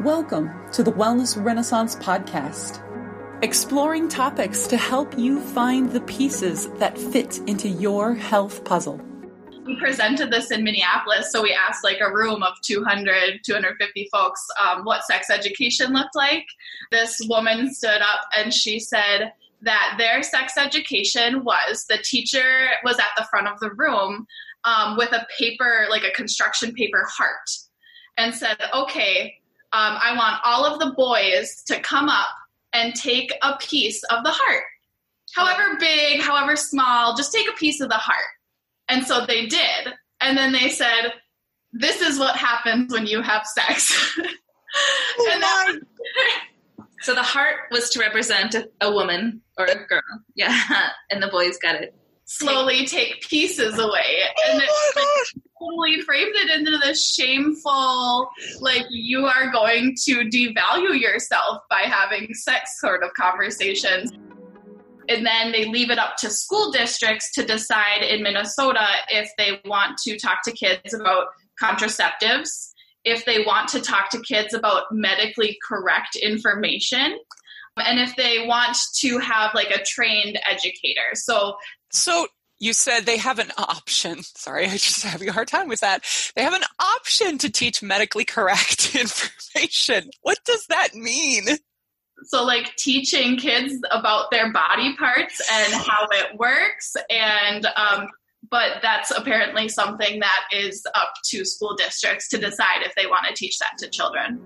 Welcome to the Wellness Renaissance Podcast, exploring topics to help you find the pieces that fit into your health puzzle. We presented this in Minneapolis, so we asked like a room of 200, 250 folks um, what sex education looked like. This woman stood up and she said that their sex education was the teacher was at the front of the room um, with a paper, like a construction paper heart, and said, okay, um, I want all of the boys to come up and take a piece of the heart. However big, however small, just take a piece of the heart. And so they did. And then they said, This is what happens when you have sex. oh and that so the heart was to represent a woman or a girl. Yeah. And the boys got it. Slowly take pieces away. Oh and my it, totally framed it into this shameful, like you are going to devalue yourself by having sex sort of conversations. And then they leave it up to school districts to decide in Minnesota if they want to talk to kids about contraceptives, if they want to talk to kids about medically correct information, and if they want to have like a trained educator. So, so you said they have an option. Sorry, I just having a hard time with that. They have an option to teach medically correct information. What does that mean? So, like teaching kids about their body parts and how it works, and um, but that's apparently something that is up to school districts to decide if they want to teach that to children.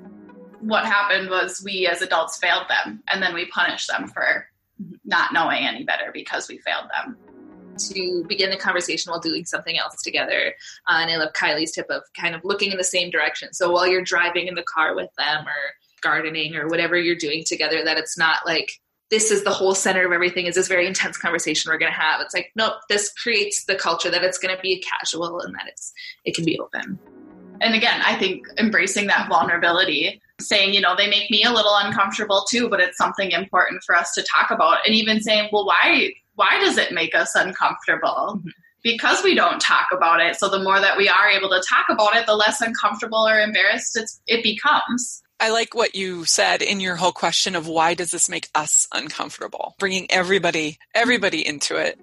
What happened was we as adults failed them, and then we punished them for not knowing any better because we failed them to begin the conversation while doing something else together. Uh, and I love Kylie's tip of kind of looking in the same direction. So while you're driving in the car with them or gardening or whatever you're doing together, that it's not like this is the whole center of everything is this very intense conversation we're going to have. It's like, nope, this creates the culture that it's going to be casual and that it's, it can be open. And again, I think embracing that vulnerability saying, you know, they make me a little uncomfortable too, but it's something important for us to talk about. And even saying, well, why why does it make us uncomfortable? Mm-hmm. Because we don't talk about it. So the more that we are able to talk about it, the less uncomfortable or embarrassed it becomes. I like what you said in your whole question of why does this make us uncomfortable? Bringing everybody everybody into it.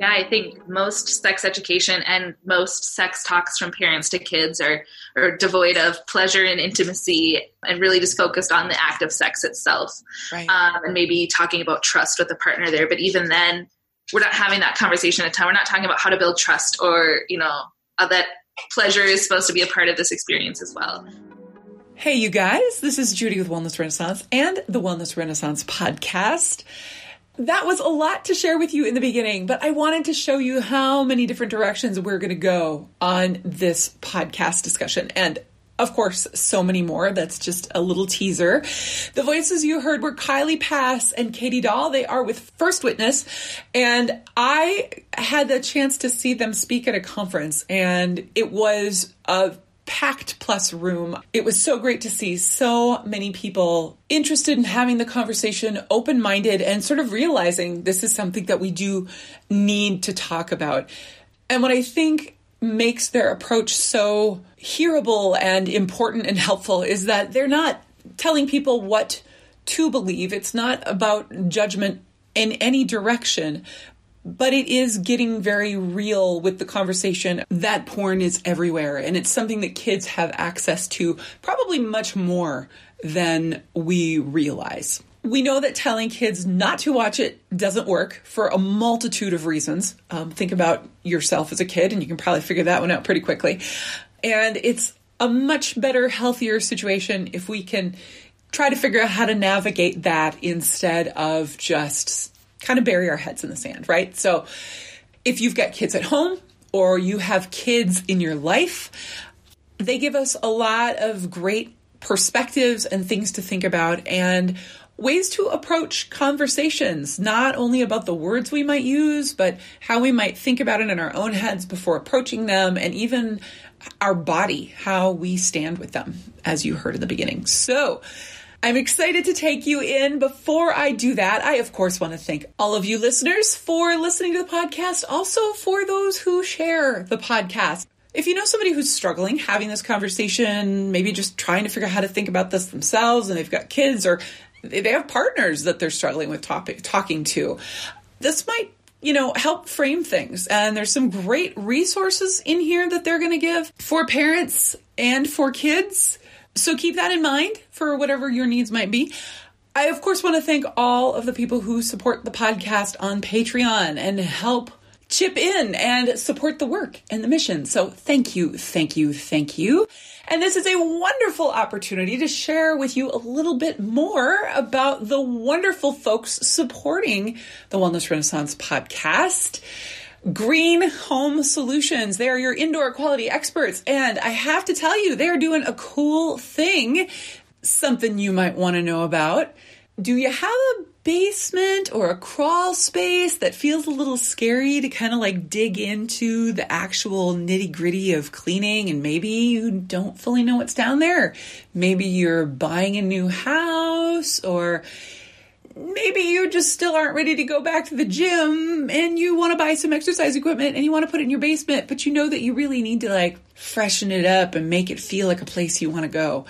Yeah, I think most sex education and most sex talks from parents to kids are, are devoid of pleasure and intimacy and really just focused on the act of sex itself. Right. Um, and maybe talking about trust with the partner there. But even then, we're not having that conversation at time. We're not talking about how to build trust or, you know, uh, that pleasure is supposed to be a part of this experience as well. Hey, you guys, this is Judy with Wellness Renaissance and the Wellness Renaissance podcast that was a lot to share with you in the beginning, but I wanted to show you how many different directions we're going to go on this podcast discussion. And of course, so many more. That's just a little teaser. The voices you heard were Kylie Pass and Katie Dahl. They are with First Witness. And I had the chance to see them speak at a conference, and it was a packed plus room. It was so great to see so many people interested in having the conversation, open minded, and sort of realizing this is something that we do need to talk about. And what I think makes their approach so hearable and important and helpful is that they're not telling people what to believe. It's not about judgment in any direction, but it is getting very real with the conversation that porn is everywhere and it's something that kids have access to probably much more than we realize. We know that telling kids not to watch it doesn't work for a multitude of reasons. Um, think about yourself as a kid, and you can probably figure that one out pretty quickly. And it's a much better, healthier situation if we can try to figure out how to navigate that instead of just kind of bury our heads in the sand, right? So if you've got kids at home or you have kids in your life, they give us a lot of great perspectives and things to think about and ways to approach conversations, not only about the words we might use, but how we might think about it in our own heads before approaching them, and even our body, how we stand with them, as you heard in the beginning. So, I'm excited to take you in. Before I do that, I of course want to thank all of you listeners for listening to the podcast, also for those who share the podcast. if you know somebody who's struggling having this conversation, maybe just trying to figure out how to think about this themselves and they've got kids or they have partners that they're struggling with topic, talking to, this might you know, help frame things. And there's some great resources in here that they're going to give for parents and for kids. So keep that in mind for whatever your needs might be. I, of course, want to thank all of the people who support the podcast on Patreon and help chip in and support the work and the mission. So thank you, thank you, thank you. And this is a wonderful opportunity to share with you a little bit more about the wonderful folks supporting the Wellness Renaissance podcast. Green Home Solutions. They are your indoor quality experts. And I have to tell you, they are doing a cool thing, something you might want to know about. Do you have a basement or a crawl space that feels a little scary to kind of like dig into the actual nitty gritty of cleaning and maybe you don't fully know what's down there. Maybe you're buying a new house or maybe you just still aren't ready to go back to the gym and you want to buy some exercise equipment and you want to put it in your basement, but you know that you really need to like freshen it up and make it feel like a place you want to go.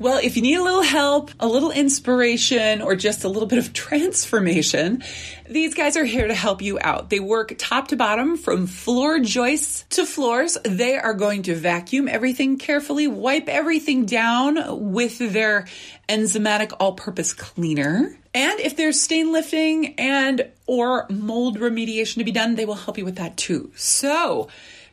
Well, if you need a little help, a little inspiration, or just a little bit of transformation, these guys are here to help you out. They work top to bottom from floor joists to floors. They are going to vacuum everything carefully, wipe everything down with their enzymatic all-purpose cleaner. And if there's stain lifting and or mold remediation to be done, they will help you with that too. So,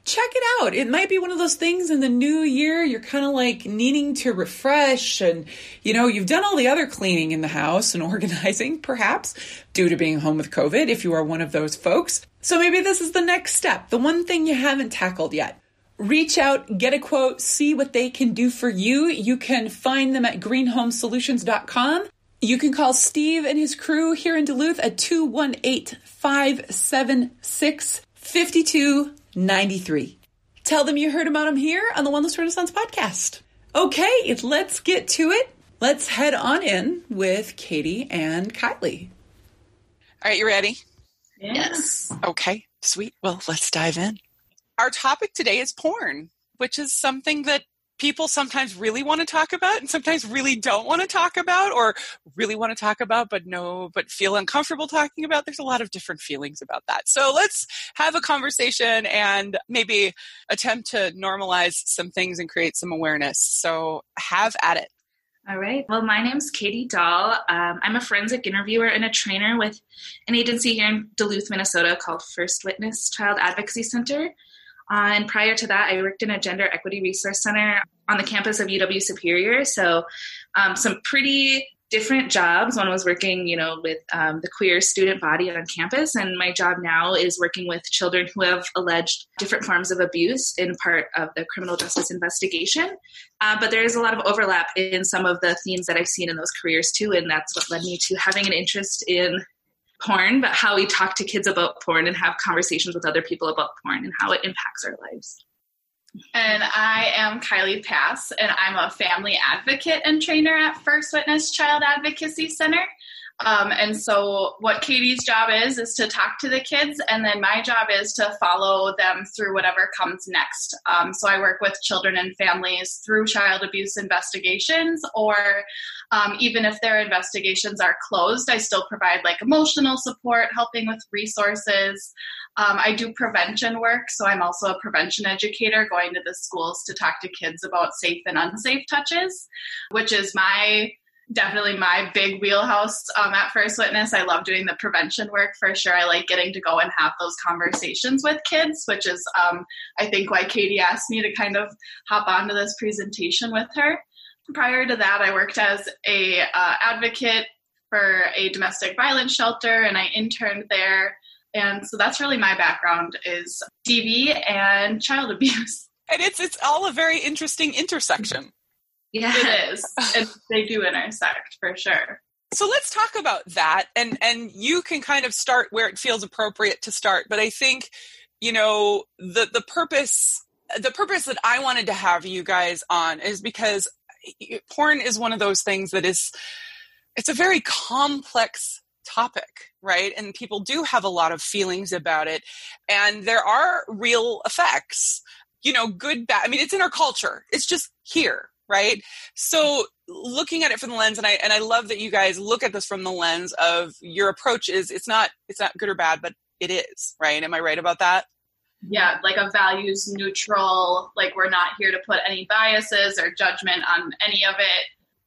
check it out. It might be one of those things in the new year you're kind of like needing to refresh and you know, you've done all the other cleaning in the house and organizing perhaps due to being home with COVID if you are one of those folks. So maybe this is the next step, the one thing you haven't tackled yet. Reach out, get a quote, see what they can do for you. You can find them at greenhomesolutions.com. You can call Steve and his crew here in Duluth at 218 576 5293. Tell them you heard about them here on the One Wellness Renaissance podcast. Okay, let's get to it. Let's head on in with Katie and Kylie. All right, you ready? Yes. Okay, sweet. Well, let's dive in. Our topic today is porn, which is something that people sometimes really want to talk about and sometimes really don't want to talk about or really want to talk about but no but feel uncomfortable talking about there's a lot of different feelings about that so let's have a conversation and maybe attempt to normalize some things and create some awareness so have at it all right. Well, my name's Katie Dahl. Um, I'm a forensic interviewer and a trainer with an agency here in Duluth, Minnesota called First Witness Child Advocacy Center. Uh, and prior to that, I worked in a gender equity resource center on the campus of UW Superior. So, um, some pretty different jobs. One was working, you know, with um, the queer student body on campus, and my job now is working with children who have alleged different forms of abuse in part of the criminal justice investigation. Uh, but there is a lot of overlap in some of the themes that I've seen in those careers too, and that's what led me to having an interest in porn, but how we talk to kids about porn and have conversations with other people about porn and how it impacts our lives. And I am Kylie Pass, and I'm a family advocate and trainer at First Witness Child Advocacy Center. Um, and so, what Katie's job is, is to talk to the kids, and then my job is to follow them through whatever comes next. Um, so, I work with children and families through child abuse investigations, or um, even if their investigations are closed, I still provide like emotional support, helping with resources. Um, I do prevention work, so I'm also a prevention educator going to the schools to talk to kids about safe and unsafe touches, which is my definitely my big wheelhouse um, at First Witness. I love doing the prevention work for sure. I like getting to go and have those conversations with kids, which is, um, I think, why Katie asked me to kind of hop onto this presentation with her. Prior to that, I worked as a uh, advocate for a domestic violence shelter, and I interned there. And so that's really my background is DV and child abuse. And it's it's all a very interesting intersection. Yeah. It is. and they do intersect for sure. So let's talk about that and and you can kind of start where it feels appropriate to start, but I think you know the the purpose the purpose that I wanted to have you guys on is because porn is one of those things that is it's a very complex topic, right? And people do have a lot of feelings about it and there are real effects you know, good, bad. I mean, it's in our culture. It's just here, right? So looking at it from the lens, and I and I love that you guys look at this from the lens of your approach is it's not it's not good or bad, but it is, right? Am I right about that? Yeah, like a values neutral, like we're not here to put any biases or judgment on any of it.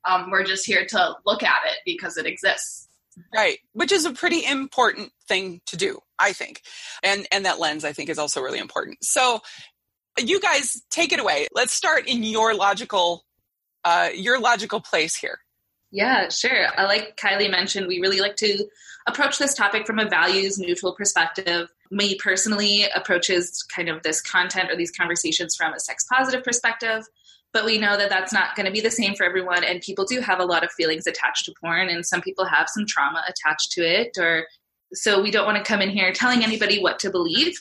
Um, we're just here to look at it because it exists. Right, which is a pretty important thing to do, I think. And and that lens I think is also really important. So you guys take it away. Let's start in your logical uh, your logical place here. Yeah, sure. I like Kylie mentioned, we really like to approach this topic from a values neutral perspective. Me personally approaches kind of this content or these conversations from a sex positive perspective, but we know that that's not going to be the same for everyone. And people do have a lot of feelings attached to porn, and some people have some trauma attached to it or so we don't want to come in here telling anybody what to believe.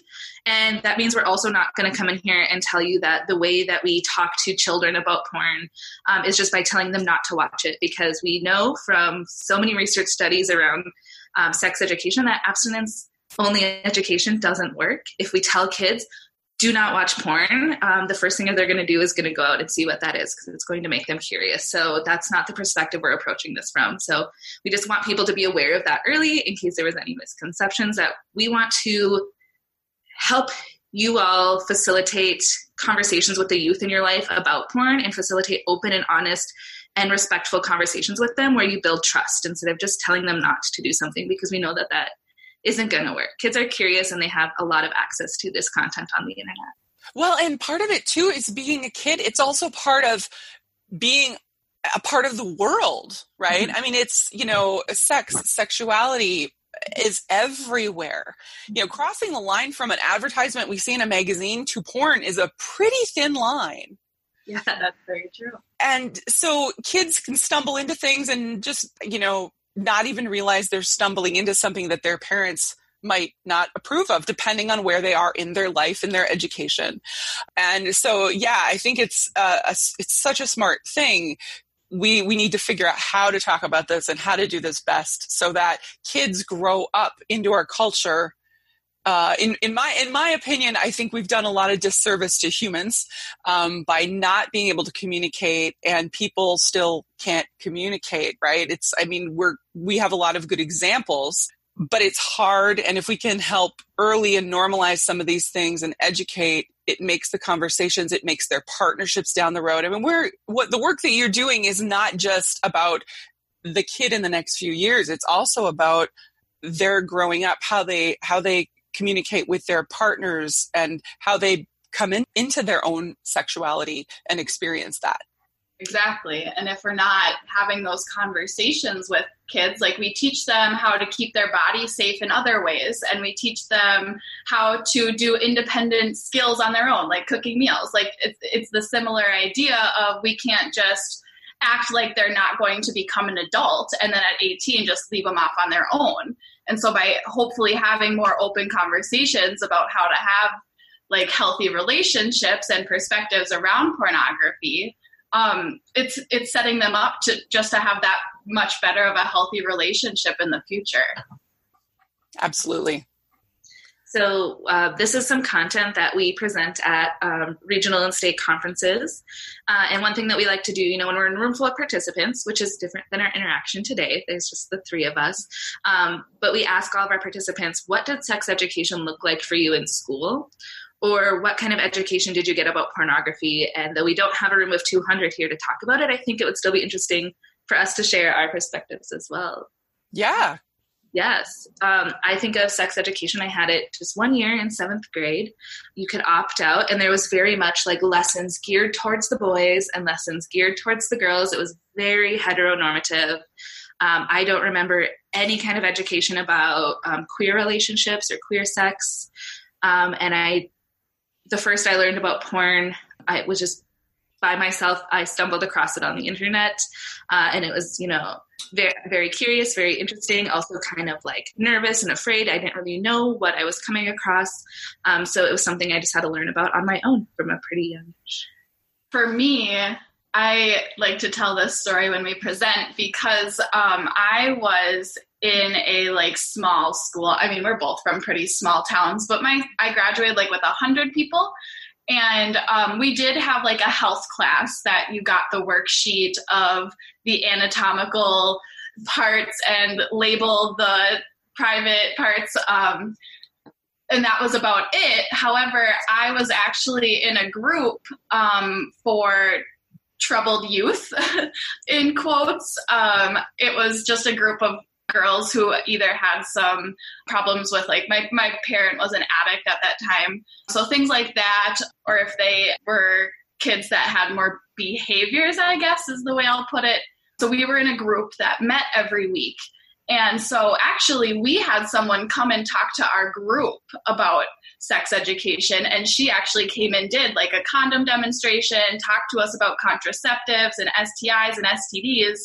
And that means we're also not going to come in here and tell you that the way that we talk to children about porn um, is just by telling them not to watch it. Because we know from so many research studies around um, sex education that abstinence only education doesn't work. If we tell kids, do not watch porn, um, the first thing that they're going to do is going to go out and see what that is because it's going to make them curious. So that's not the perspective we're approaching this from. So we just want people to be aware of that early in case there was any misconceptions that we want to help you all facilitate conversations with the youth in your life about porn and facilitate open and honest and respectful conversations with them where you build trust instead of just telling them not to do something because we know that that isn't going to work. Kids are curious and they have a lot of access to this content on the internet. Well, and part of it too is being a kid. It's also part of being a part of the world, right? Mm-hmm. I mean, it's, you know, sex, sexuality is everywhere. You know, crossing the line from an advertisement we see in a magazine to porn is a pretty thin line. Yeah, that's very true. And so kids can stumble into things and just, you know, not even realize they're stumbling into something that their parents might not approve of depending on where they are in their life in their education. And so yeah i think it's uh, a, it's such a smart thing. We we need to figure out how to talk about this and how to do this best so that kids grow up into our culture uh, in, in my in my opinion, I think we've done a lot of disservice to humans um, by not being able to communicate, and people still can't communicate. Right? It's I mean we're we have a lot of good examples, but it's hard. And if we can help early and normalize some of these things and educate, it makes the conversations, it makes their partnerships down the road. I mean, we're what the work that you're doing is not just about the kid in the next few years. It's also about their growing up, how they how they communicate with their partners and how they come in, into their own sexuality and experience that. Exactly. And if we're not having those conversations with kids, like we teach them how to keep their body safe in other ways, and we teach them how to do independent skills on their own, like cooking meals. Like it's, it's the similar idea of we can't just act like they're not going to become an adult and then at 18 just leave them off on their own. And so by hopefully having more open conversations about how to have like healthy relationships and perspectives around pornography, um, it's it's setting them up to just to have that much better of a healthy relationship in the future. Absolutely. So, uh, this is some content that we present at um, regional and state conferences. Uh, and one thing that we like to do, you know, when we're in a room full of participants, which is different than our interaction today, there's just the three of us, um, but we ask all of our participants, what did sex education look like for you in school? Or what kind of education did you get about pornography? And though we don't have a room of 200 here to talk about it, I think it would still be interesting for us to share our perspectives as well. Yeah, Yes. Um, I think of sex education. I had it just one year in seventh grade. You could opt out, and there was very much like lessons geared towards the boys and lessons geared towards the girls. It was very heteronormative. Um, I don't remember any kind of education about um, queer relationships or queer sex. Um, and I, the first I learned about porn, I was just by myself. I stumbled across it on the internet, uh, and it was, you know, very, very curious, very interesting, also kind of like nervous and afraid. I didn't really know what I was coming across. Um, so it was something I just had to learn about on my own from a pretty young age. For me, I like to tell this story when we present because um, I was in a like small school. I mean, we're both from pretty small towns, but my I graduated like with a hundred people, And um, we did have like a health class that you got the worksheet of the anatomical parts and label the private parts. Um, and that was about it. However, I was actually in a group um, for troubled youth, in quotes. Um, it was just a group of girls who either had some problems with like my, my parent was an addict at that time. So things like that or if they were kids that had more behaviors i guess is the way i'll put it. So we were in a group that met every week. And so actually we had someone come and talk to our group about sex education and she actually came and did like a condom demonstration talked to us about contraceptives and stis and stds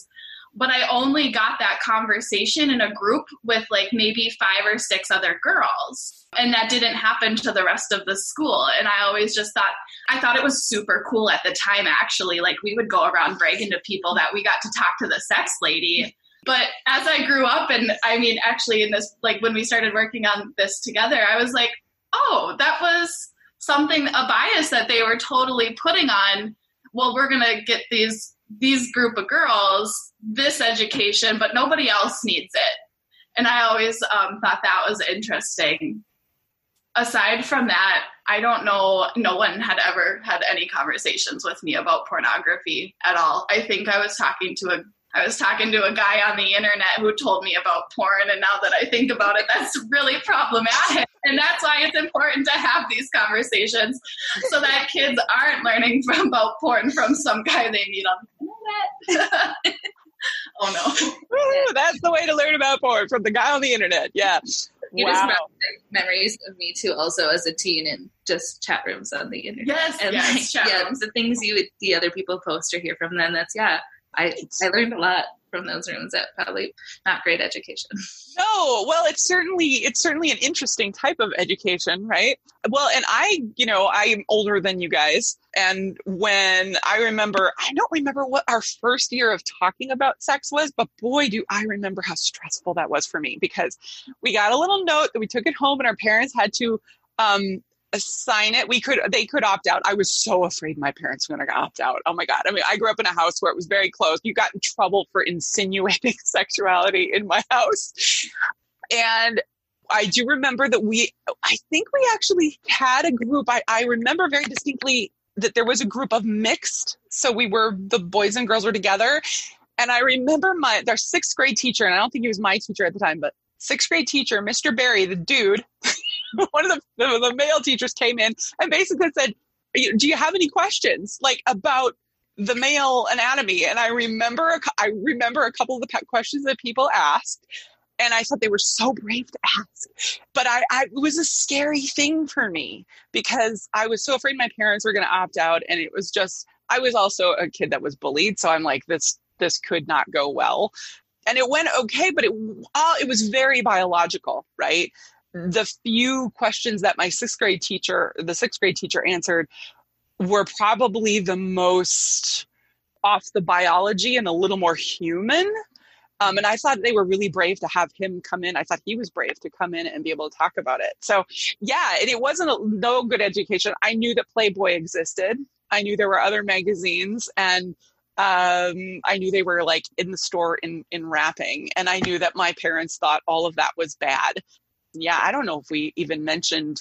but I only got that conversation in a group with like maybe five or six other girls. And that didn't happen to the rest of the school. And I always just thought, I thought it was super cool at the time, actually. Like we would go around bragging to people that we got to talk to the sex lady. But as I grew up, and I mean, actually, in this, like when we started working on this together, I was like, oh, that was something, a bias that they were totally putting on. Well, we're going to get these these group of girls this education, but nobody else needs it. And I always um, thought that was interesting. Aside from that, I don't know, no one had ever had any conversations with me about pornography at all. I think I was talking to a I was talking to a guy on the internet who told me about porn, and now that I think about it, that's really problematic. And that's why it's important to have these conversations so that kids aren't learning from, about porn from some guy they meet on the internet. oh no. that's the way to learn about porn from the guy on the internet. Yeah. You wow. just memories of me too, also as a teen and just chat rooms on the internet. Yes, and yes, like, yeah, rooms. the things you would see other people post or hear from them. That's yeah, I I learned a lot from those rooms at probably not great education. No, well, it's certainly it's certainly an interesting type of education, right? Well, and I, you know, I'm older than you guys, and when I remember, I don't remember what our first year of talking about sex was, but boy, do I remember how stressful that was for me because we got a little note that we took it home, and our parents had to um, assign it. We could, they could opt out. I was so afraid my parents were going to opt out. Oh my God. I mean, I grew up in a house where it was very close. You got in trouble for insinuating sexuality in my house. And I do remember that we, I think we actually had a group. I, I remember very distinctly that there was a group of mixed. So we were, the boys and girls were together. And I remember my, their sixth grade teacher, and I don't think he was my teacher at the time, but sixth grade teacher, Mr. Barry, the dude, one of the, the, the male teachers came in and basically said, "Do you have any questions like about the male anatomy?" And I remember a, I remember a couple of the questions that people asked, and I thought they were so brave to ask. But I, I, it was a scary thing for me because I was so afraid my parents were going to opt out, and it was just I was also a kid that was bullied, so I'm like this this could not go well. And it went okay, but it uh, it was very biological, right? The few questions that my sixth grade teacher, the sixth grade teacher answered, were probably the most off the biology and a little more human. Um, and I thought they were really brave to have him come in. I thought he was brave to come in and be able to talk about it. So, yeah, and it wasn't a, no good education. I knew that Playboy existed. I knew there were other magazines, and um, I knew they were like in the store in in wrapping, and I knew that my parents thought all of that was bad yeah, I don't know if we even mentioned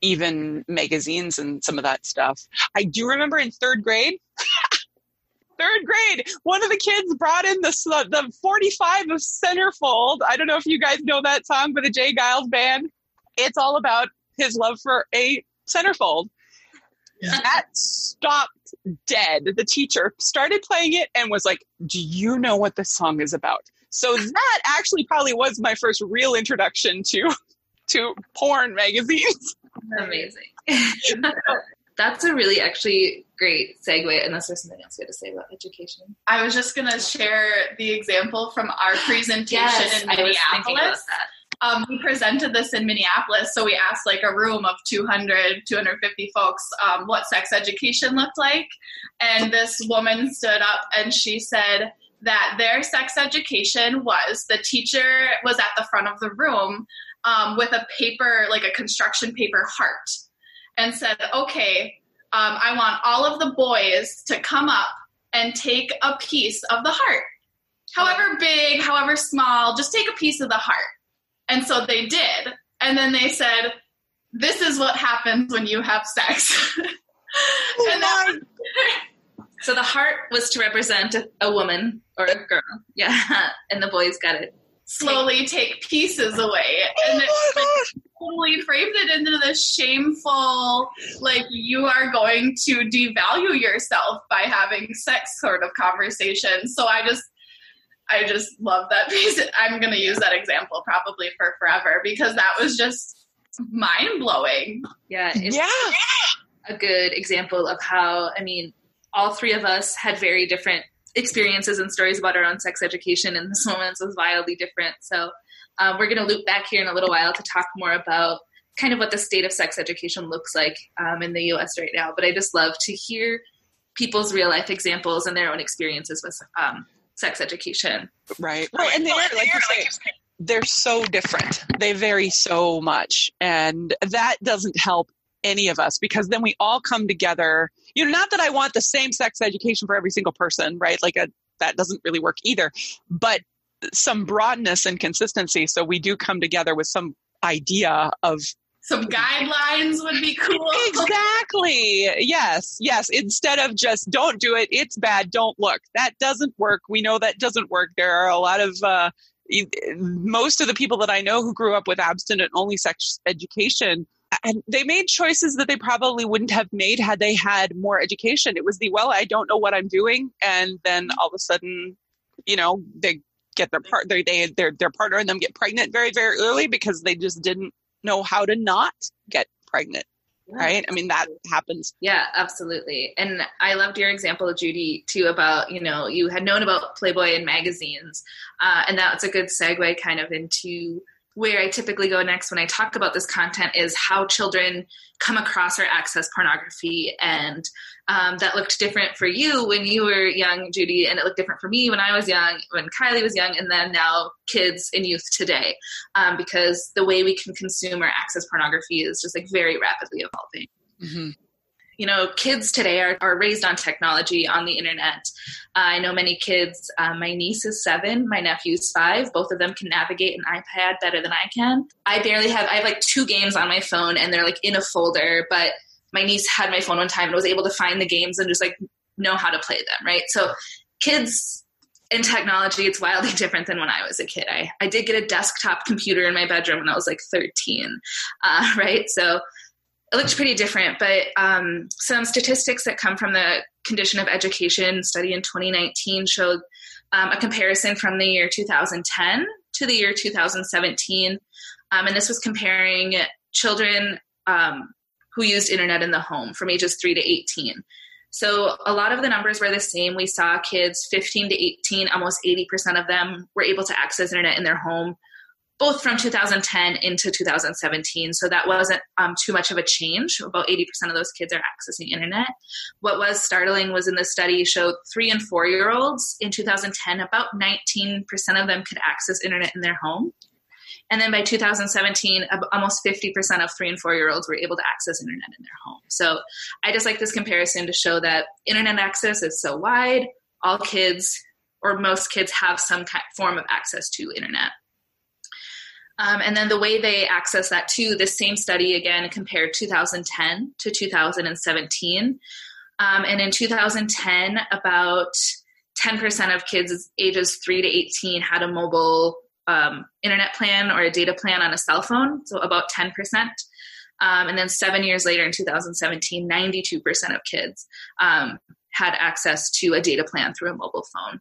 even magazines and some of that stuff. I do remember in third grade. third grade, one of the kids brought in the the 45 of Centerfold. I don't know if you guys know that song but the J. Geils band. It's all about his love for a centerfold. Yeah. That stopped dead. The teacher started playing it and was like, Do you know what this song is about? So that actually probably was my first real introduction to to porn magazines. Amazing. That's a really actually great segue. Unless there's something else you have to say about education. I was just going to share the example from our presentation yes, in Minneapolis. Um, we presented this in Minneapolis, so we asked like a room of 200, 250 folks um, what sex education looked like. And this woman stood up and she said, that their sex education was the teacher was at the front of the room um, with a paper, like a construction paper heart, and said, okay, um, I want all of the boys to come up and take a piece of the heart. However big, however small, just take a piece of the heart. And so they did. And then they said, This is what happens when you have sex. and that was- So the heart was to represent a, a woman or a girl. Yeah. And the boys got it. slowly take pieces away. Oh and it Oh my like, totally framed it into this shameful, like, you are going to devalue yourself by having sex sort of conversation. So I just, I just love that piece. I'm going to use that example probably for forever because that was just mind blowing. Yeah. It's Yeah. a good example of how, I mean, all three of us had very different experiences and stories about our own sex education, and this woman's was wildly different. So, um, we're going to loop back here in a little while to talk more about kind of what the state of sex education looks like um, in the US right now. But I just love to hear people's real life examples and their own experiences with um, sex education. Right. Right. And they're, like you say, they're so different. They vary so much. And that doesn't help any of us because then we all come together. You know, not that I want the same sex education for every single person, right? Like a, that doesn't really work either, but some broadness and consistency. So we do come together with some idea of Some guidelines would be cool. exactly yes yes instead of just don't do it it's bad don't look that doesn't work we know that doesn't work there are a lot of uh, most of the people that i know who grew up with abstinent only sex education and they made choices that they probably wouldn't have made had they had more education it was the well i don't know what i'm doing and then all of a sudden you know they get their part they, they their their partner and them get pregnant very very early because they just didn't know how to not get pregnant right? I mean, that happens. Yeah, absolutely. And I loved your example, Judy, too, about, you know, you had known about Playboy and magazines. Uh, and that's a good segue kind of into where I typically go next when I talk about this content is how children come across or access pornography. And um, that looked different for you when you were young, Judy, and it looked different for me when I was young, when Kylie was young, and then now kids and youth today. Um, because the way we can consume or access pornography is just like very rapidly evolving Mm-hmm. You know, kids today are, are raised on technology, on the internet. Uh, I know many kids, uh, my niece is seven, my nephew's five. Both of them can navigate an iPad better than I can. I barely have, I have like two games on my phone and they're like in a folder, but my niece had my phone one time and was able to find the games and just like know how to play them, right? So kids in technology, it's wildly different than when I was a kid. I, I did get a desktop computer in my bedroom when I was like 13, uh, right? So it looked pretty different, but um, some statistics that come from the condition of education study in 2019 showed um, a comparison from the year 2010 to the year 2017. Um, and this was comparing children um, who used internet in the home from ages 3 to 18. So a lot of the numbers were the same. We saw kids 15 to 18, almost 80% of them were able to access internet in their home both from 2010 into 2017. So that wasn't um, too much of a change. About 80% of those kids are accessing internet. What was startling was in the study showed three and four year olds in 2010, about 19% of them could access internet in their home. And then by 2017, almost 50% of three and four year olds were able to access internet in their home. So I just like this comparison to show that internet access is so wide. All kids, or most kids, have some kind, form of access to internet. Um, and then the way they access that too, this same study again compared 2010 to 2017. Um, and in 2010, about 10% of kids ages 3 to 18 had a mobile um, internet plan or a data plan on a cell phone, so about 10%. Um, and then seven years later in 2017, 92% of kids um, had access to a data plan through a mobile phone.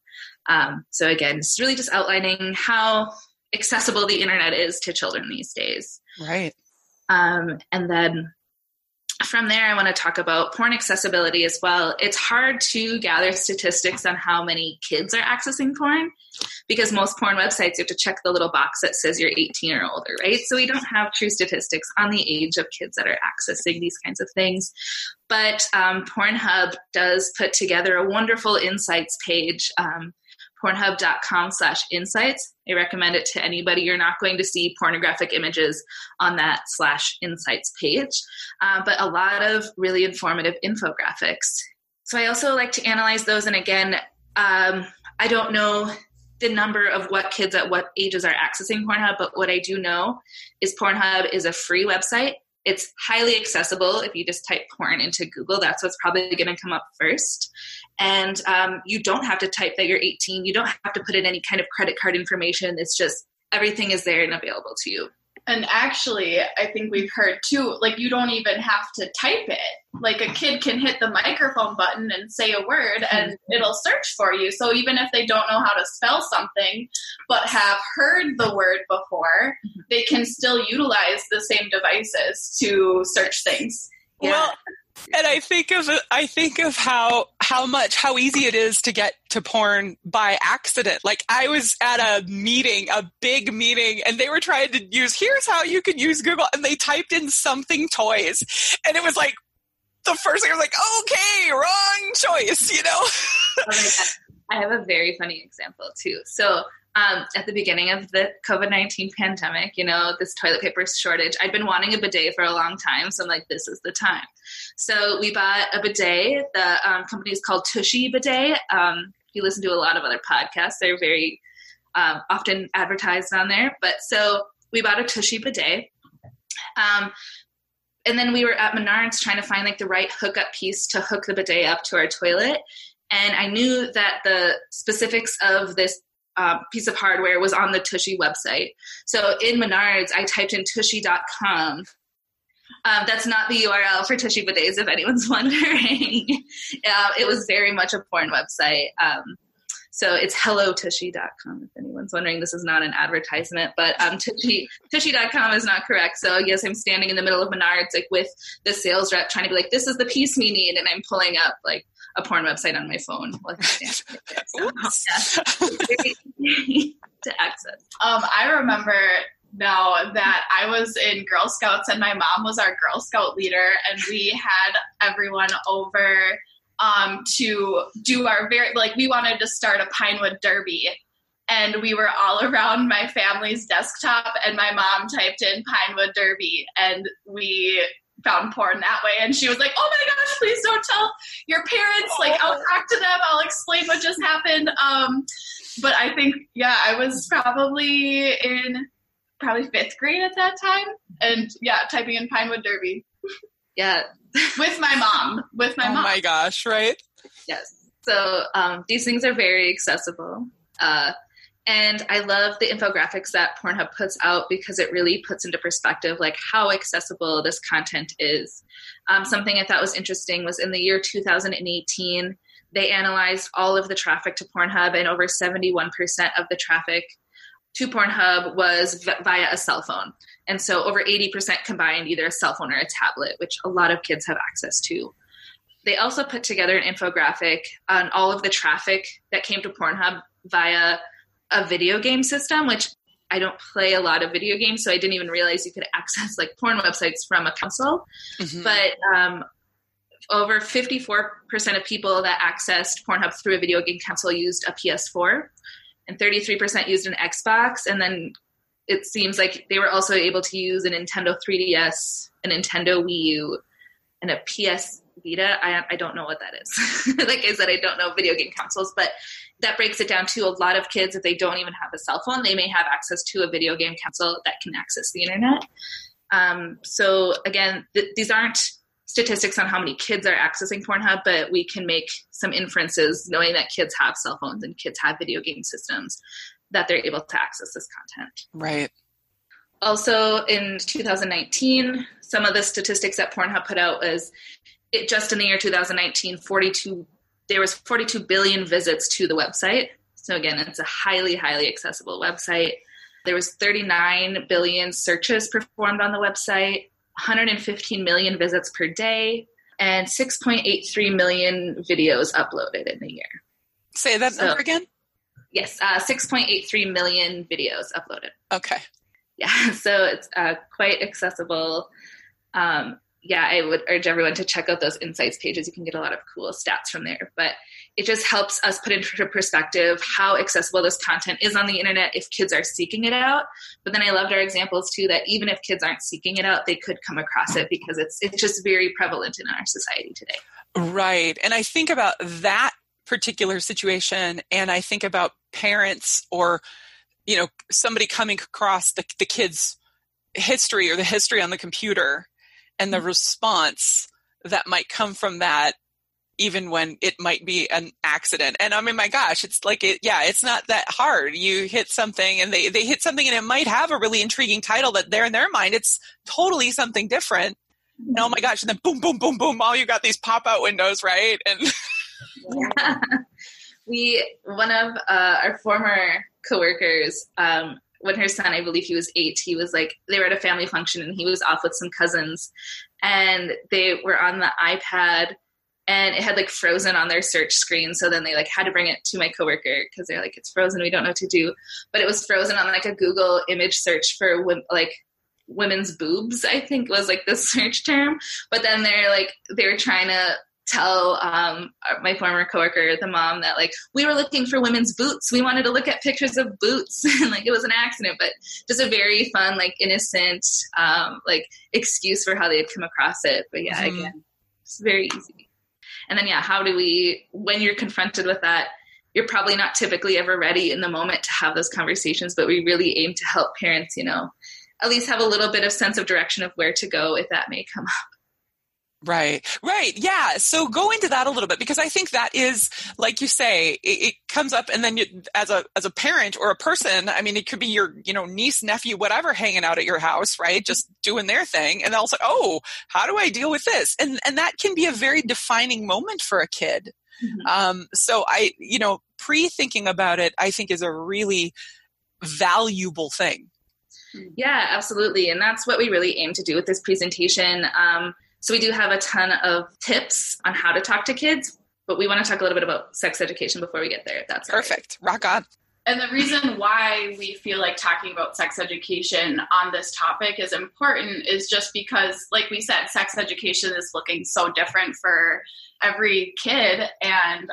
Um, so again, it's really just outlining how accessible the internet is to children these days. Right. Um, and then from there, I want to talk about porn accessibility as well. It's hard to gather statistics on how many kids are accessing porn because most porn websites you have to check the little box that says you're 18 or older, right? So we don't have true statistics on the age of kids that are accessing these kinds of things. But um, Pornhub does put together a wonderful insights page. Um, pornhub.com slash insights. I recommend it to anybody. You're not going to see pornographic images on that slash insights page, uh, but a lot of really informative infographics. So I also like to analyze those. And again, um, I don't know the number of what kids at what ages are accessing Pornhub, but what I do know is Pornhub is a free website. It's highly accessible. If you just type porn into Google, that's what's probably going to come up first. And um, you don't have to type that you're 18. You don't have to put in any kind of credit card information. It's just everything is there and available to you. And actually, I think we've heard too, like you don't even have to type it. Like a kid can hit the microphone button and say a word and Mm-hmm. it'll search for you. So even if they don't know how to spell something but have heard the word before, Mm-hmm. they can still utilize the same devices to search things. Yeah. Well, and I think of I think of how how much how easy it is to get to porn by accident. Like I was at a meeting, a big meeting, and they were trying to use here's how you can use Google, and they typed in something toys, and it was like the first thing I was like, okay, wrong choice, you know. Oh. I have a very funny example too. So, um, at the beginning of the COVID 19 pandemic, you know, this toilet paper shortage, I'd been wanting a bidet for a long time. So, I'm like, this is the time. So, we bought a bidet. The um, company is called Tushy Bidet. Um, if you listen to a lot of other podcasts, they're very um, often advertised on there. But so, we bought a Tushy bidet. Um, and then we were at Menards trying to find like the right hookup piece to hook the bidet up to our toilet. And I knew that the specifics of this uh, piece of hardware was on the Tushy website. So in Menards, I typed in tushy.com. Um, that's not the URL for Tushy Bidets, if anyone's wondering. uh, it was very much a porn website. Um, so it's hellotushy.com if anyone's wondering. This is not an advertisement, but um, tushy, tushy.com is not correct. So yes, I'm standing in the middle of Menards like with the sales rep trying to be like, this is the piece we need. And I'm pulling up like a porn website on my phone. while I'm standing there. So, Oops. yeah, it's very easy to access. Um, I remember now that I was in Girl Scouts and my mom was our Girl Scout leader, and we had everyone over um, to do our very like we wanted to start a Pinewood Derby. And we were all around my family's desktop, and my mom typed in Pinewood Derby, and we found porn that way. And she was like, "Oh my gosh, please don't tell your parents. Like, I'll talk to them. I'll explain what just happened." Um, but I think, yeah, I was probably in probably fifth grade at that time, and yeah, typing in Pinewood Derby Yeah, with my mom. With my oh mom. my gosh, right? Yes. So um, these things are very accessible. Uh, and I love the infographics that Pornhub puts out because it really puts into perspective like how accessible this content is. Um, something I thought was interesting was in the year 2018, they analyzed all of the traffic to Pornhub, and over 71% of the traffic to Pornhub was via a cell phone. And so over 80% combined either a cell phone or a tablet, which a lot of kids have access to. They also put together an infographic on all of the traffic that came to Pornhub via a video game system, which I don't play a lot of video games, so I didn't even realize you could access like porn websites from a console. Mhm. But um, over 54% of people that accessed Pornhub through a video game console used a PS4, and 33% used an Xbox. And then it seems like they were also able to use a Nintendo 3DS, a Nintendo Wii U, and a PS Vita. I, I don't know what that is. like I said, I don't know video game consoles, but that breaks it down to a lot of kids, if they don't even have a cell phone, they may have access to a video game console that can access the internet. Um, so again, th- these aren't statistics on how many kids are accessing Pornhub, but we can make some inferences knowing that kids have cell phones and kids have video game systems that they're able to access this content. Right. Also, in 2019, some of the statistics that Pornhub put out was it just in the year 2019, 42 there was 42 billion visits to the website. So again, it's a highly, highly accessible website. There was 39 billion searches performed on the website, 115 million visits per day, and 6.83 million videos uploaded in a year. Say that So- number again. Yes, uh, 6.83 million videos uploaded. Okay. yeah so it's uh, quite accessible um, yeah i would urge everyone to check out those insights pages you can get a lot of cool stats from there but it just helps us put into perspective how accessible this content is on the internet if kids are seeking it out. But then I loved our examples too that even if kids aren't seeking it out, they could come across it because it's it's just very prevalent in our society today. Right. And I think about that particular situation and I think about parents or you know somebody coming across the, the kids history or the history on the computer and the mm-hmm. response that might come from that even when it might be an accident. And i mean my gosh it's like it yeah it's not that hard. You hit something and they, they hit something and it might have a really intriguing title that there in their mind it's totally something different. And oh my gosh and then boom boom boom boom all you got these pop out windows right? And yeah. we one of uh, our former coworkers um, when her son, I believe he was eight, he was like, they were at a family function and he was off with some cousins and they were on the iPad and it had like frozen on their search screen. So then they like had to bring it to my coworker because they're like, it's frozen. We don't know what to do. But it was frozen on like a Google image search for like women's boobs, I think was like the search term. But then they're like, they were trying to tell um, my former coworker, the mom, that like we were looking for women's boots. We wanted to look at pictures of boots, and like it was an accident, but just a very fun, like innocent, um, like excuse for how they had come across it. But yeah, mm-hmm. again, it's very easy. And then yeah, how do we when you're confronted with that? You're probably not typically ever ready in the moment to have those conversations, but we really aim to help parents, you know, at least have a little bit of sense of direction of where to go if that may come up. Right, right. Yeah. So go into that a little bit because I think that is, like you say, it, it comes up and then you, as a, as a parent or a person, I mean, it could be your, you know, niece, nephew, whatever hanging out at your house, right? Just doing their thing. And also, oh, how do I deal with this? And, and that can be a very defining moment for a kid. Mm-hmm. Um, so I, you know, pre thinking about it, I think is a really valuable thing. Yeah, absolutely. And that's what we really aim to do with this presentation. Um, so we do have a ton of tips on how to talk to kids, but we want to talk a little bit about sex education before we get there. that's perfect. Right. Rock on. And the reason why we feel like talking about sex education on this topic is important is just because, like we said, sex education is looking so different for every kid. And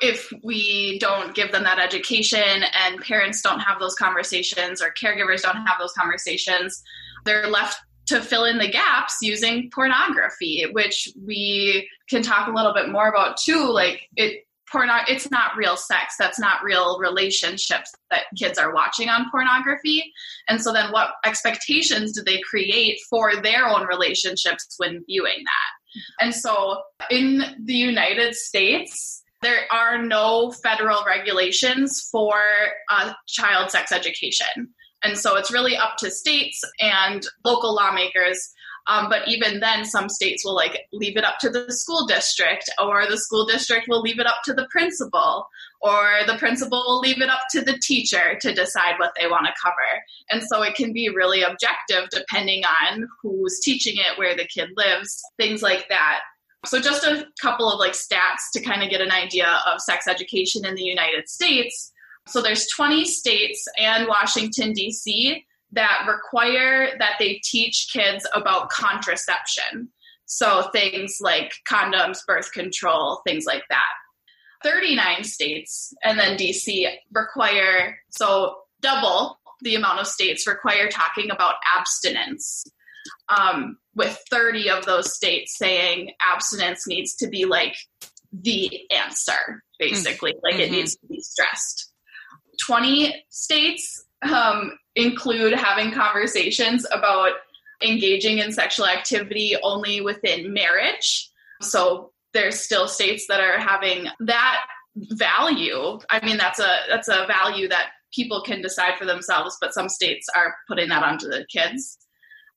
if we don't give them that education and parents don't have those conversations or caregivers don't have those conversations, they're left to fill in the gaps using pornography, which we can talk a little bit more about too. Like it, porno, it's not real sex. That's not real relationships that kids are watching on pornography. And so then, what expectations do they create for their own relationships when viewing that? And so, in the United States, there are no federal regulations for uh, child sex education. And so it's really up to states and local lawmakers. Um, but even then, some states will like leave it up to the school district, or the school district will leave it up to the principal, or the principal will leave it up to the teacher to decide what they want to cover. And so it can be really objective depending on who's teaching it, where the kid lives, things like that. So, just a couple of like stats to kind of get an idea of sex education in the United States. So there's 20 states and Washington, D.C. that require that they teach kids about contraception. So things like condoms, birth control, things like that. 39 states and then DC require, so double the amount of states require talking about abstinence. Um, with 30 of those states saying abstinence needs to be like the answer, basically, mm-hmm. like it mm-hmm. needs to be stressed. 20 states um, include having conversations about engaging in sexual activity only within marriage. So there's still states that are having that value. I mean, that's a that's a value that people can decide for themselves, but some states are putting that onto the kids.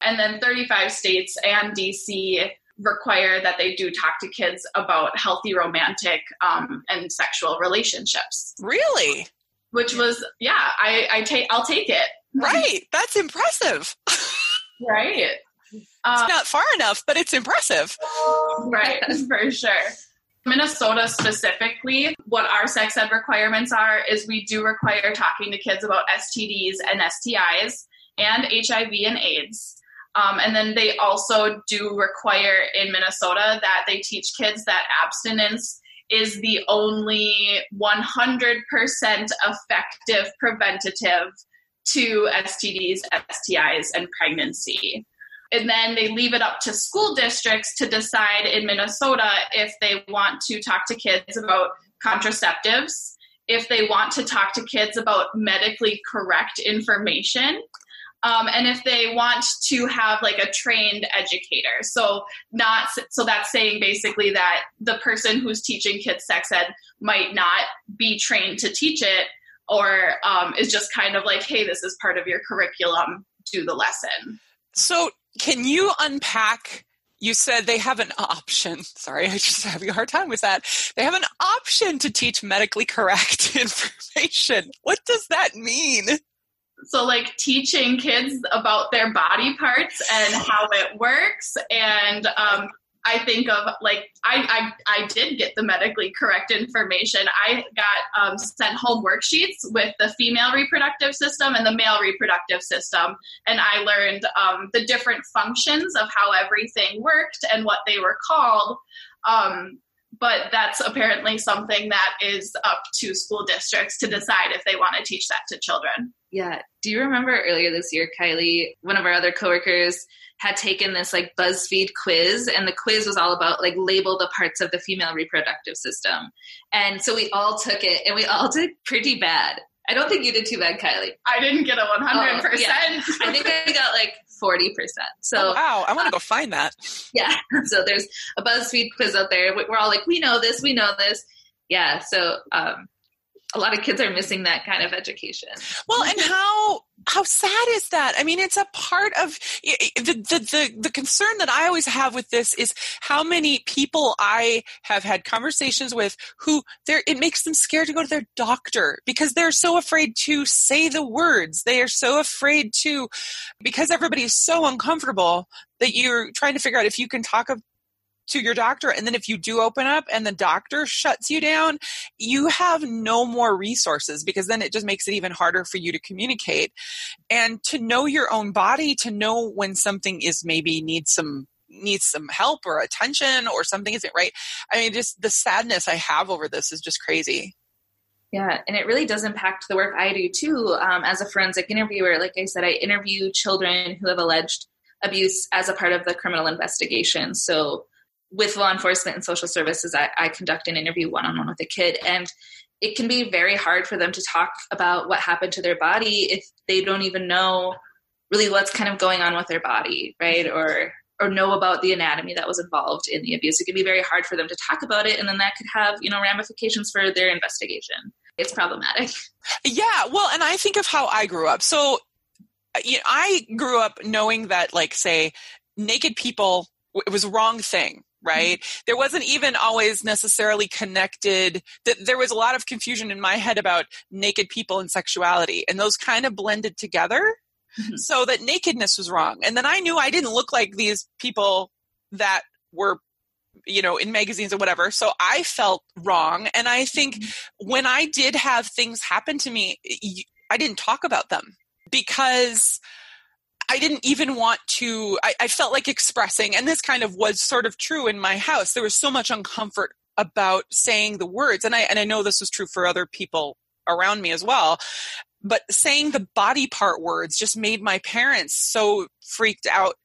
And then 35 states and DC require that they do talk to kids about healthy romantic um, and sexual relationships. Really? Which was yeah, I, I take I'll take it. Right, that's impressive. right. Um, it's not far enough, but it's impressive. Right, for sure. Minnesota specifically, what our sex ed requirements are is we do require talking to kids about STDs and STIs and HIV and AIDS. Um, and then they also do require in Minnesota that they teach kids that abstinence is the only 100% effective preventative to STDs, STIs, and pregnancy. And then they leave it up to school districts to decide in Minnesota if they want to talk to kids about contraceptives, if they want to talk to kids about medically correct information, um, and if they want to have like a trained educator so not so that's saying basically that the person who's teaching kids sex ed might not be trained to teach it or um, is just kind of like hey this is part of your curriculum do the lesson so can you unpack you said they have an option. Sorry, I just having a hard time with that. They have an option to teach medically correct information. What does that mean? So, like teaching kids about their body parts and how it works, and um, I think of like I, I I did get the medically correct information. I got um, sent home worksheets with the female reproductive system and the male reproductive system, and I learned um, the different functions of how everything worked and what they were called. Um, but that's apparently something that is up to school districts to decide if they want to teach that to children. Yeah. Do you remember earlier this year, Kylie, one of our other coworkers had taken this like BuzzFeed quiz, and the quiz was all about like label the parts of the female reproductive system. And so we all took it, and we all did pretty bad. I don't think you did too bad, Kylie. I didn't get a 100%. Oh, yeah. I think I got like 40%. So, oh, wow, I want to uh, go find that. Yeah. So there's a BuzzFeed quiz out there. We're all like, we know this, we know this. Yeah. So, um, a lot of kids are missing that kind of education. Well, and how how sad is that? I mean, it's a part of the, the the the concern that I always have with this is how many people I have had conversations with who there it makes them scared to go to their doctor because they're so afraid to say the words. They are so afraid to because everybody is so uncomfortable that you're trying to figure out if you can talk to your doctor and then if you do open up and the doctor shuts you down you have no more resources because then it just makes it even harder for you to communicate and to know your own body to know when something is maybe needs some needs some help or attention or something isn't right i mean just the sadness i have over this is just crazy yeah, and it really does impact the work I do too. Um, as a forensic interviewer, like I said, I interview children who have alleged abuse as a part of the criminal investigation. So with law enforcement and social services, I, I conduct an interview one on one with a kid, and it can be very hard for them to talk about what happened to their body if they don't even know really what's kind of going on with their body, right? Or or know about the anatomy that was involved in the abuse. It can be very hard for them to talk about it, and then that could have you know ramifications for their investigation. It's problematic. Yeah, well, and I think of how I grew up. So, you know, I grew up knowing that, like, say, naked people it was a wrong thing right? Mm-hmm. There wasn't even always necessarily connected that there was a lot of confusion in my head about naked people and sexuality and those kind of blended together mm-hmm. so that nakedness was wrong. And then I knew I didn't look like these people that were you know in magazines or whatever so i felt wrong and i think mm-hmm. when i did have things happen to me i didn't talk about them because I didn't even want to, I, I, felt like expressing, and this kind of was sort of true in my house. There was so much uncomfort about saying the words. And I, and I know this was true for other people around me as well. But saying the body part words just made my parents so freaked out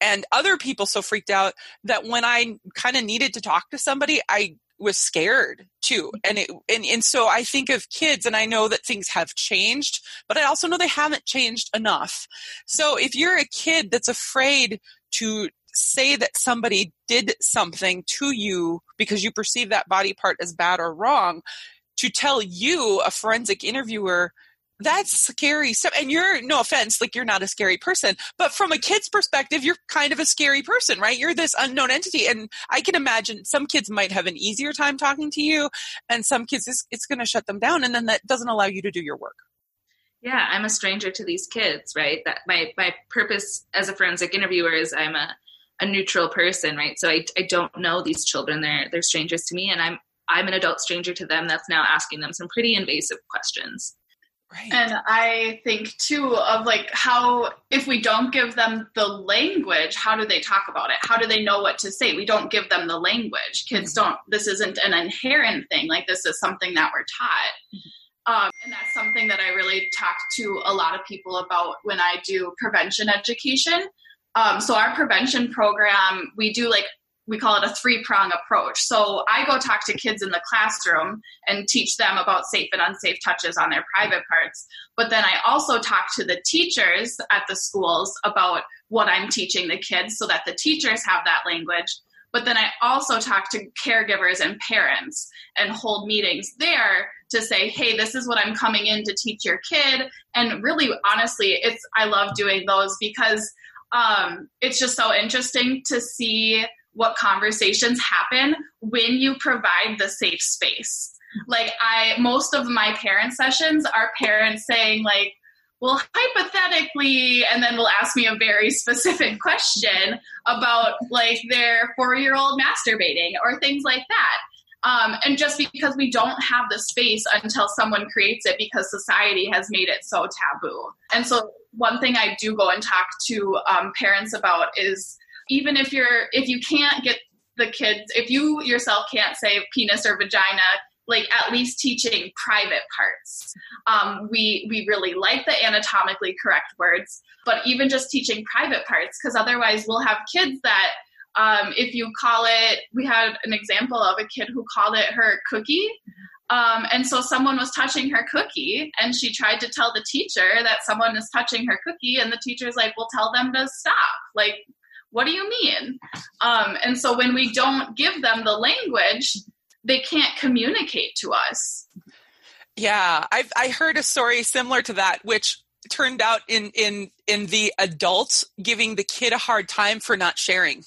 and other people so freaked out that when I kind of needed to talk to somebody, I was scared too. Mm-hmm. And it and, and so i think of kids and i know that things have changed but i also know they haven't changed enough. So if you're a kid that's afraid to say that somebody did something to you because you perceive that body part as bad or wrong to tell you a forensic interviewer that's scary stuff. And you're, no offense, like you're not a scary person, but from a kid's perspective, you're kind of a scary person, right? You're this unknown entity. And I can imagine some kids might have an easier time talking to you, and some kids, it's, it's going to shut them down. And then that doesn't allow you to do your work. Yeah, I'm a stranger to these kids, right? That my, my purpose as a forensic interviewer is I'm a, a neutral person, right? So I, I don't know these children. They're, they're strangers to me, and I'm, I'm an adult stranger to them that's now asking them some pretty invasive questions Right. And I think too of like how if we don't give them the language, how do they talk about it? How do they know what to say? We don't give them the language. Kids mm-hmm. don't. This isn't an inherent thing. Like this is something that we're taught. Mm-hmm. Um, and that's something that I really talk to a lot of people about when I do prevention education. Um, so our prevention program, we do like we call it a three prong approach. So I go talk to kids in the classroom and teach them about safe and unsafe touches on their private parts. But then I also talk to the teachers at the schools about what I'm teaching the kids so that the teachers have that language. But then I also talk to caregivers and parents and hold meetings there to say, hey, this is what I'm coming in to teach your kid. And really, honestly, it's I love doing those because um, it's just so interesting to see what conversations happen when you provide the safe space. Like I most of my parent sessions are parents saying like well hypothetically and then will ask me a very specific question about like their 4-year-old masturbating or things like that. Um, and just because we don't have the space until someone creates it because society has made it so taboo. And so, one thing I do go and talk to um, parents about is even if you're if you can't get the kids if you yourself can't say penis or vagina like at least teaching private parts um, we we really like the anatomically correct words but even just teaching private parts because otherwise we'll have kids that um, if you call it we had an example of a kid who called it her cookie um, and so someone was touching her cookie, and she tried to tell the teacher that someone is touching her cookie, and the teacher's like, "Well, tell them to stop. Like, what do you mean? Um, and so when we don't give them the language, they can't communicate to us. Yeah, I've I heard a story similar to that, which turned out in in in the adults giving the kid a hard time for not sharing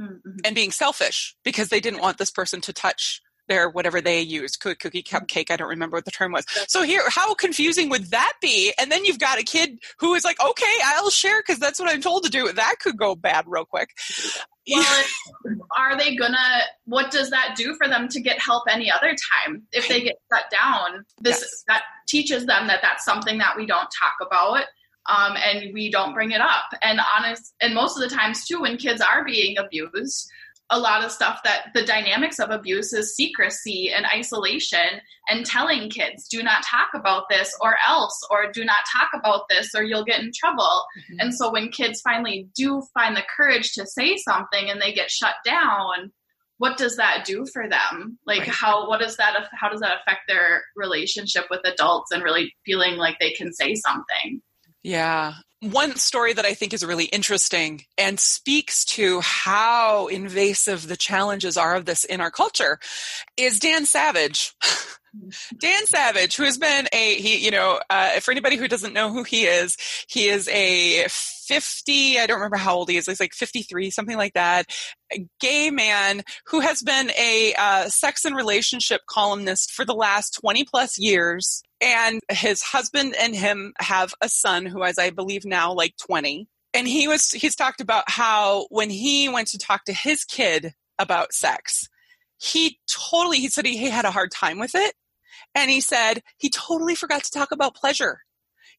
mm-hmm. and being selfish because they didn't want this person to touch their whatever they used cookie cupcake i don't remember what the term was. So here how confusing would that be? And then you've got a kid who is like okay i'll share because that's what i'm told to do. That could go bad real quick. Well, are they gonna what does that do for them to get help any other time? If they get shut down this yes. that teaches them that that's something that we don't talk about um, and we don't bring it up. And honest and most of the times too when kids are being abused a lot of stuff that the dynamics of abuse is secrecy and isolation and telling kids do not talk about this or else or do not talk about this or you'll get in trouble mm-hmm. and so when kids finally do find the courage to say something and they get shut down what does that do for them like right. how what does that how does that affect their relationship with adults and really feeling like they can say something yeah one story that I think is really interesting and speaks to how invasive the challenges are of this in our culture is Dan Savage. Dan Savage, who has been a he, you know, uh, for anybody who doesn't know who he is, he is a 50, I don't remember how old he is, he's like 53, something like that, gay man who has been a uh, sex and relationship columnist for the last 20 plus years. And his husband and him have a son who is, I believe, now like 20. And he was, he's talked about how when he went to talk to his kid about sex, he totally, he said he, he had a hard time with it and he said he totally forgot to talk about pleasure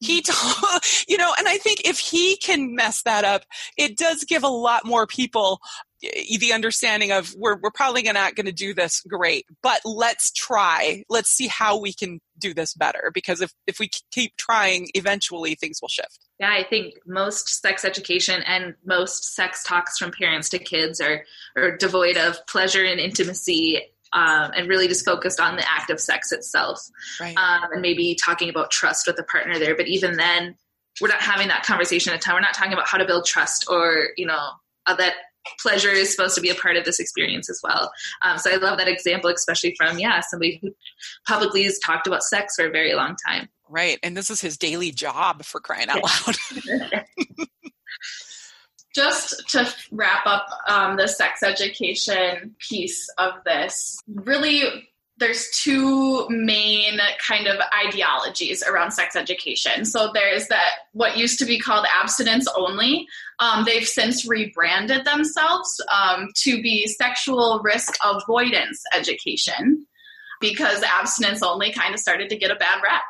he told, you know and i think if he can mess that up it does give a lot more people eh, the understanding of we're, we're probably not going to do this great but let's try. Let's see how we can do this better because if, if we keep trying eventually things will shift. Yeah i think most sex education and most sex talks from parents to kids are, are devoid of pleasure and intimacy um, and really just focused on the act of sex itself. Right. um, and maybe talking about trust with the partner there. But even then we're not having that conversation at time. We're not talking about how to build trust or you know uh, that pleasure is supposed to be a part of this experience as well. Um, so i love that example especially from yeah somebody who publicly has talked about sex for a very long time. Right. And this is his daily job for crying out loud just to wrap up um, the sex education piece of this, really there's two main kind of ideologies around sex education. So there's that what used to be called abstinence only. Um, they've since rebranded themselves um, to be sexual risk avoidance education because abstinence only kind of started to get a bad rap.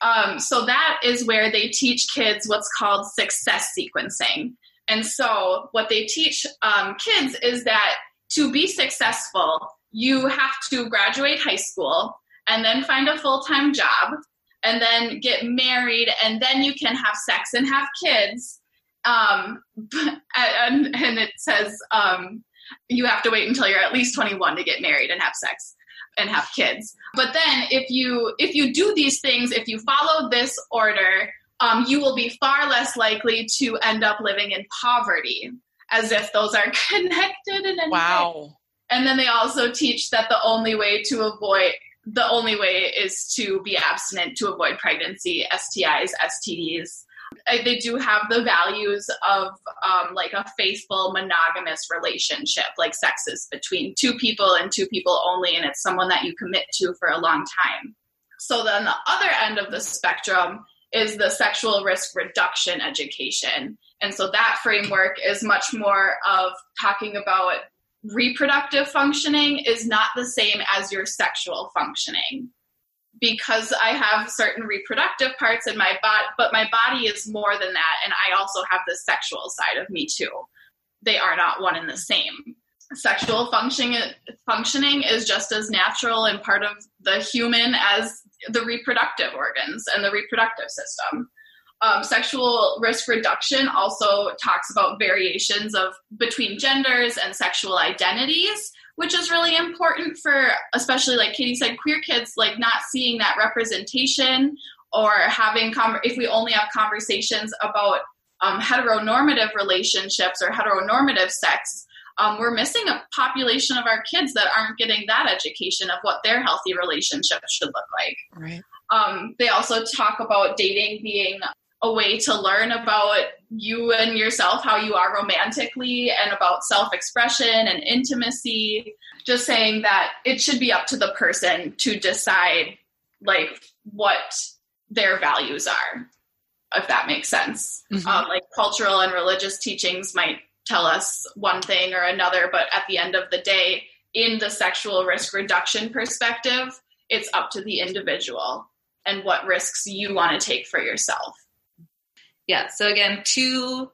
Um, so that is where they teach kids what's called success sequencing. And so what they teach um, kids is that to be successful, you have to graduate high school and then find a full time job and then get married and then you can have sex and have kids. Um, and, and, it says um, you have to wait until you're at least 21 to get married and have sex and have kids. But then if you if you do these things, if you follow this order, um, you will be far less likely to end up living in poverty, as if those are connected in any wow. way. And then they also teach that the only way to avoid the only way is to be abstinent to avoid pregnancy, STIs, STDs. They do have the values of um, like a faithful monogamous relationship, like sex is between two people and two people only, and it's someone that you commit to for a long time. So then the other end of the spectrum is the sexual risk reduction education. And so that framework is much more of talking about reproductive functioning is not the same as your sexual functioning because I have certain reproductive parts in my body, but my body is more than that. And I also have the sexual side of me too. They are not one and the same. Sexual functioning, functioning is just as natural and part of the human as the reproductive organs and the reproductive system. Um, sexual risk reduction also talks about variations of between genders and sexual identities, which is really important for especially like Katie said, queer kids like not seeing that representation or having com- if we only have conversations about um, heteronormative relationships or heteronormative sex. Um, we're missing a population of our kids that aren't getting that education of what their healthy relationship should look like. Right. Um, they also talk about dating being a way to learn about you and yourself, how you are romantically, and about self expression and intimacy. Just saying that it should be up to the person to decide, like, what their values are, if that makes sense. Mm-hmm. Um, like, cultural and religious teachings might tell us one thing or another, but at the end of the day, in the sexual risk reduction perspective, it's up to the individual and what risks you want to take for yourself. Yeah. So again, two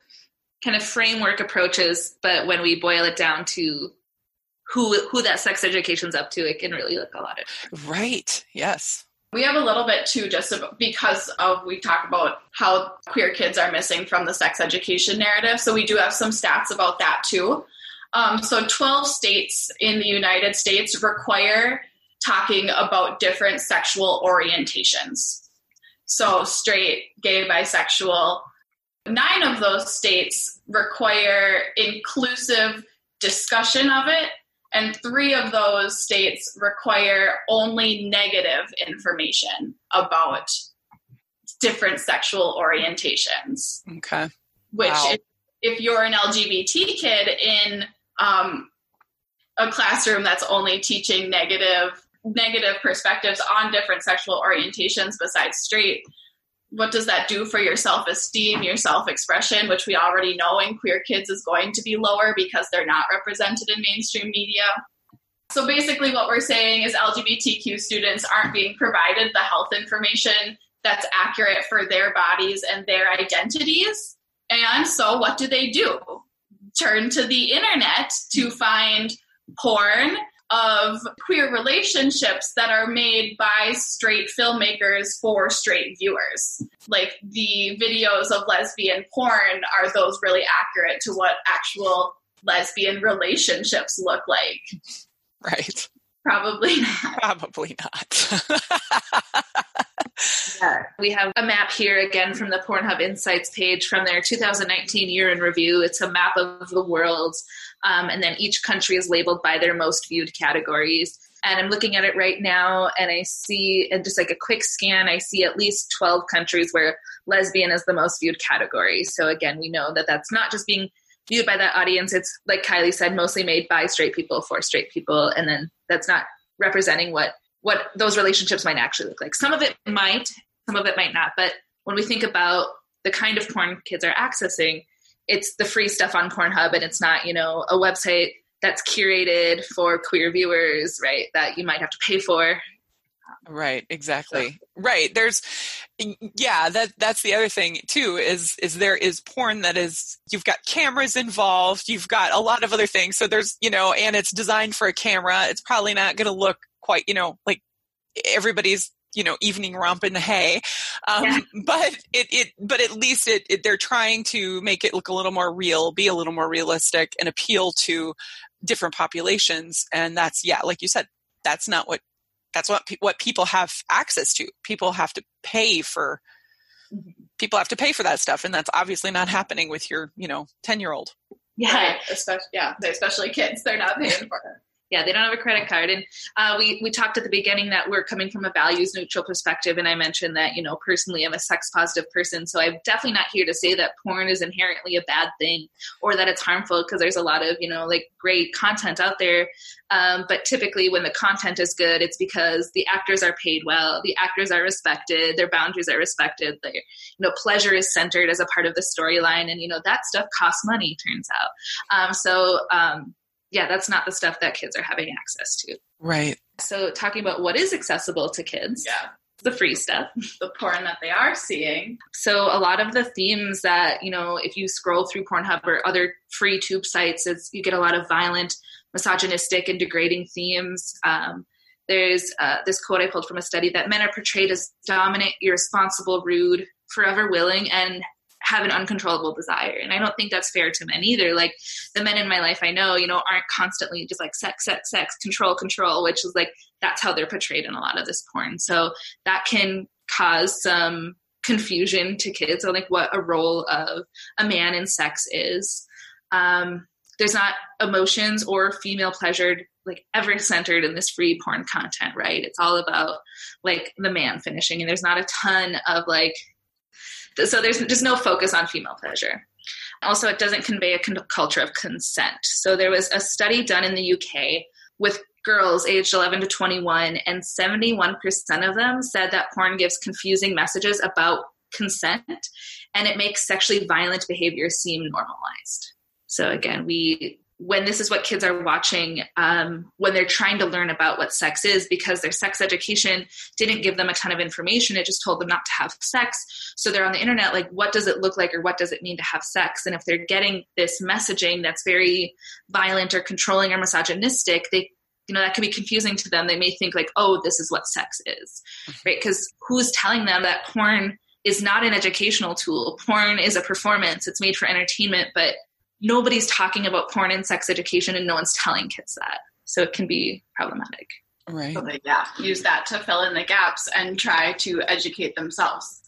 kind of framework approaches, but when we boil it down to who who that sex education's up to, it can really look a lot of right. Yes. We have a little bit too, just because of we talk about how queer kids are missing from the sex education narrative. So we do have some stats about that too. Um, so 12 states in the United States require talking about different sexual orientations. So, straight, gay, bisexual. Nine of those states require inclusive discussion of it, and three of those states require only negative information about different sexual orientations. Okay. Which, wow. if, if, you're an LGBT kid in um, a classroom that's only teaching negative negative perspectives on different sexual orientations besides straight what does that do for your self-esteem your self-expression which we already know in queer kids is going to be lower because they're not represented in mainstream media? So basically what we're saying is lgbtq students aren't being provided the health information that's accurate for their bodies and their identities. And so what do they do? Turn to the internet to find porn of queer relationships that are made by straight filmmakers for straight viewers. Like the videos of lesbian porn are those really accurate to what actual lesbian relationships look like? Right. Probably not. Probably not. yeah. We have a map here again from the Pornhub Insights page from their 2019 year in review. It's a map of the world um, and then each country is labeled by their most viewed categories. And I'm looking at it right now, and I see, and just like a quick scan, I see at least 12 countries where lesbian is the most viewed category. So again, we know that that's not just being viewed by that audience. It's like Kylie said, mostly made by straight people for straight people, and then that's not representing what what those relationships might actually look like. Some of it might, some of it might not. But when we think about the kind of porn kids are accessing, it's the free stuff on Pornhub and it's not, you know, a website that's curated for queer viewers, right? That you might have to pay for. Right, exactly. So. Right. There's yeah that that's the other thing too is is there is porn that is you've got cameras involved you've got a lot of other things so there's you know and it's designed for a camera it's probably not going to look quite you know like everybody's you know evening romp in the hay um, yeah. but it, it but at least it, it they're trying to make it look a little more real be a little more realistic and appeal to different populations and that's yeah like you said that's not what that's what pe- what people have access to people have to pay for mm-hmm. people have to pay for that stuff and that's obviously not happening with your you know 10 year old yeah right. especially yeah especially kids they're not paying for it yeah, they don't have a credit card. And uh, we we talked at the beginning that we're coming from a values neutral perspective, and I mentioned that you know personally I'm a sex positive person, so I'm definitely not here to say that porn is inherently a bad thing or that it's harmful because there's a lot of you know like great content out there. Um, but typically, when the content is good, it's because the actors are paid well, the actors are respected, their boundaries are respected. Their you know pleasure is centered as a part of the storyline, and you know that stuff costs money. Turns out, um, so. Um, yeah, that's not the stuff that kids are having access to. Right. So, talking about what is accessible to kids. Yeah. The free stuff, the porn that they are seeing. So, a lot of the themes that, you know, if you scroll through Pornhub or other free tube sites, it's, you get a lot of violent, misogynistic, and degrading themes. Um, there's uh, this quote I pulled from a study that men are portrayed as dominant, irresponsible, rude, forever willing, and have an uncontrollable desire. And I don't think that's fair to men either. Like the men in my life I know, you know, aren't constantly just like sex, sex, sex, control, control, which is like that's how they're portrayed in a lot of this porn. So that can cause some confusion to kids on like what a role of a man in sex is. Um, there's not emotions or female pleasured like ever centered in this free porn content, right? It's all about like the man finishing, and there's not a ton of like so there's just no focus on female pleasure. Also, it doesn't convey a con- culture of consent. So there was a study done in the UK with girls aged 11 to 21, and 71% of them said that porn gives confusing messages about consent and it makes sexually violent behavior seem normalized. So again, we when this is what kids are watching um, when they're trying to learn about what sex is because their sex education didn't give them a ton of information it just told them not to have sex. So they're on the internet like what does it look like or what does it mean to have sex? And if they're getting this messaging that's very violent or controlling or misogynistic they you know that can be confusing to them. They may think like oh this is what sex is mm-hmm. right? Because who's telling them that porn is not an educational tool? Porn is a performance. It's made for entertainment but nobody's talking about porn and sex education and no one's telling kids that. So it can be problematic. Right. So they, yeah, use that to fill in the gaps and try to educate themselves.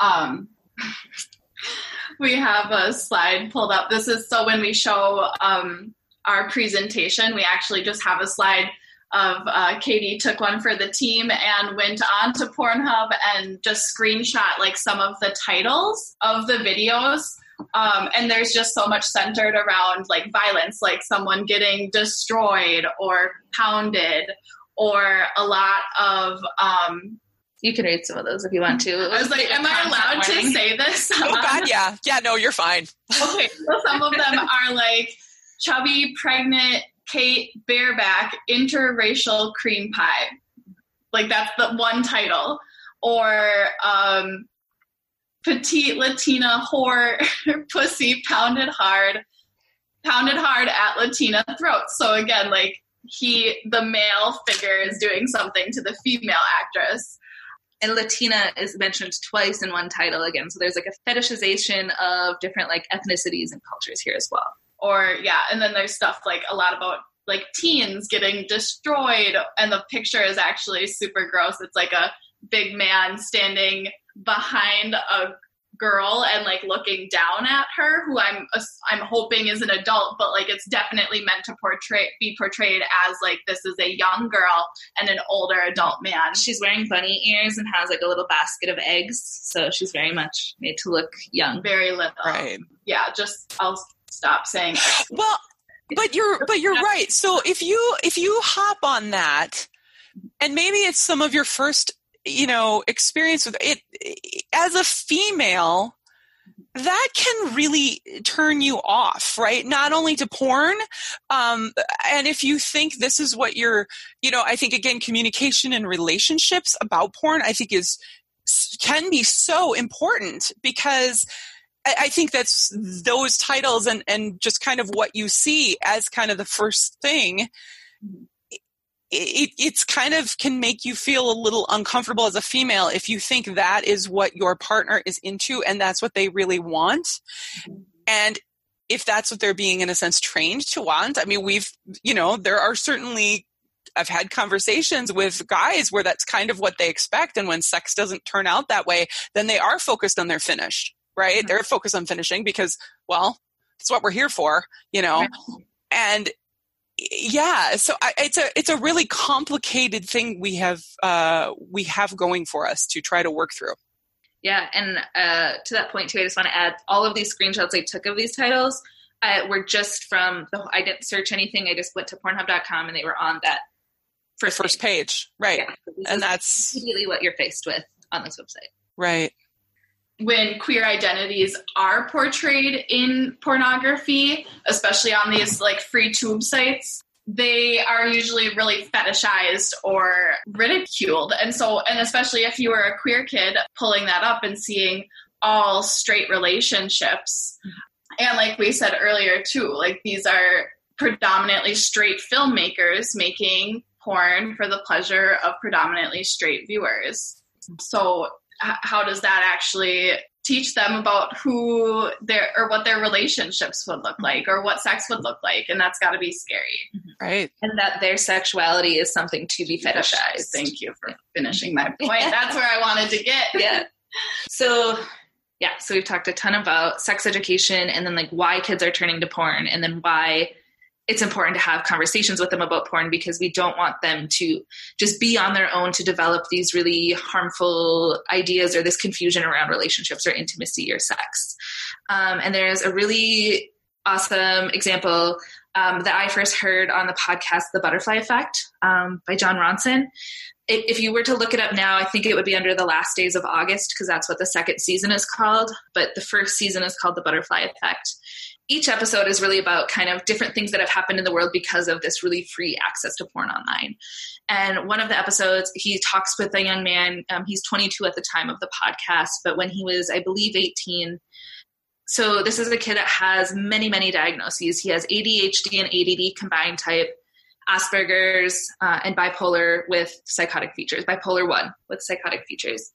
Um, we have a slide pulled up. This is so when we show um, our presentation, we actually just have a slide of uh, Katie took one for the team and went on to Pornhub and just screenshot like some of the titles of the videos um, and there's just so much centered around like violence, like someone getting destroyed or pounded, or a lot of. Um, you can read some of those if you want to. I was like, am I allowed to say this? oh God, yeah, yeah. No, you're fine. okay, so some of them are like chubby, pregnant Kate bareback interracial cream pie. Like that's the one title. Or um, petite Latina whore pussy pounded hard, pounded hard at Latina throats. So again, like he, the male figure is doing something to the female actress. And Latina is mentioned twice in one title again. So there's like a fetishization of different like ethnicities and cultures here as well. Or yeah, and then there's stuff like a lot about like teens getting destroyed and the picture is actually super gross. It's like a big man standing behind a girl and like looking down at her who i'm i'm hoping is an adult but like it's definitely meant to portray be portrayed as like this is a young girl and an older adult man. She's wearing bunny ears and has like a little basket of eggs so she's very much made to look young. Very little. Right. Yeah just i'll stop saying well but you're but you're right. So if you if you hop on that and maybe it's some of your first you know experience with it as a female that can really turn you off right not only to porn um, and if you think this is what you're you know i think again communication and relationships about porn i think is can be so important because I, think that's those titles and, and just kind of what you see as kind of the first thing. It, it's kind of can make you feel a little uncomfortable as a female if you think that is what your partner is into and that's what they really want. And if that's what they're being in a sense trained to want, I mean, we've, you know, there are certainly I've had conversations with guys where that's kind of what they expect. And when sex doesn't turn out that way, then they are focused on their finish, right? Mm-hmm. They're focused on finishing because, well, that's what we're here for, you know? Right. And yeah, so I, it's a it's a really complicated thing we have uh, we have going for us to try to work through. Yeah, and uh, to that point too, I just want to add all of these screenshots I took of these titles uh, were just from the. I didn't search anything. I just went to Pornhub.com and they were on that first first page, page. right? Yeah, so and that's immediately what you're faced with on this website, right? When queer identities are portrayed in pornography, especially on these like free tube sites, they are usually really fetishized or ridiculed. And so, and especially if you were a queer kid pulling that up and seeing all straight relationships. And like we said earlier, too, like these are predominantly straight filmmakers making porn for the pleasure of predominantly straight viewers. So, how does that actually teach them about who their or what their relationships would look mm-hmm. like or what sex would look like and that's got to be scary. Mm-hmm. Right. And that their sexuality is something to be fetishized. Thank you for finishing my point. That's where i wanted to get. Yeah. So yeah so we've talked a ton about sex education and then like why kids are turning to porn and then why it's important to have conversations with them about porn because we don't want them to just be on their own to develop these really harmful ideas or this confusion around relationships or intimacy or sex. Um, and there's a really awesome example um, that I first heard on the podcast, The Butterfly Effect um, by Jon Ronson. If you were to look it up now, I think it would be under the last days of August because that's what the second season is called. But the first season is called The Butterfly Effect each episode is really about kind of different things that have happened in the world because of this really free access to porn online. And one of the episodes, he talks with a young man. Um, he's 22 at the time of the podcast, but when he was, I believe, 18, so this is a kid that has many, many diagnoses. He has ADHD and ADD combined type, Asperger's, uh, and bipolar with psychotic features, bipolar 1 with psychotic features.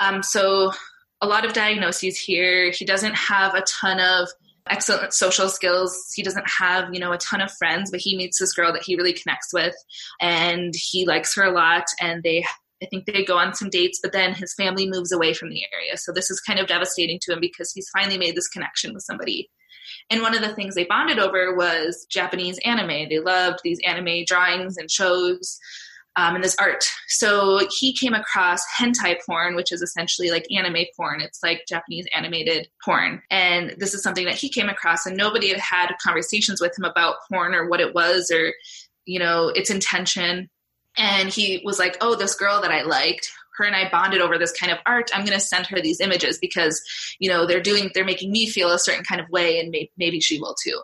Um, so a lot of diagnoses here. He doesn't have a ton of excellent social skills. He doesn't have, you know, a ton of friends, but he meets this girl that he really connects with and he likes her a lot and they I think they go on some dates, but then his family moves away from the area. So this is kind of devastating to him because he's finally made this connection with somebody. And one of the things they bonded over was Japanese anime. They loved these anime drawings and shows um, and this art. So he came across hentai porn, which is essentially like anime porn. It's like Japanese animated porn. And this is something that he came across, and nobody had had conversations with him about porn or what it was or, you know, its intention. And he was like, oh, this girl that I liked, her and I bonded over this kind of art. I'm going to send her these images because, you know, they're doing, they're making me feel a certain kind of way and may, maybe she will too.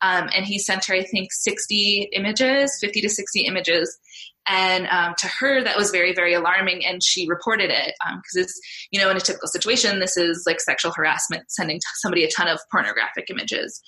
Um, and he sent her, I think, 60 images, 50 to 60 images. And um, to her, that was very, very alarming, and she reported it because um, it's, you know, in a typical situation, this is like sexual harassment, sending somebody a ton of pornographic images.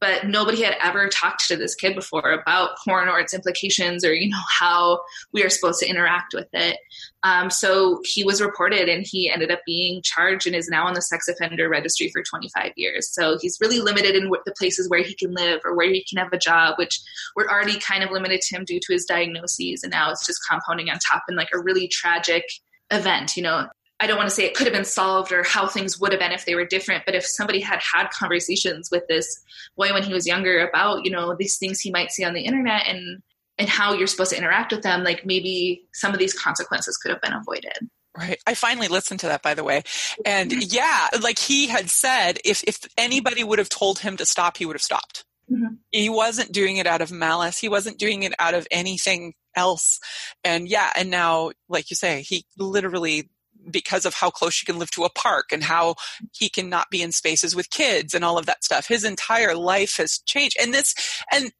But nobody had ever talked to this kid before about porn or its implications, or you know how we are supposed to interact with it. Um, so he was reported, and he ended up being charged, and is now on the sex offender registry for 25 years. So he's really limited in the places where he can live or where he can have a job, which were already kind of limited to him due to his diagnoses, and now it's just compounding on top in like a really tragic event you know I don't want to say it could have been solved or how things would have been if they were different, but if somebody had had conversations with this boy when he was younger about, you know, these things he might see on the internet and and how you're supposed to interact with them, like maybe some of these consequences could have been avoided. Right. I finally listened to that by the way. And yeah, like he had said if if anybody would have told him to stop, he would have stopped. Mm-hmm. He wasn't doing it out of malice. He wasn't doing it out of anything else. And yeah, and now, like you say, he literally because of how close you can live to a park and how he can not be in spaces with kids and all of that stuff. His entire life has changed. And this, and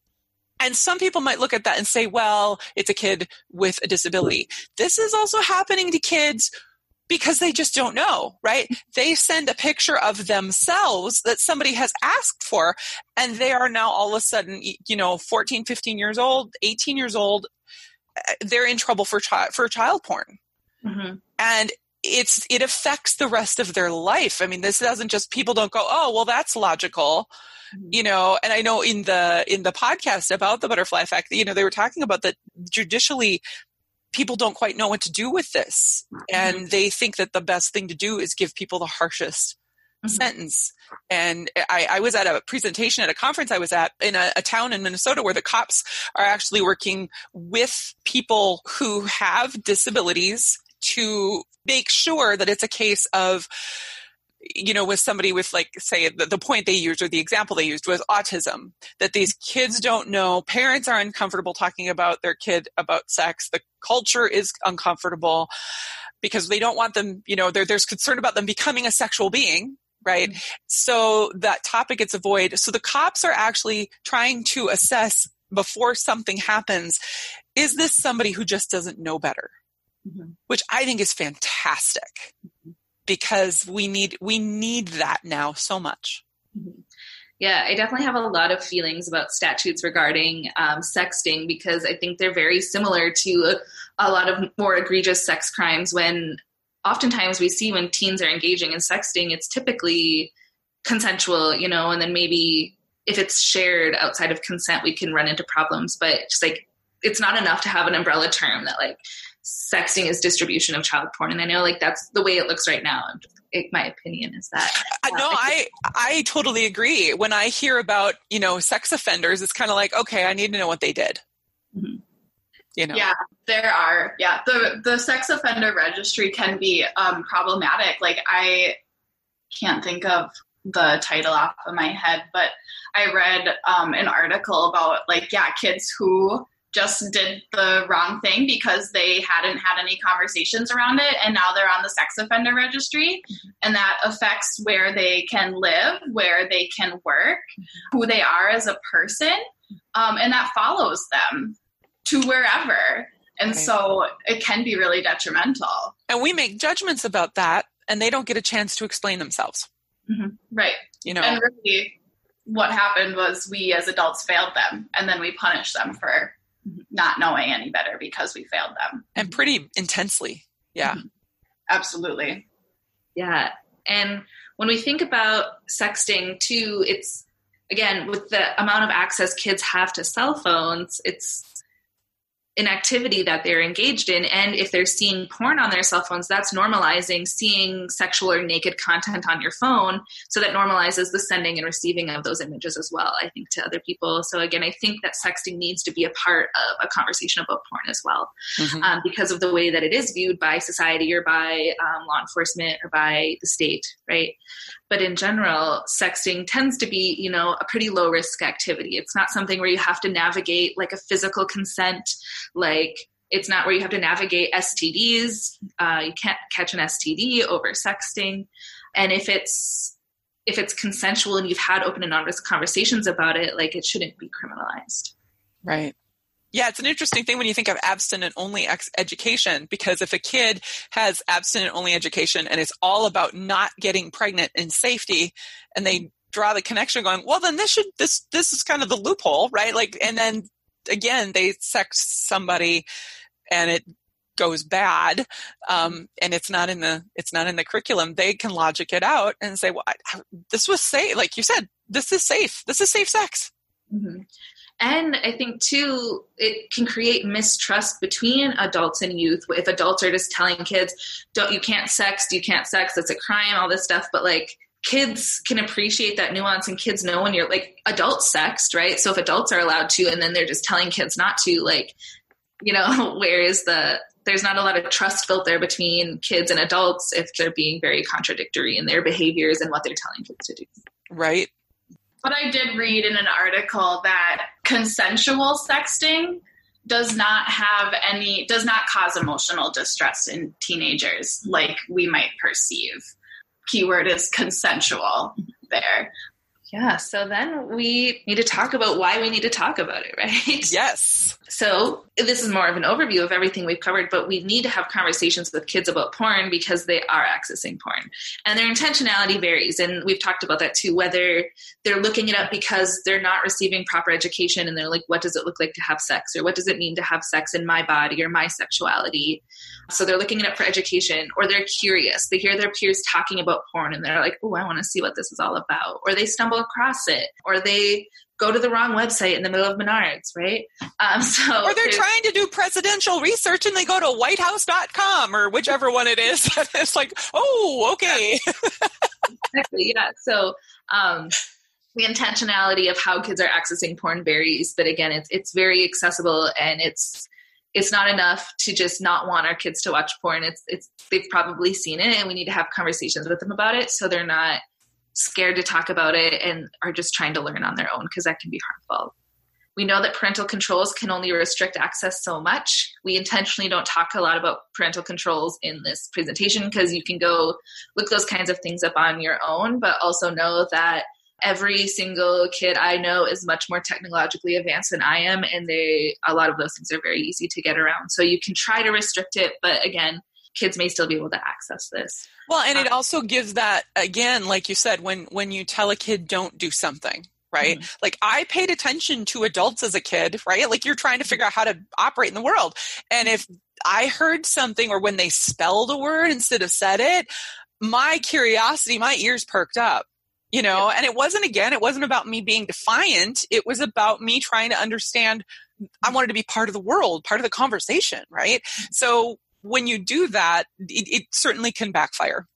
and some people might look at that and say, well, it's a kid with a disability. This is also happening to kids because they just don't know, right? They send a picture of themselves that somebody has asked for, and they are now all of a sudden, you know, 14, 15 years old, 18 years old. Uh, they're in trouble for child for child porn, mm-hmm. and it's it affects the rest of their life. I mean, this doesn't just people don't go, oh, well, that's logical, mm-hmm. you know. And I know in the in the podcast about the butterfly effect, you know, they were talking about that judicially people don't quite know what to do with this and mm-hmm. they think that the best thing to do is give people the harshest mm-hmm. sentence and I, I, was at a presentation at a conference i was at in a, a, town in minnesota where the cops are actually working with people who have disabilities to make sure that it's a case of you know, with somebody with like, say, the, the, point they used or the example they used was autism, that these kids don't know, parents are uncomfortable talking about their kid about sex, the culture is uncomfortable because they don't want them, you know, there's concern about them becoming a sexual being, right? Mm-hmm. So that topic gets avoided. So the cops are actually trying to assess before something happens, is this somebody who just doesn't know better? Mm-hmm. Which I think is fantastic. Mm-hmm because we need we need that now so much. Mm-hmm. Yeah, I definitely have a lot of feelings about statutes regarding um, sexting because I think they're very similar to a, a, lot of more egregious sex crimes. When oftentimes we see when teens are engaging in sexting, it's typically consensual, you know, and then maybe if it's shared outside of consent, we can run into problems. But just like it's not enough to have an umbrella term that like sexting is distribution of child porn. And i know like that's the way it looks right now. It, my opinion is that uh, no i i totally agree. When i hear about you know sex offenders it's kind of like okay i need to know what they did. Mm-hmm. you know? Yeah there are. Yeah the the sex offender registry can be um, problematic. Like i can't think of the title off of my head but i read um, an article about like yeah kids who just did the wrong thing because they hadn't had any conversations around it and now they're on the sex offender registry and that affects where they can live where they can work who they are as a person um, and that follows them to wherever. And right. so it can be really detrimental. And we make judgments about that and they don't get a chance to explain themselves. Mm-hmm. right. You know? And really what happened was we as adults failed them and then we punished them for not knowing any better because we failed them. And pretty intensely. Yeah. Mm-hmm. Absolutely. Yeah. And when we think about sexting too, it's again with the amount of access kids have to cell phones, it's an activity that they're engaged in and if they're seeing porn on their cell phones that's normalizing seeing sexual or naked content on your phone. So that normalizes the sending and receiving of those images as well i think to other people. So again i think that sexting needs to be a part of a conversation about porn as well mm-hmm. um, because of the way that it is viewed by society or by um, law enforcement or by the state right but in general sexting tends to be you know a pretty low risk activity. It's not something where you have to navigate like a physical consent. Like it's not where you have to navigate stds uh, you can't catch an std over sexting. And if it's if it's consensual and you've had open and honest conversations about it like it shouldn't be criminalized. Right yeah, it's an interesting thing when you think of abstinent only ex- education because if a kid has abstinent only education and it's all about not getting pregnant in safety and they draw the connection going, well then this should this this is kind of the loophole, right? Like and then again they sex somebody and it goes bad um, and it's not in the it's not in the curriculum they can logic it out and say well I, this was safe like you said this is safe this is safe sex mm-hmm. And I think too, it can create mistrust between adults and youth. If adults are just telling kids, "Don't you can't sex, you can't sex, it's a crime," all this stuff, but like kids can appreciate that nuance and kids know when you're like adults sexed, right? So if adults are allowed to and then they're just telling kids not to, like, you know, where is the there's not a lot of trust built there between kids and adults if they're being very contradictory in their behaviors and what they're telling kids to do. Right. But I did read in an article that consensual sexting does not have any, does not cause emotional distress in teenagers like we might perceive. Keyword is consensual there. Yeah, so then we need to talk about why we need to talk about it, right? Yes. So this is more of an overview of everything we've covered, but we need to have conversations with kids about porn because they are accessing porn. And their intentionality varies. And we've talked about that too, whether they're looking it up because they're not receiving proper education and they're like, what does it look like to have sex? Or what does it mean to have sex in my body or my sexuality? So they're looking it up for education, or they're curious. They hear their peers talking about porn and they're like, oh, I want to see what this is all about. Or they stumble across it, or they go to the wrong website in the middle of Menards, right? Um, so or they're trying to do presidential research and they go to whitehouse.com or whichever one it is. it's like, oh, okay. exactly. Yeah. So um, the intentionality of how kids are accessing porn varies, but again, it's it's very accessible and it's it's not enough to just not want our kids to watch porn. It's it's they've probably seen it and we need to have conversations with them about it so they're not scared to talk about it and are just trying to learn on their own because that can be harmful. We know that parental controls can only restrict access so much. We intentionally don't talk a lot about parental controls in this presentation because you can go look those kinds of things up on your own, but also know that every single kid I know is much more technologically advanced than I am, and they a lot of those things are very easy to get around. So you can try to restrict it, but again, kids may still be able to access this. Well, and it um, also gives that again, like you said, when when you tell a kid don't do something, right? Mm-hmm. Like I paid attention to adults as a kid, right? Like you're trying to figure out how to operate in the world. And if I heard something or when they spelled a word instead of said it, my curiosity, my ears perked up. You know, and it wasn't again, it wasn't about me being defiant. It was about me trying to understand I wanted to be part of the world, part of the conversation, right? So when you do that, it, it certainly can backfire.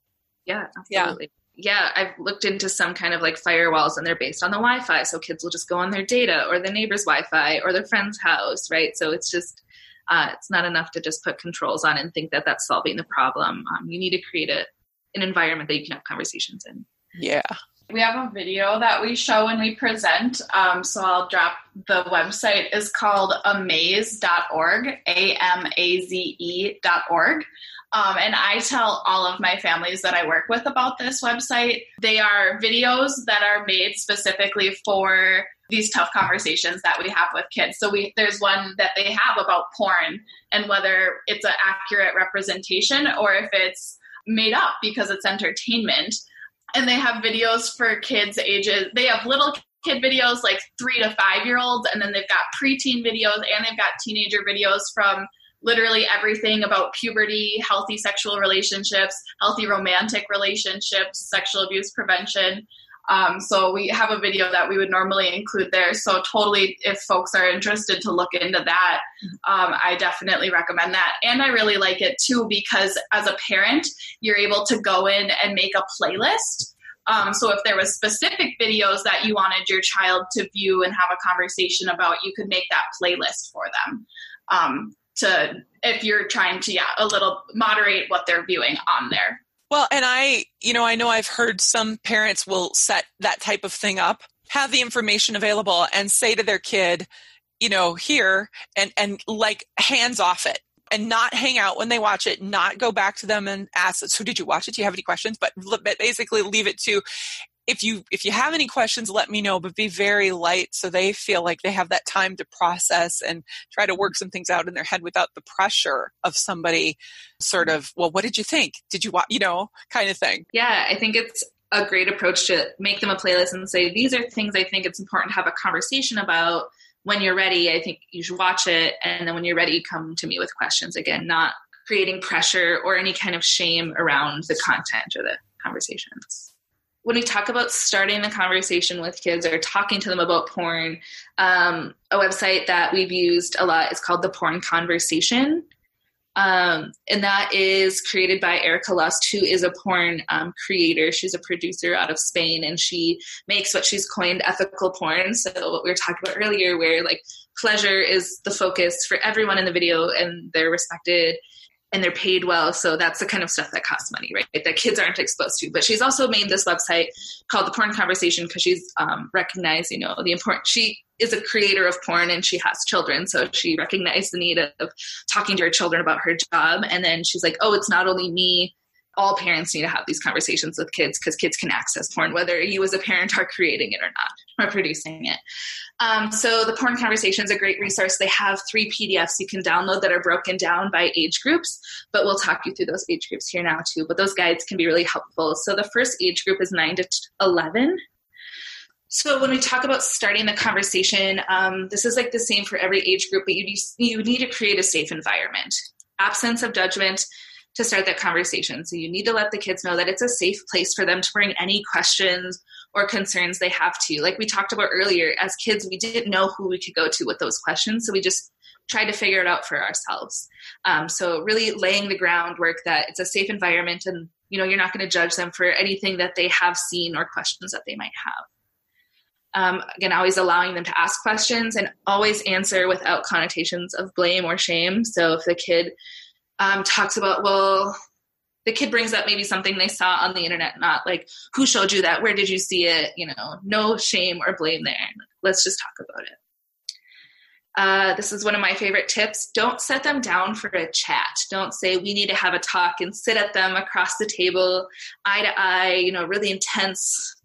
Yeah, absolutely. Yeah yeah, I've looked into some kind of like firewalls and they're based on the Wi Fi. So kids will just go on their data or the neighbor's Wi Fi or their friend's house, right? So it's just, uh, it's not enough to just put controls on and think that that's solving the problem. Um, you need to create a, an environment that you can have conversations in. Yeah. We have a video that we show when we present. Um, so I'll drop the website is called amaze.org, A M A Z E.org. Um, and I tell all of my families that I work with about this website. They are videos that are made specifically for these tough conversations that we have with kids. So we there's one that they have about porn and whether it's an accurate representation or if it's made up because it's entertainment and they have videos for kids ages they have little kid videos like three to five year olds and then they've got preteen videos and they've got teenager videos from literally everything about puberty healthy sexual relationships healthy romantic relationships sexual abuse prevention um, so we have a video that we would normally include there. So totally, if folks are interested to look into that, um, I definitely recommend that. And I really like it too because as a parent, you're able to go in and make a playlist. Um, so if there was specific videos that you wanted your child to view and have a conversation about, you could make that playlist for them. Um, to if you're trying to yeah a little moderate what they're viewing on there. Well, and I, you know, I know I've heard some parents will set that type of thing up, have the information available, and say to their kid, you know, here and and like hands off it and not hang out when they watch it, not go back to them and ask, so did you watch it? Do you have any questions? But basically leave it to if you if you have any questions let me know but be very light so they feel like they have that time to process and try to work some things out in their head without the pressure of somebody sort of well what did you think? Did you watch you know kind of thing. Yeah i think it's a great approach to make them a playlist and say these are things i think it's important to have a conversation about. When you're ready i think you should watch it and then when you're ready come to me with questions. Again not creating pressure or any kind of shame around the content or the conversations when we talk about starting the conversation with kids or talking to them about porn, um, a website that we've used a lot is called the Porn Conversation. Um, and that is created by Erika Lust, who is a porn um, creator. She's a producer out of Spain, and she makes what she's coined ethical porn. So, what we were talking about earlier, where like pleasure is the focus for everyone in the video, and they're respected and they're paid well. So that's the kind of stuff that costs money, right? That kids aren't exposed to. But she's also made this website called the Porn Conversation because she's um, recognized, you know, the important. She is a creator of porn and she has children, so she recognized the need of talking to her children about her job. And then she's like, oh, it's not only me all parents need to have these conversations with kids because kids can access porn, whether you as a parent are creating it or not, or producing it. Um, so the Porn Conversation is a great resource. They have three PDFs you can download that are broken down by age groups, but we'll talk you through those age groups here now too. But those guides can be really helpful. So the first age group is 9 to 11. So when we talk about starting the conversation, um, this is like the same for every age group, but you, you need to create a safe environment. Absence of judgment, to start that conversation. So you need to let the kids know that it's a safe place for them to bring any questions or concerns they have to. You. Like we talked about earlier, as kids, we didn't know who we could go to with those questions. So we just tried to figure it out for ourselves. Um, so really laying the groundwork that it's a safe environment and you know you're not going to judge them for anything that they have seen or questions that they might have. Um, again, always allowing them to ask questions and always answer without connotations of blame or shame. So if the kid um, talks about, well, the kid brings up maybe something they saw on the internet, not like, who showed you that? Where did you see it? You know, no shame or blame there. Let's just talk about it. Uh, this is one of my favorite tips. Don't set them down for a chat. Don't say we need to have a talk and sit at them across the table, eye to eye, you know, really intense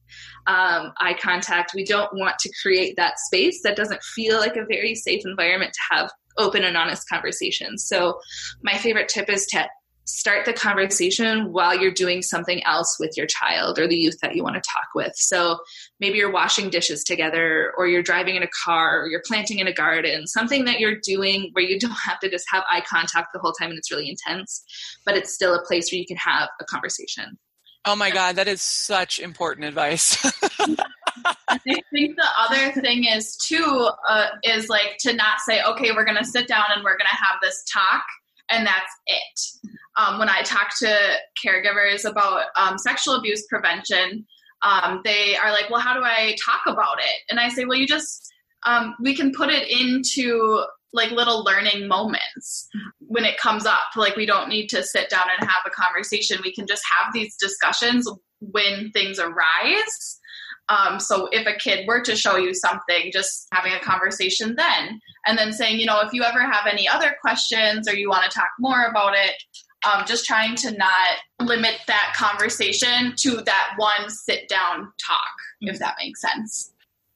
um, eye contact. We don't want to create that space that doesn't feel like a very safe environment to have open and honest conversations. So, my favorite tip is to start the conversation while you're doing something else with your child or the youth that you want to talk with. So maybe you're washing dishes together, or you're driving in a car, or you're planting in a garden, something that you're doing where you don't have to just have eye contact the whole time and it's really intense, but it's still a place where you can have a conversation. Oh my God, that is such important advice. I think the other thing is too uh, is like to not say, okay, we're to sit down and we're to have this talk, and that's it. Um, when I talk to caregivers about um, sexual abuse prevention, um, they are like, well, how do I talk about it? And I say, well, you just um, we can put it into like little learning moments when it comes up. Like we don't need to sit down and have a conversation. We can just have these discussions when things arise um, so if a kid were to show you something, just having a conversation then, and then saying, you know, if you ever have any other questions or you want to talk more about it, um, just trying to not limit that conversation to that one sit down talk, mm-hmm. if that makes sense.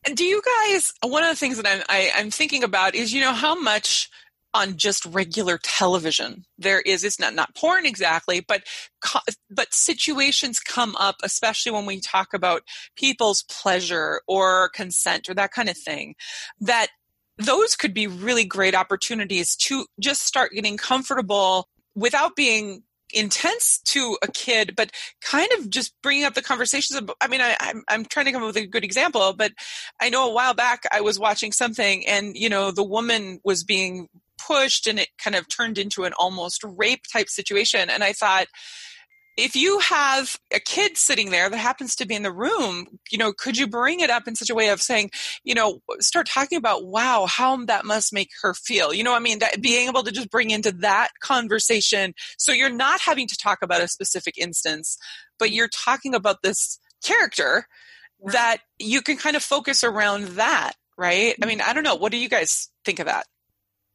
And do you guys? One of the things that I'm I, am i am thinking about is, you know, how much on just regular television there is it's not not porn exactly but but situations come up especially when we talk about people's pleasure or consent or that kind of thing that those could be really great opportunities to just start getting comfortable without being intense to a kid, but kind of just bringing up the conversations. Of, I mean, I, I'm, I'm trying to come up with a good example, but I know a while back I was watching something and, you know, the woman was being pushed and it kind of turned into an almost rape type situation. And I thought, if you have a kid sitting there that happens to be in the room, you know, could you bring it up in such a way of saying, you know, start talking about, wow, how that must make her feel? You know, I mean, that being able to just bring into that conversation. So you're not having to talk about a specific instance, but you're talking about this character that you can kind of focus around that, right? I mean, I don't know. What do you guys think of that?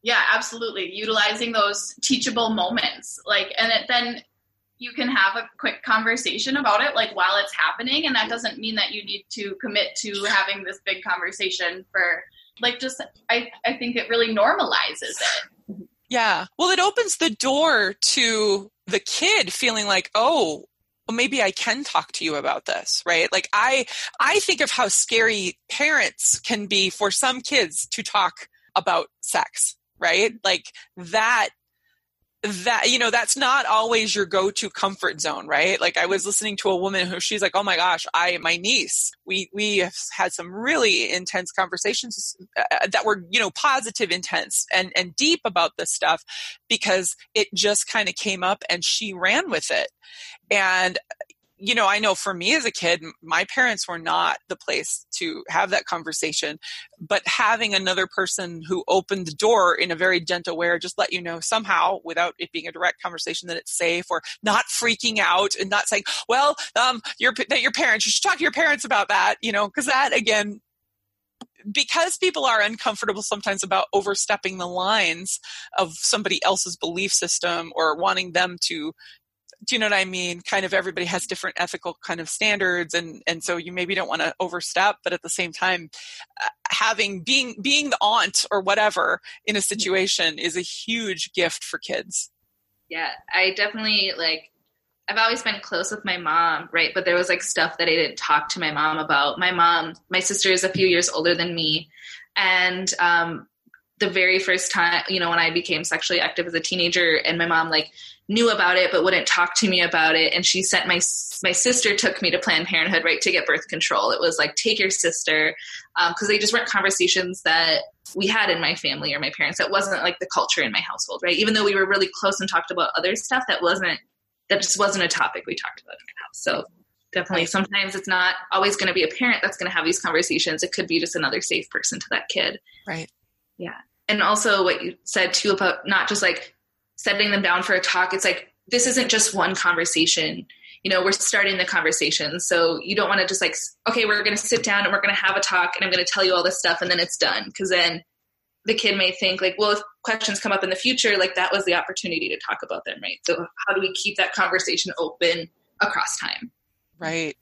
Yeah, absolutely. Utilizing those teachable moments. Like, and it, then you can have a quick conversation about it, like while it's happening. And that doesn't mean that you need to commit to having this big conversation for, like, just, I, I think it really normalizes it. Yeah. Well, it opens the door to the kid feeling like, oh, well, maybe I can talk to you about this, right? Like I, I think of how scary parents can be for some kids to talk about sex right? Like that that you know that's not always your go-to comfort zone right like i was listening to a woman who she's like oh my gosh i my niece we we have had some really intense conversations uh, that were you know positive intense and and deep about this stuff because it just kind of came up and she ran with it and you know, I know for me as a kid, my parents were not the place to have that conversation. But having another person who opened the door in a very gentle way, or just let you know somehow, without it being a direct conversation, that it's safe, or not freaking out and not saying, "Well, um, your that your parents, you should talk to your parents about that," you know, because that again because people are uncomfortable sometimes about overstepping the lines of somebody else's belief system or wanting them to do you know what I mean? Kind of everybody has different ethical kind of standards, and and so you maybe don't want to overstep, but at the same time, uh, having being being the aunt or whatever in a situation is a huge gift for kids. Yeah, I definitely like. I've always been close with my mom, right? But there was like stuff that I didn't talk to my mom about. My mom, my sister is a few years older than me, and um, the very first time, you know, when I became sexually active as a teenager, and my mom like knew about it but wouldn't talk to me about it. And she sent my my sister took me to planned parenthood right to get birth control. It was like take your sister because um, they just weren't conversations that we had in my family or my parents. That wasn't like the culture in my household right? Even though we were really close and talked about other stuff that wasn't that just wasn't a topic we talked about in my house. So definitely sometimes it's not always going to be a parent that's going to have these conversations. It could be just another safe person to that kid. Right. Yeah. And also what you said too about not just like setting them down for a talk it's like this isn't just one conversation. You know we're starting the conversation. So you don't want to just like okay we're going to sit down and we're going to have a talk and i'm going to tell you all this stuff and then it's done. Because then the kid may think like well if questions come up in the future like that was the opportunity to talk about them right? So how do we keep that conversation open across time? Right.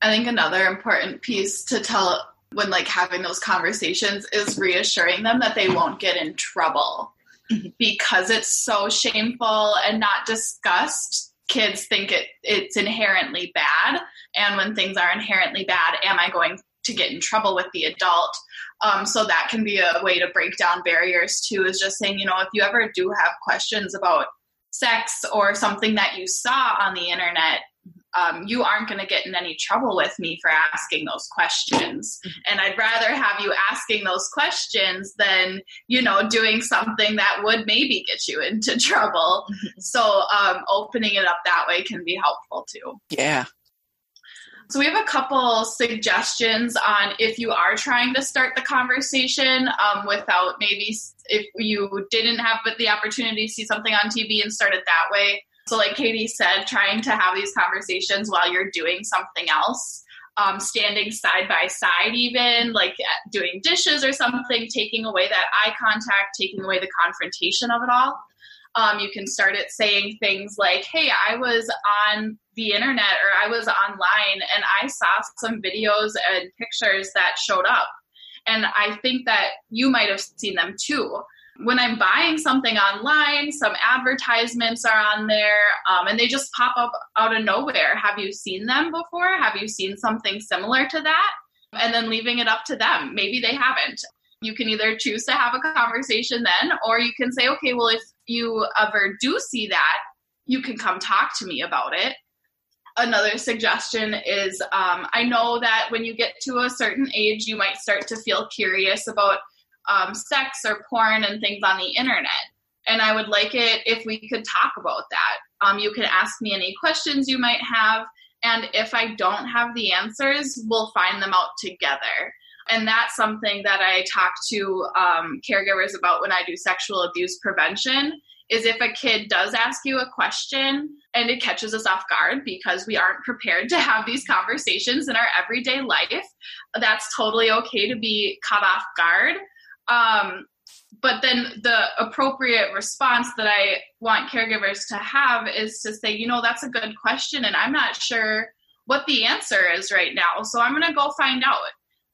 I think another important piece to tell when like having those conversations is reassuring them that they won't get in trouble because it's so shameful and not discussed kids think it it's inherently bad. And when things are inherently bad am i going to get in trouble with the adult? Um, so that can be a way to break down barriers too is just saying you know if you ever do have questions about sex or something that you saw on the internet um, you aren't going to get in any trouble with me for asking those questions. Mm-hmm. And I'd rather have you asking those questions than, you know, doing something that would maybe get you into trouble. Mm-hmm. So um, opening it up that way can be helpful too. Yeah. So we have a couple suggestions on if you are trying to start the conversation um, without maybe if you didn't have the opportunity to see something on TV and start it that way so, like Katie said, trying to have these conversations while you're doing something else, um, standing side by side, even like doing dishes or something, taking away that eye contact, taking away the confrontation of it all. Um, you can start it saying things like, Hey, I was on the internet or I was online and I saw some videos and pictures that showed up. And I think that you might have seen them too when I'm buying something online, some advertisements are on there um, and they just pop up out of nowhere. Have you seen them before? Have you seen something similar to that? And then leaving it up to them. Maybe they haven't. You can either choose to have a conversation then, or you can say, okay, well, if you ever do see that, you can come talk to me about it. Another suggestion is um, I know that when you get to a certain age, you might start to feel curious about um, sex or porn and things on the internet. And I would like it if we could talk about that. Um, you can ask me any questions you might have. And if I don't have the answers, we'll find them out together. And that's something that I talk to um, caregivers about when I do sexual abuse prevention is if a kid does ask you a question and it catches us off guard because we aren't prepared to have these conversations in our everyday life, that's totally okay to be caught off guard. Um, but then the appropriate response that I want caregivers to have is to say, you know, that's a good question, and I'm not sure what the answer is right now. So I'm going to go find out.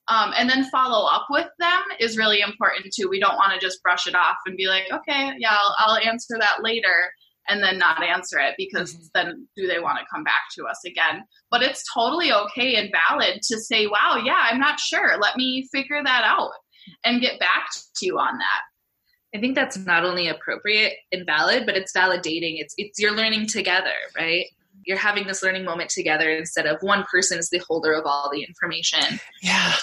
Um, and then follow up with them is really important too. We don't want to just brush it off and be like, okay, yeah, I'll, I'll answer that later and then not answer it because mm-hmm. then do they want to come back to us again? But it's totally okay and valid to say, wow, yeah, I'm not sure. Let me figure that out and get back to you on that. I think that's not only appropriate and valid, but it's validating. It's it's you're learning together, right? You're having this learning moment together instead of one person is the holder of all the information. Yeah.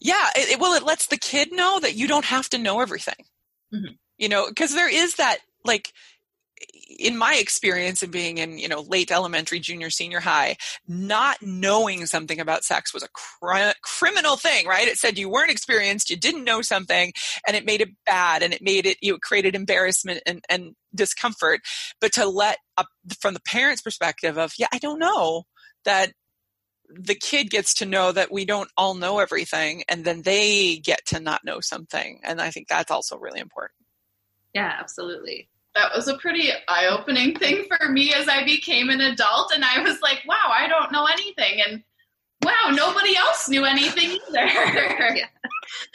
Yeah. It, it, well, it lets the kid know that you don't have to know everything. Mm-hmm. You know, because there is that like in my experience of being in you know late elementary junior senior high not knowing something about sex was a cr- criminal thing right? It said you weren't experienced you didn't know something and it made it bad and it made it you know, created embarrassment and, and discomfort. But to let up from the parents perspective of yeah i don't know that the kid gets to know that we don't all know everything and then they get to not know something and i think that's also really important. Yeah absolutely that was a pretty eye-opening thing for me as I became an adult and I was like, wow, I don't know anything and wow, nobody else knew anything either. yeah.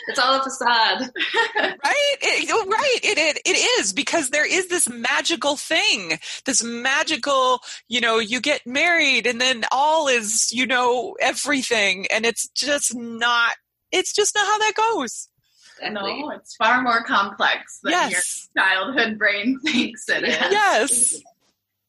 It's all a facade. right? It, right. It, it, it is because there is this magical thing, this magical, you know, you get married and then all is, you know, everything. And it's just not, it's just not how that goes. No, it's far more complex than yes. your childhood brain thinks it is. Yes.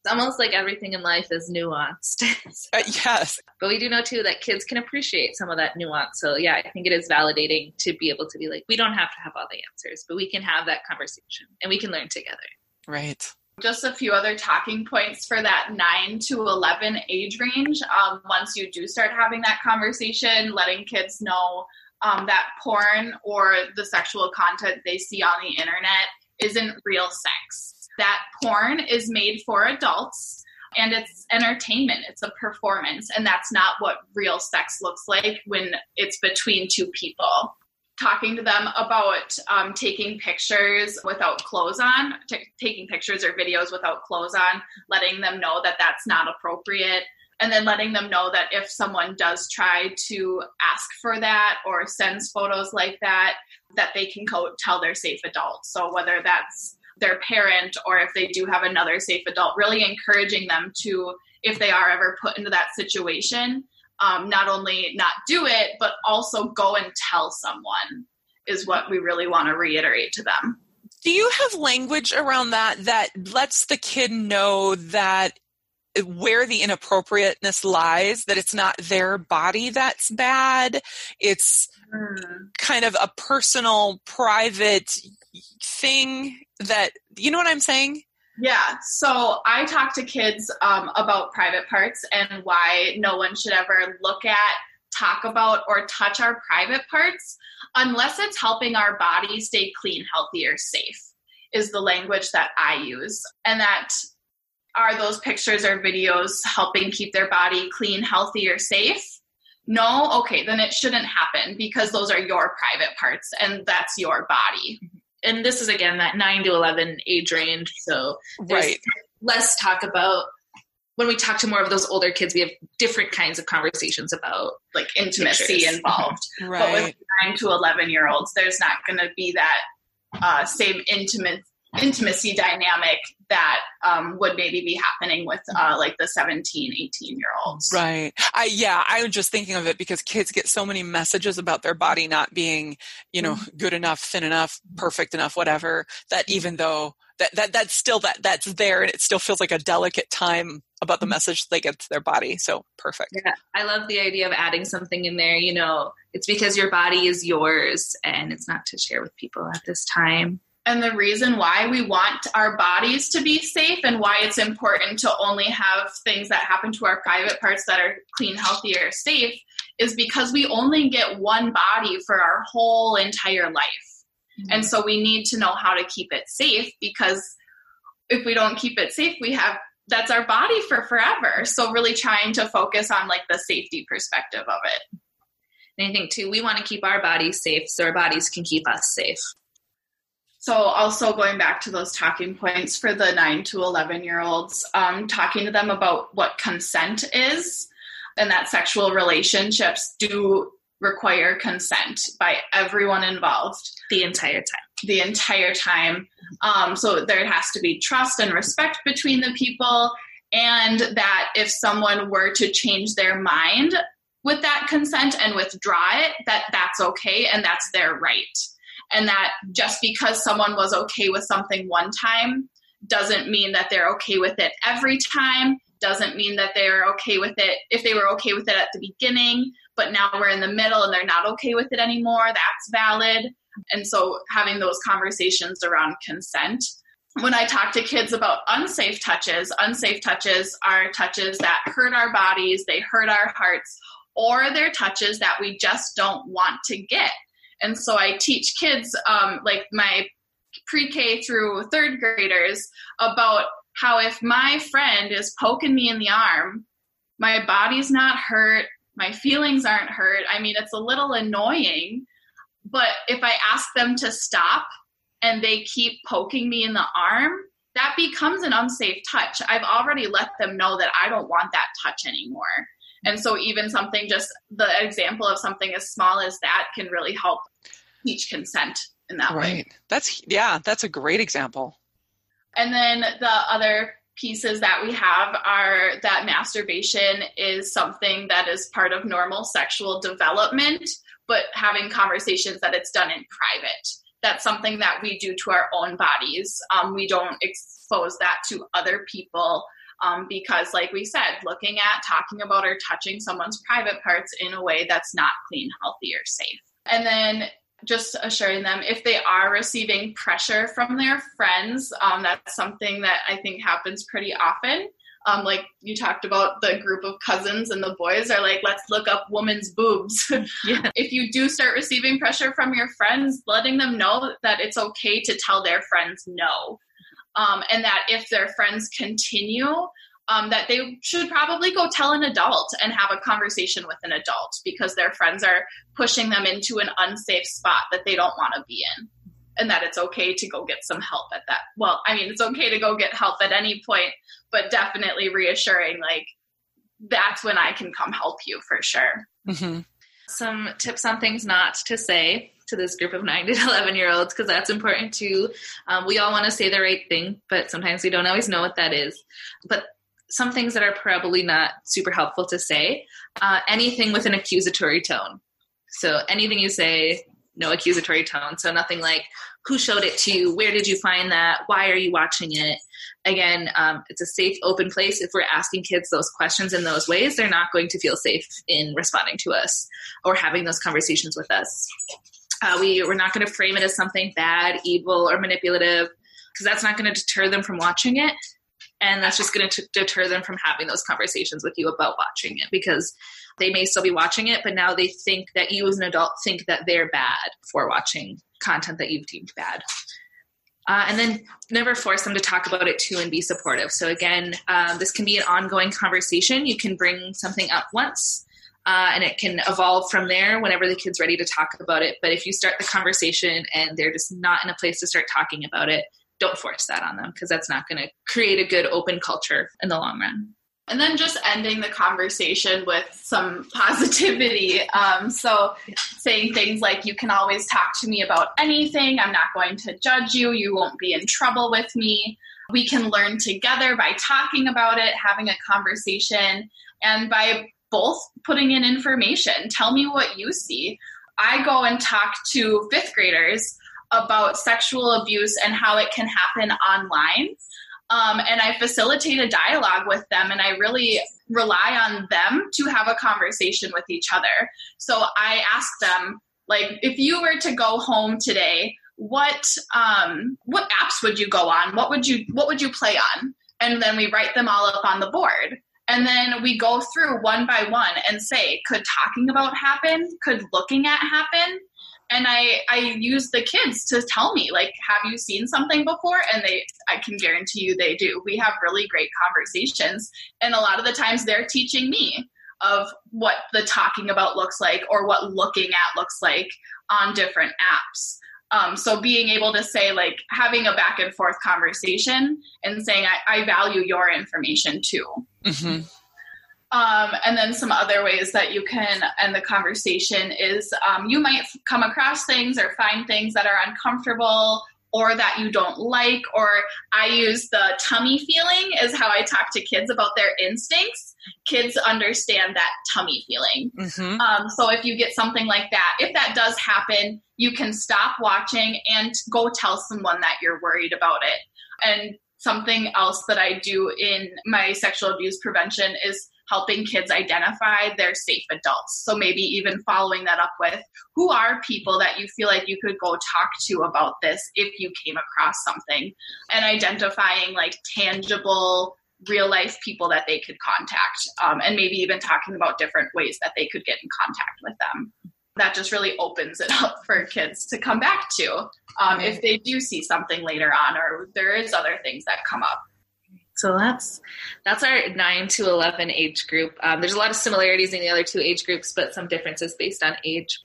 It's almost like everything in life is nuanced. uh, yes. But we do know too that kids can appreciate some of that nuance. So yeah, I think it is validating to be able to be like, we don't have to have all the answers, but we can have that conversation and we can learn together. Right. Just a few other talking points for that 9 to 11 age range. Um, once you do start having that conversation, letting kids know um, that porn or the sexual content they see on the internet isn't real sex. That porn is made for adults and it's entertainment it's a performance and that's not what real sex looks like when it's between two people. Talking to them about um, taking pictures without clothes on t- taking pictures or videos without clothes on letting them know that that's not appropriate and then letting them know that if someone does try to ask for that or sends photos like that that they can go tell their safe adult so whether that's their parent or if they do have another safe adult, really encouraging them to, if they are ever put into that situation, um, not only not do it, but also go and tell someone is what we really want to reiterate to them. Do you have language around that that lets the kid know that where the inappropriateness lies, that it's not their body that's bad, it's mm. kind of a personal, private thing that you know what I'm saying? Yeah. So I talk to kids um, about private parts and why no one should ever look at, talk about, or touch our private parts unless it's helping our body stay clean, healthy, or safe, is the language that I use. And that are those pictures or videos helping keep their body clean, healthy, or safe? No? Okay, then it shouldn't happen because those are your private parts and that's your body and this is again that 9 to 11 age range so right less talk about when we talk to more of those older kids we have different kinds of conversations about like intimacy pictures. involved right. but with 9 to 11 year olds there's not going to be that uh, same intimate intimacy dynamic that um, would maybe be happening with uh, like the 17 18 year olds. Right. I yeah i was just thinking of it because kids get so many messages about their body not being you know mm-hmm. good enough thin enough perfect enough whatever that even though that, that that's still that that's there and it still feels like a delicate time about the mm-hmm. message they get to their body. So perfect. Yeah i love the idea of adding something in there you know it's because your body is yours and it's not to share with people at this time and the reason why we want our bodies to be safe and why it's important to only have things that happen to our private parts that are clean, healthy, or safe is because we only get one body for our whole entire life. Mm-hmm. And so we need to know how to keep it safe because if we don't keep it safe, we have that's our body for forever. So really trying to focus on like the safety perspective of it. And I think too, we want to keep our bodies safe so our bodies can keep us safe. So, also going back to those talking points for the 9 to 11 year olds, um, talking to them about what consent is and that sexual relationships do require consent by everyone involved the entire time. The entire time. Um, so, there has to be trust and respect between the people, and that if someone were to change their mind with that consent and withdraw it, that that's okay and that's their right and that just because someone was okay with something one time doesn't mean that they're okay with it every time doesn't mean that they're okay with it if they were okay with it at the beginning but now we're in the middle and they're not okay with it anymore that's valid and so having those conversations around consent when I talk to kids about unsafe touches, unsafe touches are touches that hurt our bodies, they hurt our hearts, or they're touches that we just don't want to get. And so I teach kids, um, like my pre K through third graders, about how if my friend is poking me in the arm, my body's not hurt, my feelings aren't hurt. I mean, it's a little annoying, but if I ask them to stop and they keep poking me in the arm, that becomes an unsafe touch. I've already let them know that I don't want that touch anymore. And so, even something just the example of something as small as that can really help teach consent in that right. way. That's, yeah, that's a great example. And then the other pieces that we have are that masturbation is something that is part of normal sexual development, but having conversations that it's done in private. That's something that we do to our own bodies. Um, we don't expose that to other people um, because, like we said, looking at, talking about, or touching someone's private parts in a way that's not clean, healthy, or safe. And then just assuring them if they are receiving pressure from their friends, um, that's something that I think happens pretty often. Um, like you talked about the group of cousins and the boys are like, let's look up woman's boobs. Yeah. if you do start receiving pressure from your friends, letting them know that it's okay to tell their friends no. Um, and that if their friends continue, um, that they should probably go tell an adult and have a conversation with an adult because their friends are pushing them into an unsafe spot that they don't want to be in. And that it's okay to go get some help at that. Well, I mean, it's okay to go get help at any point, but definitely reassuring, like, that's when I can come help you for sure. Mm-hmm. Some tips on things not to say to this group of 9 to 11 year olds because that's important too. Um, we all want to say the right thing, but sometimes we don't always know what that is. But some things that are probably not super helpful to say. Uh, anything with an accusatory tone. So anything you say, no accusatory tone. So nothing like, who showed it to you? Where did you find that? Why are you watching it? Again, um, it's a safe, open place. If we're asking kids those questions in those ways, they're not going to feel safe in responding to us or having those conversations with us. Uh, we, we're not going to frame it as something bad, evil, or manipulative because that's not going to deter them from watching it. And that's just going to deter them from having those conversations with you about watching it because they may still be watching it but now they think that you as an adult think that they're bad for watching content that you've deemed bad. Uh, and then never force them to talk about it too and be supportive. So again um, this can be an ongoing conversation. You can bring something up once uh, and it can evolve from there whenever the kid's ready to talk about it but if you start the conversation and they're just not in a place to start talking about it don't force that on them because that's not going to create a good open culture in the long run. And then just ending the conversation with some positivity. Um, so, saying things like, You can always talk to me about anything. I'm not going to judge you. You won't be in trouble with me. We can learn together by talking about it, having a conversation, and by both putting in information. Tell me what you see. I go and talk to fifth graders about sexual abuse and how it can happen online. Um, and I facilitate a dialogue with them, and I really rely on them to have a conversation with each other. So I ask them, like, if you were to go home today, what um, what apps would you go on? What would you what would you play on? And then we write them all up on the board. And then we go through one by one and say, could talking about happen? Could looking at happen? and I I use the kids to tell me like have you seen something before and they I can guarantee you they do. We have really great conversations and a lot of the times they're teaching me of what the talking about looks like or what looking at looks like on different apps. Um, so being able to say like having a back and forth conversation and saying I, I value your information too. Mm-hmm. Um, and then some other ways that you can end the conversation is um, you might come across things or find things that are uncomfortable or that you don't like. Or I use the tummy feeling is how I talk to kids about their instincts. Kids understand that tummy feeling. Mm-hmm. Um, so if you get something like that, if that does happen, you can stop watching and go tell someone that you're worried about it. And something else that I do in my sexual abuse prevention is helping kids identify their safe adults. So maybe even following that up with who are people that you feel like you could go talk to about this if you came across something? And identifying like tangible real life people that they could contact um, and maybe even talking about different ways that they could get in contact with them. That just really opens it up for kids to come back to um, if they do see something later on or there is other things that come up so that's that's our nine to eleven age group. Um, there's a lot of similarities in the other two age groups, but some differences based on age.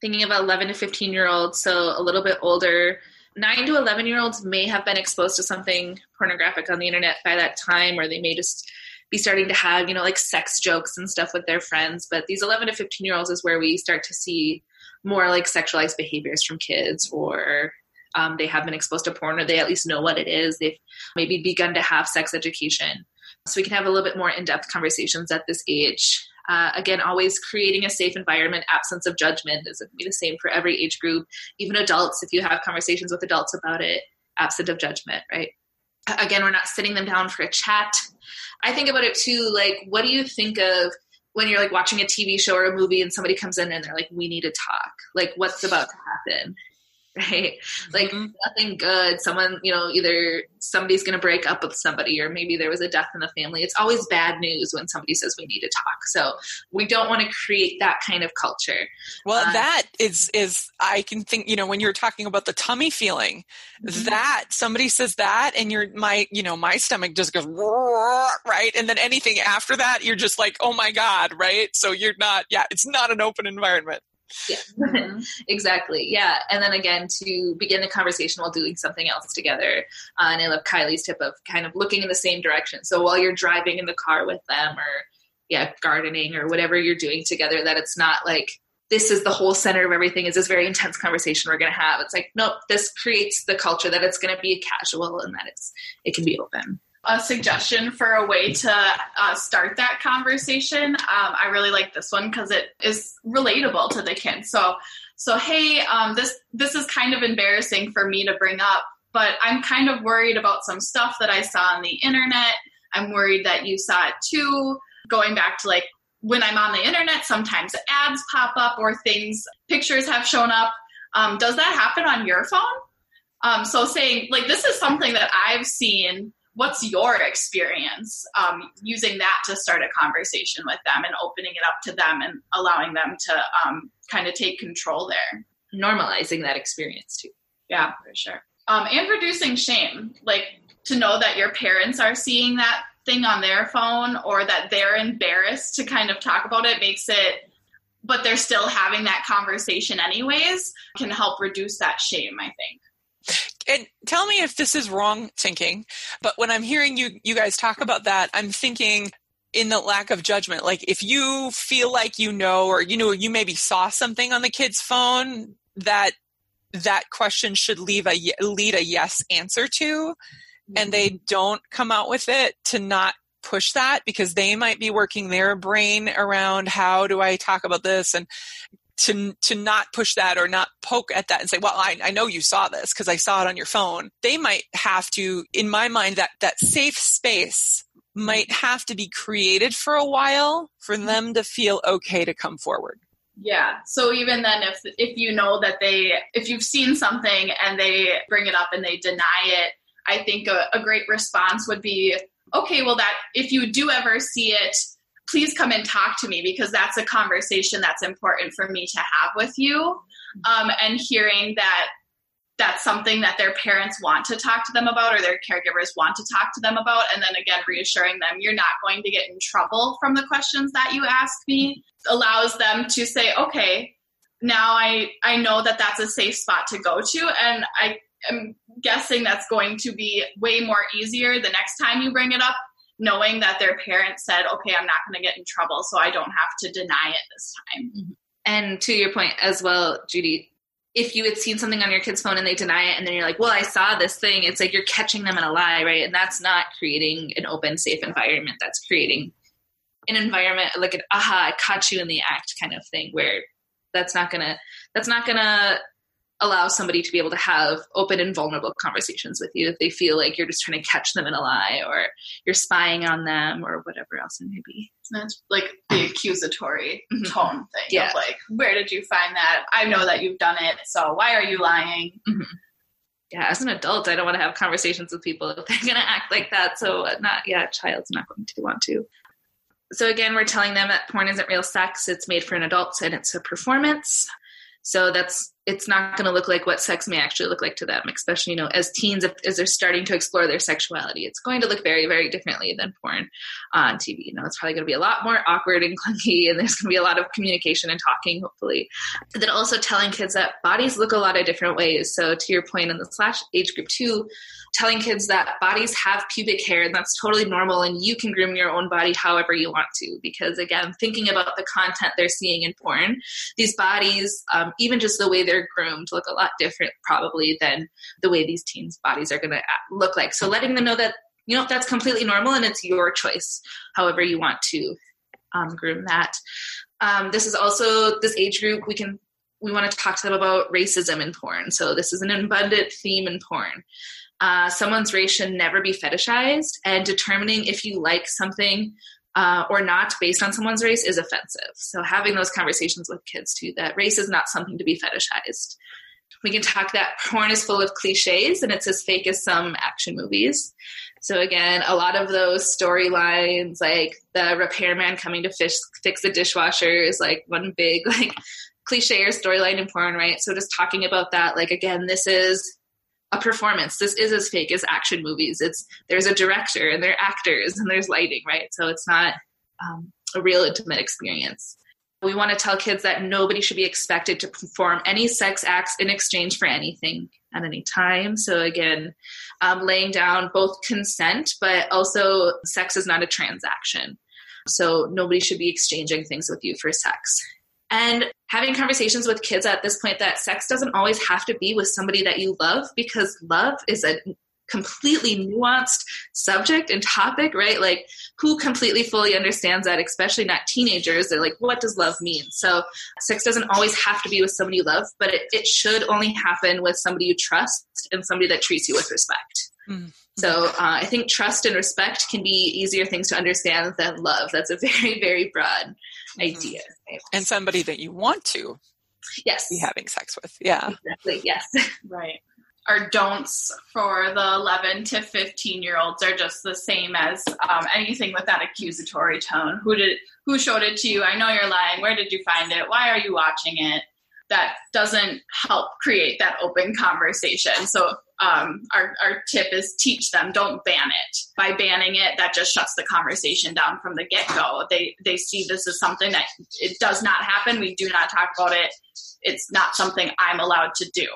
Thinking about eleven to fifteen year olds, so a little bit older. nine to 11 year olds may have been exposed to something pornographic on the internet by that time, or they may just be starting to have, you know, like sex jokes and stuff with their friends. But these 11 to 15 year olds is where we start to see more like sexualized behaviors from kids, or um, they have been exposed to porn, or they at least know what it is. They've maybe begun to have sex education. So we can have a little bit more in depth conversations at this age. Uh, again, always creating a safe environment, absence of judgment is be the same for every age group. Even adults, if you have conversations with adults about it, absent of judgment, right? Again, we're not sitting them down for a chat. I think about it too, like, what do you think of when you're like watching a TV show or a movie and somebody comes in and they're like, we need to talk? Like, what's about to happen? right? Mm-hmm. Like nothing good. Someone, you know, either somebody's going to break up with somebody or maybe there was a death in the family. It's always bad news when somebody says we need to talk. So we don't want to create that kind of culture. Well, uh, that is is I can think, you know, when you're talking about the tummy feeling, mm-hmm. that somebody says that and your my, you know, my stomach just goes right and then anything after that you're just like, "Oh my god," right? So you're not yeah, it's not an open environment. Yeah, exactly. Yeah. And then again, to begin the conversation while doing something else together. Uh, and I love Kylie's tip of kind of looking in the same direction. So while you're driving in the car with them or, yeah, gardening or whatever you're doing together, that it's not like, this is the whole center of everything is this very intense conversation we're going to have it's like nope this creates the culture that it's going to be casual and that it's it can be open a suggestion for a way to uh, start that conversation. Um, I really like this one because it is relatable to the kids. So, so hey, um, this this is kind of embarrassing for me to bring up, but I'm kind of worried about some stuff that I saw on the internet. I'm worried that you saw it too. Going back to like when I'm on the internet, sometimes ads pop up or things, pictures have shown up. Um, does that happen on your phone? Um, so saying like this is something that I've seen what's your experience um, using that to start a conversation with them and opening it up to them and allowing them to um, kind of take control there? Normalizing that experience too. Yeah. For sure. Um, and reducing shame like to know that your parents are seeing that thing on their phone or that they're embarrassed to kind of talk about it makes it but they're still having that conversation anyways can help reduce that shame i think and tell me if this is wrong thinking, but when I'm hearing you you guys talk about that, I'm thinking in the lack of judgment. Like if you feel like you know or you know you maybe saw something on the kid's phone that that question should leave a lead a yes answer to and they mm-hmm. don't come out with it to not push that because they might be working their brain around how do I talk about this and to to not push that or not poke at that and say, "Well, I, I know you saw this because I saw it on your phone." They might have to, in my mind, that that safe space might have to be created for a while for mm-hmm. them to feel okay to come forward. Yeah. So even then, if if you know that they, if you've seen something and they bring it up and they deny it, I think a, a great response would be, okay, well, that if you do ever see it please come and talk to me because that's a conversation that's important for me to have with you. Um, and hearing that that's something that their parents want to talk to them about or their caregivers want to talk to them about. And then again, reassuring them you're not going to get in trouble from the questions that you ask me allows them to say, okay, now I, I know that that's a safe spot to go to. And I am guessing that's going to be way more easier the next time you bring it up knowing that their parents said, okay, I'm not going to get in trouble, so I don't have to deny it this time. Mm-hmm. And to your point as well, Judy, if you had seen something on your kid's phone and they deny it, and then you're like, well, I saw this thing, it's like you're catching them in a lie, right? And that's not creating an open, safe environment. That's creating an environment like an aha, I caught you in the act kind of thing where that's not gonna that's not gonna allow somebody to be able to have open and vulnerable conversations with you if they feel like you're just trying to catch them in a lie or you're spying on them or whatever else it may be. That's like the accusatory mm-hmm. tone thing. Yeah. like, where did you find that? I know that you've done it, so why are you lying? Mm-hmm. Yeah, as an adult, I don't want to have conversations with people if they're going to act like that. So, not, yeah, child's not going to want to. So, again, we're telling them that porn isn't real sex, it's made for an adult and it's a performance. So, that's it's not going to look like what sex may actually look like to them, especially, you know, as teens, if, as they're starting to explore their sexuality. It's going to look very, very differently than porn on TV. You know, it's probably going to be a lot more awkward and clunky, and there's going to be a lot of communication and talking, hopefully. And then also telling kids that bodies look a lot of different ways. So, to your point in the slash age group two, telling kids that bodies have pubic hair and that's totally normal and you can groom your own body however you want to because again thinking about the content they're seeing in porn these bodies um, even just the way they're groomed look a lot different probably than the way these teens bodies are going to look like. So letting them know that you know that's completely normal and it's your choice however you want to um, groom that. Um, this is also this age group we can we want to talk to them about racism in porn. So this is an abundant theme in porn. Uh, someone's race should never be fetishized, and determining if you like something uh, or not based on someone's race is offensive. So, having those conversations with kids too that race is not something to be fetishized. We can talk that porn is full of cliches and it's as fake as some action movies. So, again, a lot of those storylines, like the repairman coming to fish, fix the dishwasher, is like one big, like, cliche or storyline in porn, right? So, just talking about that, like, again, this is a performance. This is as fake as action movies. It's there's a director and there are actors and there's lighting, right? So it's not um, a real intimate experience. We want to tell kids that nobody should be expected to perform any sex acts in exchange for anything at any time. So again, um, laying down both consent, but also sex is not a transaction. So nobody should be exchanging things with you for sex and having conversations with kids at this point that sex doesn't always have to be with somebody that you love because love is a completely nuanced subject and topic, right? Like, who completely fully understands that, especially not teenagers? They're like, what does love mean? So, sex doesn't always have to be with somebody you love, but it, it should only happen with somebody you trust and somebody that treats you with respect. Mm-hmm. So, uh, I think trust and respect can be easier things to understand than love. That's a very, very broad mm-hmm. idea. And somebody that you want to yes be having sex with. Yeah. Exactly. Yes. right. Our don'ts for the 11 to 15 year olds are just the same as um, anything with that accusatory tone. Who did who showed it to you? I know you're lying. Where did you find it? Why are you watching it? That doesn't help create that open conversation. So um, our, our tip is teach them, don't ban it. By banning it, that just shuts the conversation down from the get go. They, they see this as something that it does not happen. We do not talk about it. It's not something I'm allowed to do.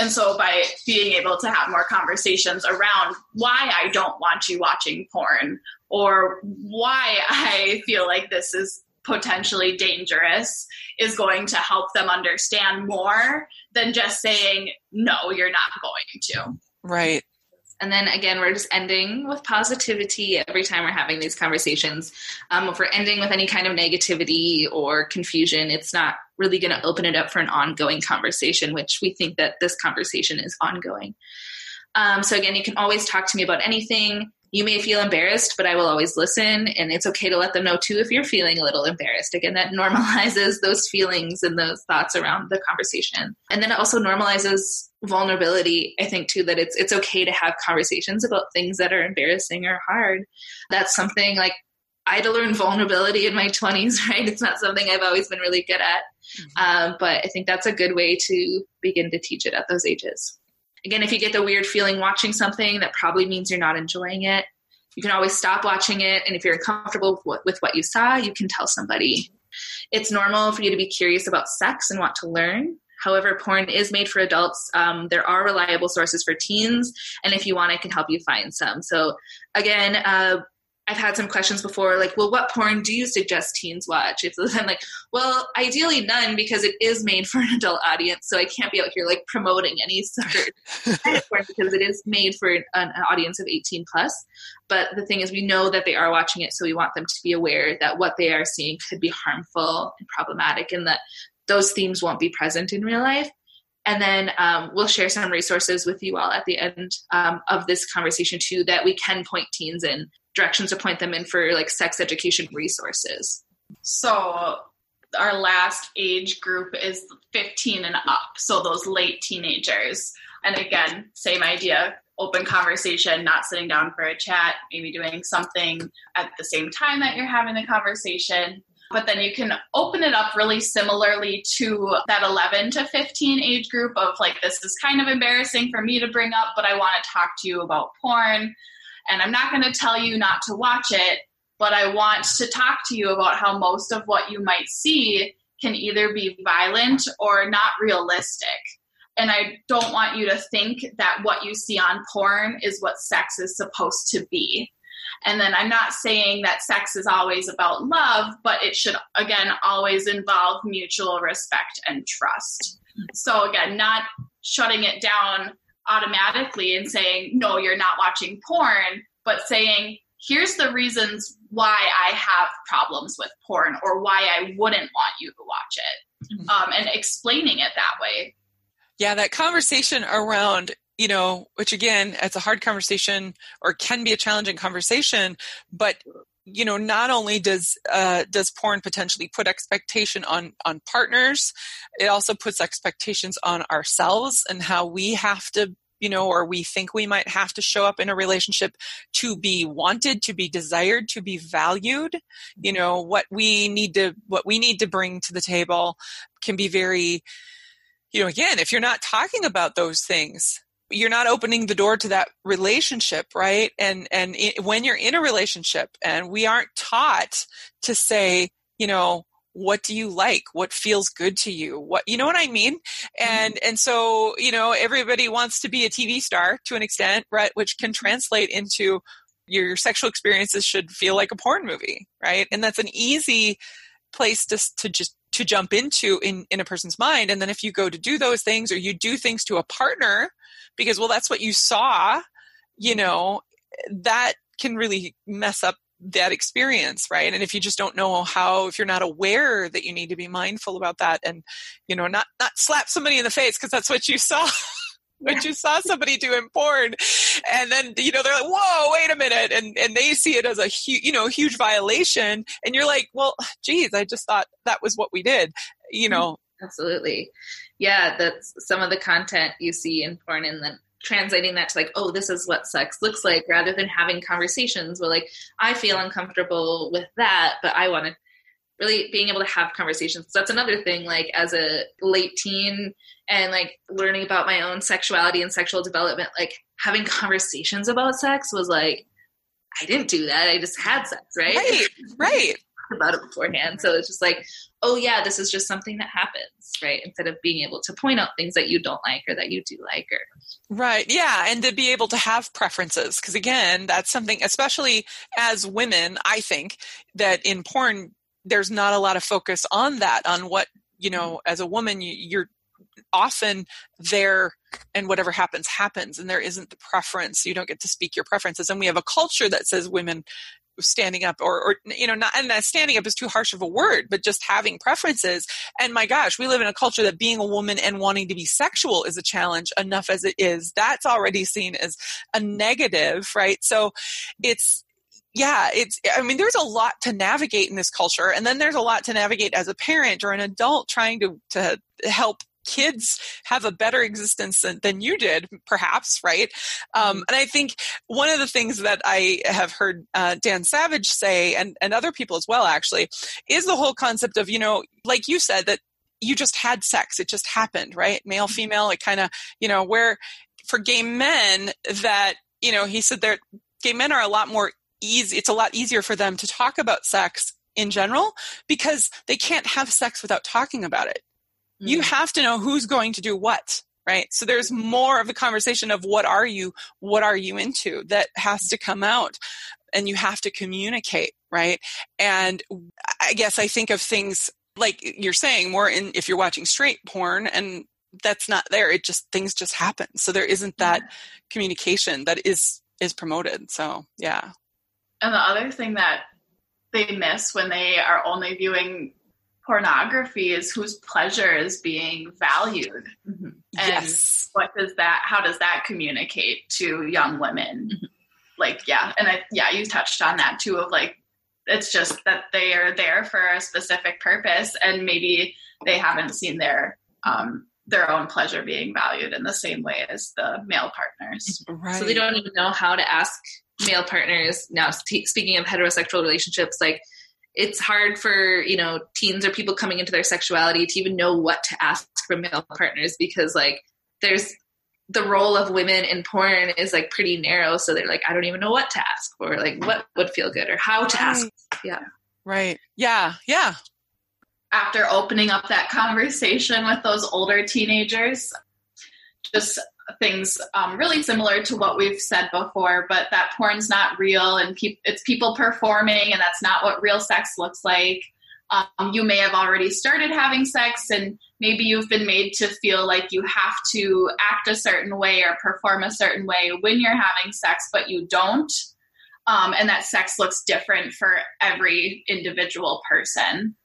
And so by being able to have more conversations around why I don't want you watching porn or why I feel like this is potentially dangerous is going to help them understand more than just saying, no, you're not going to. Right. And then again, we're just ending with positivity every time we're having these conversations. Um, if we're ending with any kind of negativity or confusion, it's not really going to open it up for an ongoing conversation, which we think that this conversation is ongoing. Um, so again, you can always talk to me about anything you may feel embarrassed, but I will always listen. And it's okay to let them know too if you're feeling a little embarrassed. Again, that normalizes those feelings and those thoughts around the conversation. And then it also normalizes vulnerability. I think too that it's it's okay to have conversations about things that are embarrassing or hard. That's something like I had to learn vulnerability in my 20s, right? It's not something I've always been really good at. Um, but I think that's a good way to begin to teach it at those ages. Again, if you get the weird feeling watching something, that probably means you're not enjoying it. You can always stop watching it, and if you're uncomfortable with what, you saw, you can tell somebody. It's normal for you to be curious about sex and want to learn. However, porn is made for adults. Um, there are reliable sources for teens, and if you want, I can help you find some. So, again, uh, I've had some questions before, like, well, what porn do you suggest teens watch? If I'm like, well, ideally none because it is made for an adult audience, so I can't be out here like promoting any sort of porn because it is made for an, an audience of 18 plus. But the thing is, we know that they are watching it, so we want them to be aware that what they are seeing could be harmful and problematic, and that those themes won't be present in real life. And then um, we'll share some resources with you all at the end um, of this conversation too that we can point teens in directions to point them in for like sex education resources. So our last age group is 15 and up, so those late teenagers. And again, same idea open conversation, not sitting down for a chat, maybe doing something at the same time that you're having the conversation. But then you can open it up really similarly to that 11 to 15 age group of like, this is kind of embarrassing for me to bring up, but I want to talk to you about porn. And I'm not going to tell you not to watch it, but I want to talk to you about how most of what you might see can either be violent or not realistic. And I don't want you to think that what you see on porn is what sex is supposed to be. And then I'm not saying that sex is always about love, but it should, again, always involve mutual respect and trust. So, again, not shutting it down automatically and saying, no, you're not watching porn, but saying, here's the reasons why I have problems with porn or why I wouldn't want you to watch it, mm-hmm. um, and explaining it that way. Yeah, that conversation around you know, which again, it's a hard conversation or can be a challenging conversation, but you know, not only does uh, does porn potentially put expectation on on partners, it also puts expectations on ourselves and how we have to you know, or we think we might have to show up in a relationship to be wanted, to be desired, to be valued. You know, what we need to what we need to bring to the table can be very you know, again, if you're not talking about those things, you're not opening the door to that relationship right? And and it, when you're in a relationship and we aren't taught to say you know what do you like? What feels good to you? What you know what i mean? Mm-hmm. and and so you know everybody wants to be a tv star to an extent right? Which can translate into your sexual experiences should feel like a porn movie right? And that's an easy place to to just to jump into in in a person's mind. And then if you go to do those things or you do things to a partner because well that's what you saw you mm-hmm. know that can really mess up that experience right? And if you just don't know how if you're not aware that you need to be mindful about that and you know not not slap somebody in the face because that's what you saw what you saw somebody doing porn. And then you know they're like whoa wait a minute. And and they see it as a huge you know huge violation. And you're like well geez i just thought that was what we did you mm-hmm. know absolutely. Yeah that's some of the content you see in porn and then translating that to like oh this is what sex looks like rather than having conversations where like i feel uncomfortable with that but i want to really being able to have conversations. That's another thing like as a late teen and like learning about my own sexuality and sexual development like having conversations about sex was like i didn't do that i just had sex right? Right right about it beforehand. So it's just like, oh yeah, this is just something that happens, right? Instead of being able to point out things that you don't like or that you do like or Right. Yeah, and to be able to have preferences because again, that's something especially as women, I think that in porn there's not a lot of focus on that on what, you know, as a woman you, you're often there and whatever happens happens and there isn't the preference you don't get to speak your preferences and we have a culture that says women standing up or, or you know not and that standing up is too harsh of a word but just having preferences. And my gosh we live in a culture that being a woman and wanting to be sexual is a challenge enough as it is. That's already seen as a negative right? So it's yeah it's i mean there's a lot to navigate in this culture and then there's a lot to navigate as a parent or an adult trying to to help kids have a better existence than, than you did, perhaps, right? Um, mm-hmm. and I think one of the things that I have heard uh, Dan Savage say, and, and other people as well, actually, is the whole concept of, you know, like you said, that you just had sex, it just happened, right? Male, mm-hmm. female, it kind of, you know, where for gay men, that, you know, he said that gay men are a lot more easy, it's a lot easier for them to talk about sex in general because they can't have sex without talking about it You mm-hmm. have to know who's going to do what, right? So there's more of a conversation of what are you, what are you into that has to come out and you have to communicate, right? And I guess I think of things like you're saying more in if you're watching straight porn and that's not there it just things just happen. So there isn't that mm-hmm. communication that is is promoted. So yeah. And the other thing that they miss when they are only viewing pornography is whose pleasure is being valued mm-hmm. and yes. what does that how does that communicate to young women mm-hmm. like yeah and i yeah you touched on that too of like it's just that they are there for a specific purpose and maybe they haven't seen their um their own pleasure being valued in the same way as the male partners right. so they don't even know how to ask male partners now speaking of heterosexual relationships like it's hard for you know teens or people coming into their sexuality to even know what to ask from male partners because like there's the role of women in porn is like pretty narrow. So they're like i don't even know what to ask or like what would feel good or how to ask yeah. Right. Yeah. Yeah. After opening up that conversation with those older teenagers just things um, really similar to what we've said before, but that porn's not real and pe- it's people performing, and that's not what real sex looks like. Um, you may have already started having sex, and maybe you've been made to feel like you have to act a certain way or perform a certain way when you're having sex, but you don't. Um, and that sex looks different for every individual person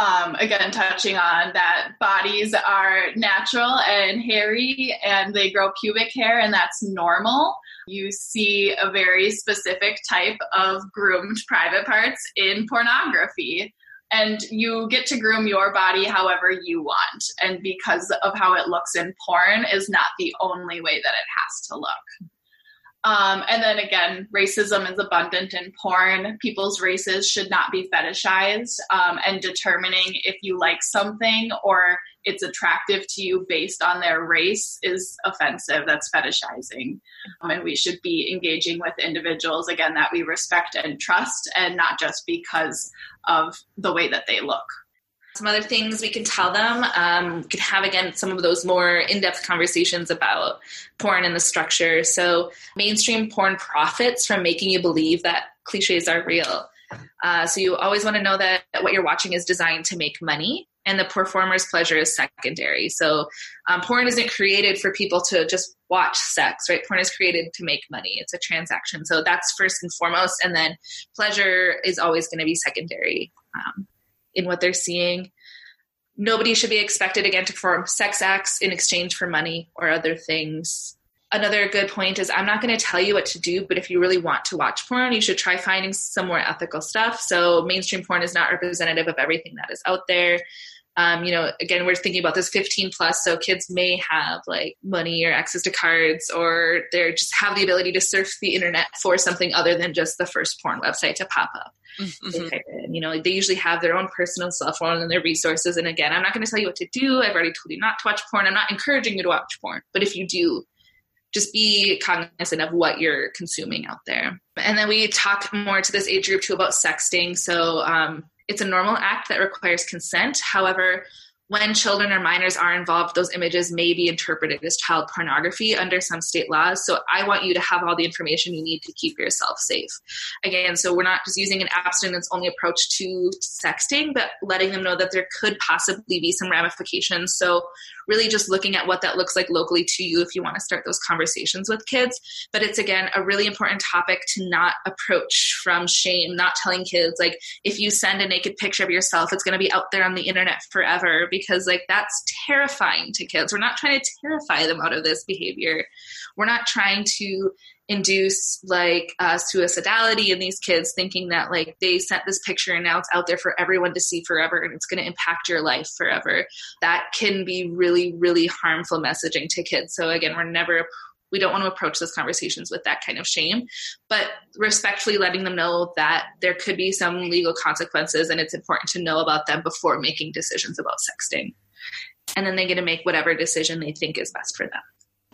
um, again touching on that bodies are natural and hairy and they grow pubic hair and that's normal. You see a very specific type of groomed private parts in pornography. And you get to groom your body however you want. And because of how it looks in porn is not the only way that it has to look um, and then again, racism is abundant in porn. People's races should not be fetishized. Um, and determining if you like something or it's attractive to you based on their race is offensive. That's fetishizing. Um, and we should be engaging with individuals, again, that we respect and trust, and not just because of the way that they look. Some other things we can tell them. Um, we can have again some of those more in-depth conversations about porn and the structure. So mainstream porn profits from making you believe that cliches are real. Uh, so you always want to know that what you're watching is designed to make money and the performer's pleasure is secondary. So um, porn isn't created for people to just watch sex, right? Porn is created to make money. It's a transaction. So that's first and foremost. And then pleasure is always going to be secondary. Um, in what they're seeing. Nobody should be expected again to perform sex acts in exchange for money or other things. Another good point is I'm not going to tell you what to do, but if you really want to watch porn, you should try finding some more ethical stuff. So, mainstream porn is not representative of everything that is out there. Um, you know, again, we're thinking about this 15 plus, so kids may have like money or access to cards, or they just have the ability to surf the internet for something other than just the first porn website to pop up. Mm-hmm. You know, they usually have their own personal cell phone and their resources. And again, I'm not going to tell you what to do. I've already told you not to watch porn. I'm not encouraging you to watch porn. But if you do, just be cognizant of what you're consuming out there. And then we talk more to this age group too about sexting. So um, it's a normal act that requires consent. However, when children or minors are involved, those images may be interpreted as child pornography under some state laws. So I want you to have all the information you need to keep yourself safe. Again, so we're not just using an abstinence only approach to sexting, but letting them know that there could possibly be some ramifications. So really just looking at what that looks like locally to you if you want to start those conversations with kids. But it's again a really important topic to not approach from shame, not telling kids like if you send a naked picture of yourself, it's going to be out there on the internet forever because like that's terrifying to kids. We're not trying to terrify them out of this behavior. We're not trying to induce like uh, suicidality in these kids thinking that like they sent this picture and now it's out there for everyone to see forever and it's going to impact your life forever. That can be really really harmful messaging to kids. So again we're never we don't want to approach those conversations with that kind of shame but respectfully letting them know that there could be some legal consequences and it's important to know about them before making decisions about sexting. And then they get to make whatever decision they think is best for them.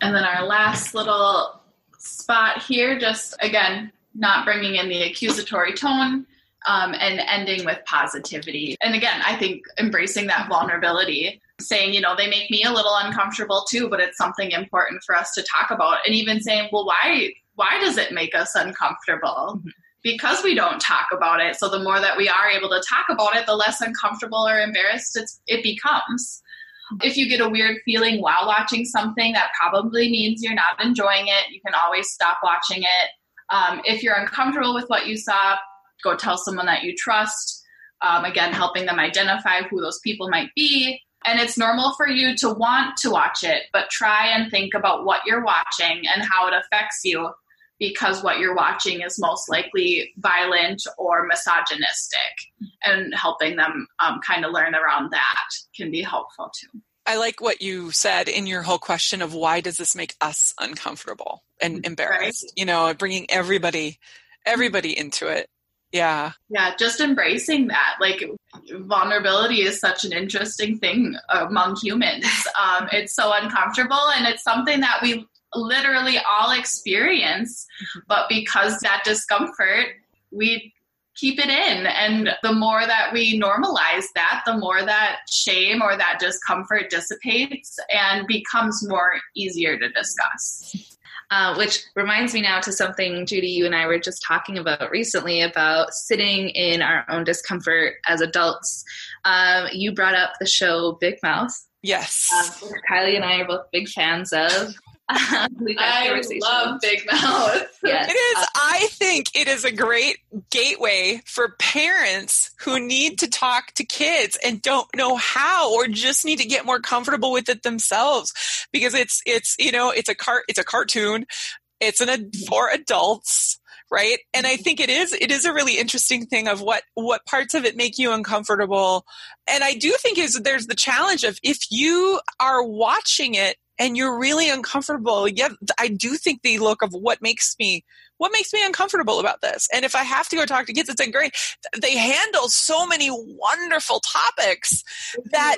And then our last little spot here, just again, not bringing in the accusatory tone um, and ending with positivity. And again, I think embracing that vulnerability, saying, you know, they make me a little uncomfortable too, but it's something important for us to talk about. And even saying, well, why why does it make us uncomfortable? Mm-hmm. Because we don't talk about it. So the more that we are able to talk about it, the less uncomfortable or embarrassed it becomes. If you get a weird feeling while watching something, that probably means you're not enjoying it. You can always stop watching it. Um, if you're uncomfortable with what you saw, go tell someone that you trust. Um, again, helping them identify who those people might be. And it's normal for you to want to watch it, but try and think about what you're watching and how it affects you because what you're watching is most likely violent or misogynistic and helping them um, kind of learn around that can be helpful too i like what you said in your whole question of why does this make us uncomfortable and embarrassed right. you know bringing everybody everybody into it Yeah. Yeah, just embracing that. Like vulnerability is such an interesting thing among humans. Um, it's so uncomfortable and it's something that we literally all experience. But because that discomfort, we keep it in. And the more that we normalize that, the more that shame or that discomfort dissipates and becomes more easier to discuss. Uh, which reminds me now to something Judy, you and I were just talking about recently about sitting in our own discomfort as adults. Um, you brought up the show Big Mouth. Yes. Um, Kylie and I are both big fans of. I love Big Mouth. Yes. It is. I think it is a great gateway for parents who need to talk to kids and don't know how or just need to get more comfortable with it themselves because it's it's you know it's a cart it's a cartoon it's an for adults right and i think it is it is a really interesting thing of what what parts of it make you uncomfortable and i do think is there's the challenge of if you are watching it and you're really uncomfortable yeah i do think the look of what makes me what makes me uncomfortable about this. And if i have to go talk to kids it's a great they handle so many wonderful topics that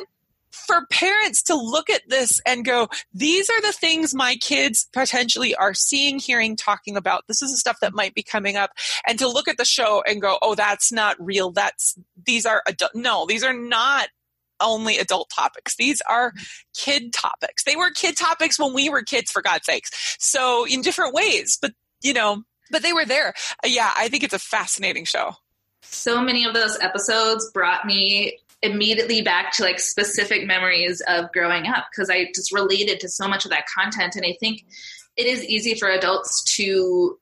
for parents to look at this and go these are the things my kids potentially are seeing hearing talking about. This is the stuff that might be coming up. And to look at the show and go oh that's not real. That's these are adult no these are not only adult topics. These are mm-hmm. kid topics. They were kid topics when we were kids, for God's sakes. So in different ways, but you know, but they were there. Yeah, I think it's a fascinating show. So many of those episodes brought me immediately back to like specific memories of growing up because I just related to so much of that content. And I think it is easy for adults to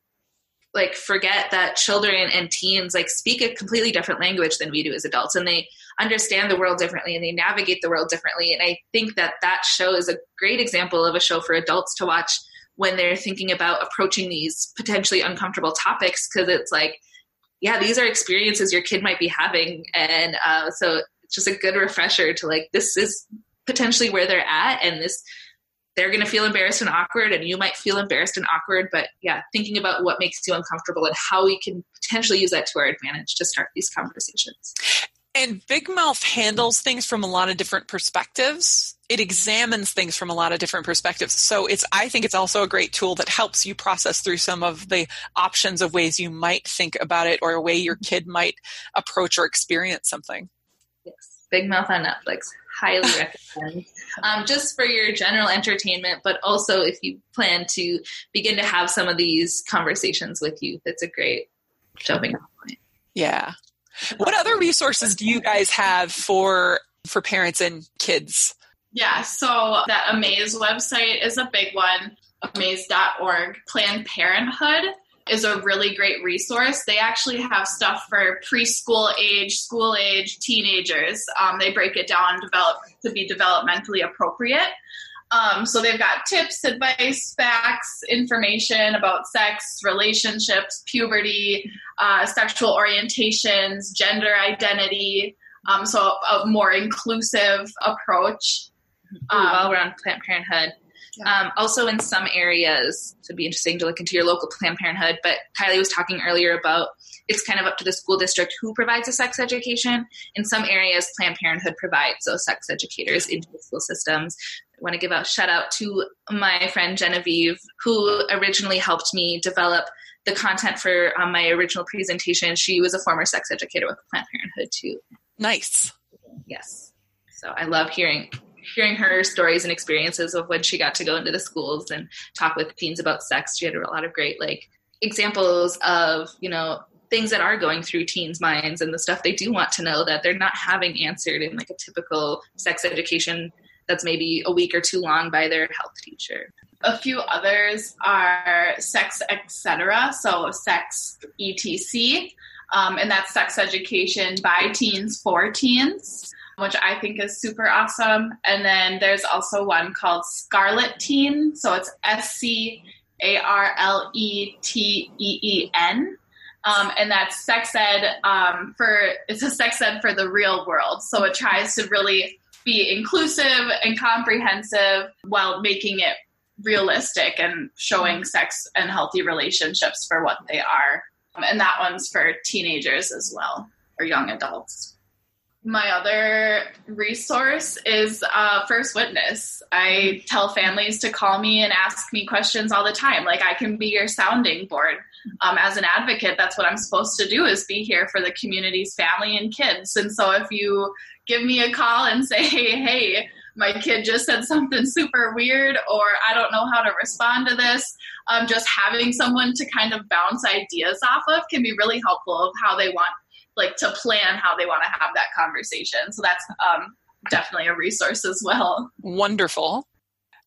like forget that children and teens like speak a completely different language than we do as adults and they understand the world differently and they navigate the world differently. And i think that that show is a great example of a show for adults to watch when they're thinking about approaching these potentially uncomfortable topics because it's like yeah these are experiences your kid might be having. And uh, so it's just a good refresher to like this is potentially where they're at and this they're going to feel embarrassed and awkward and you might feel embarrassed and awkward. But yeah thinking about what makes you uncomfortable and how we can potentially use that to our advantage to start these conversations and big mouth handles things from a lot of different perspectives it examines things from a lot of different perspectives so it's i think it's also a great tool that helps you process through some of the options of ways you might think about it or a way your kid might approach or experience something yes big mouth on netflix highly recommend. Um, just for your general entertainment, but also if you plan to begin to have some of these conversations with youth, it's a great jumping off point. Yeah. What other resources do you guys have for for parents and kids? Yeah, so that Amaze website is a big one, amaze.org. Planned Parenthood is a really great resource. They actually have stuff for preschool age, school age, teenagers. Um, they break it down develop, to be developmentally appropriate. Um, so they've got tips, advice, facts, information about sex, relationships, puberty, uh, sexual orientations, gender identity. Um, so a more inclusive approach. Um, all around Planned Parenthood. Um, also, in some areas, so it'd be interesting to look into your local Planned Parenthood. But Kylie was talking earlier about it's kind of up to the school district who provides a sex education. In some areas, Planned Parenthood provides those sex educators into the school systems. I want to give a shout out to my friend Genevieve, who originally helped me develop the content for um, my original presentation. She was a former sex educator with Planned Parenthood too. Nice. Yes. So I love hearing hearing her stories and experiences of when she got to go into the schools and talk with teens about sex. She had a lot of great like examples of, you know, things that are going through teens' minds and the stuff they do want to know that they're not having answered in like a typical sex education that's maybe a week or two long by their health teacher. A few others are sex etc. So sex etc. Um, and that's sex education by teens for teens which I think is super awesome. And then there's also one called Scarleteen. So it's S C A R L E T E E N. Um, and that's sex ed um, for it's a sex ed for the real world. So it tries to really be inclusive and comprehensive while making it realistic and showing sex and healthy relationships for what they are. and that one's for teenagers as well or young adults. My other resource is uh, First Witness. I tell families to call me and ask me questions all the time. Like I can be your sounding board. Um, as an advocate, that's what I'm supposed to do is be here for the community's family and kids. And so if you give me a call and say, hey, my kid just said something super weird, or I don't know how to respond to this, um, just having someone to kind of bounce ideas off of can be really helpful of how they want like to plan how they want to have that conversation. So that's um, definitely a resource as well. Wonderful.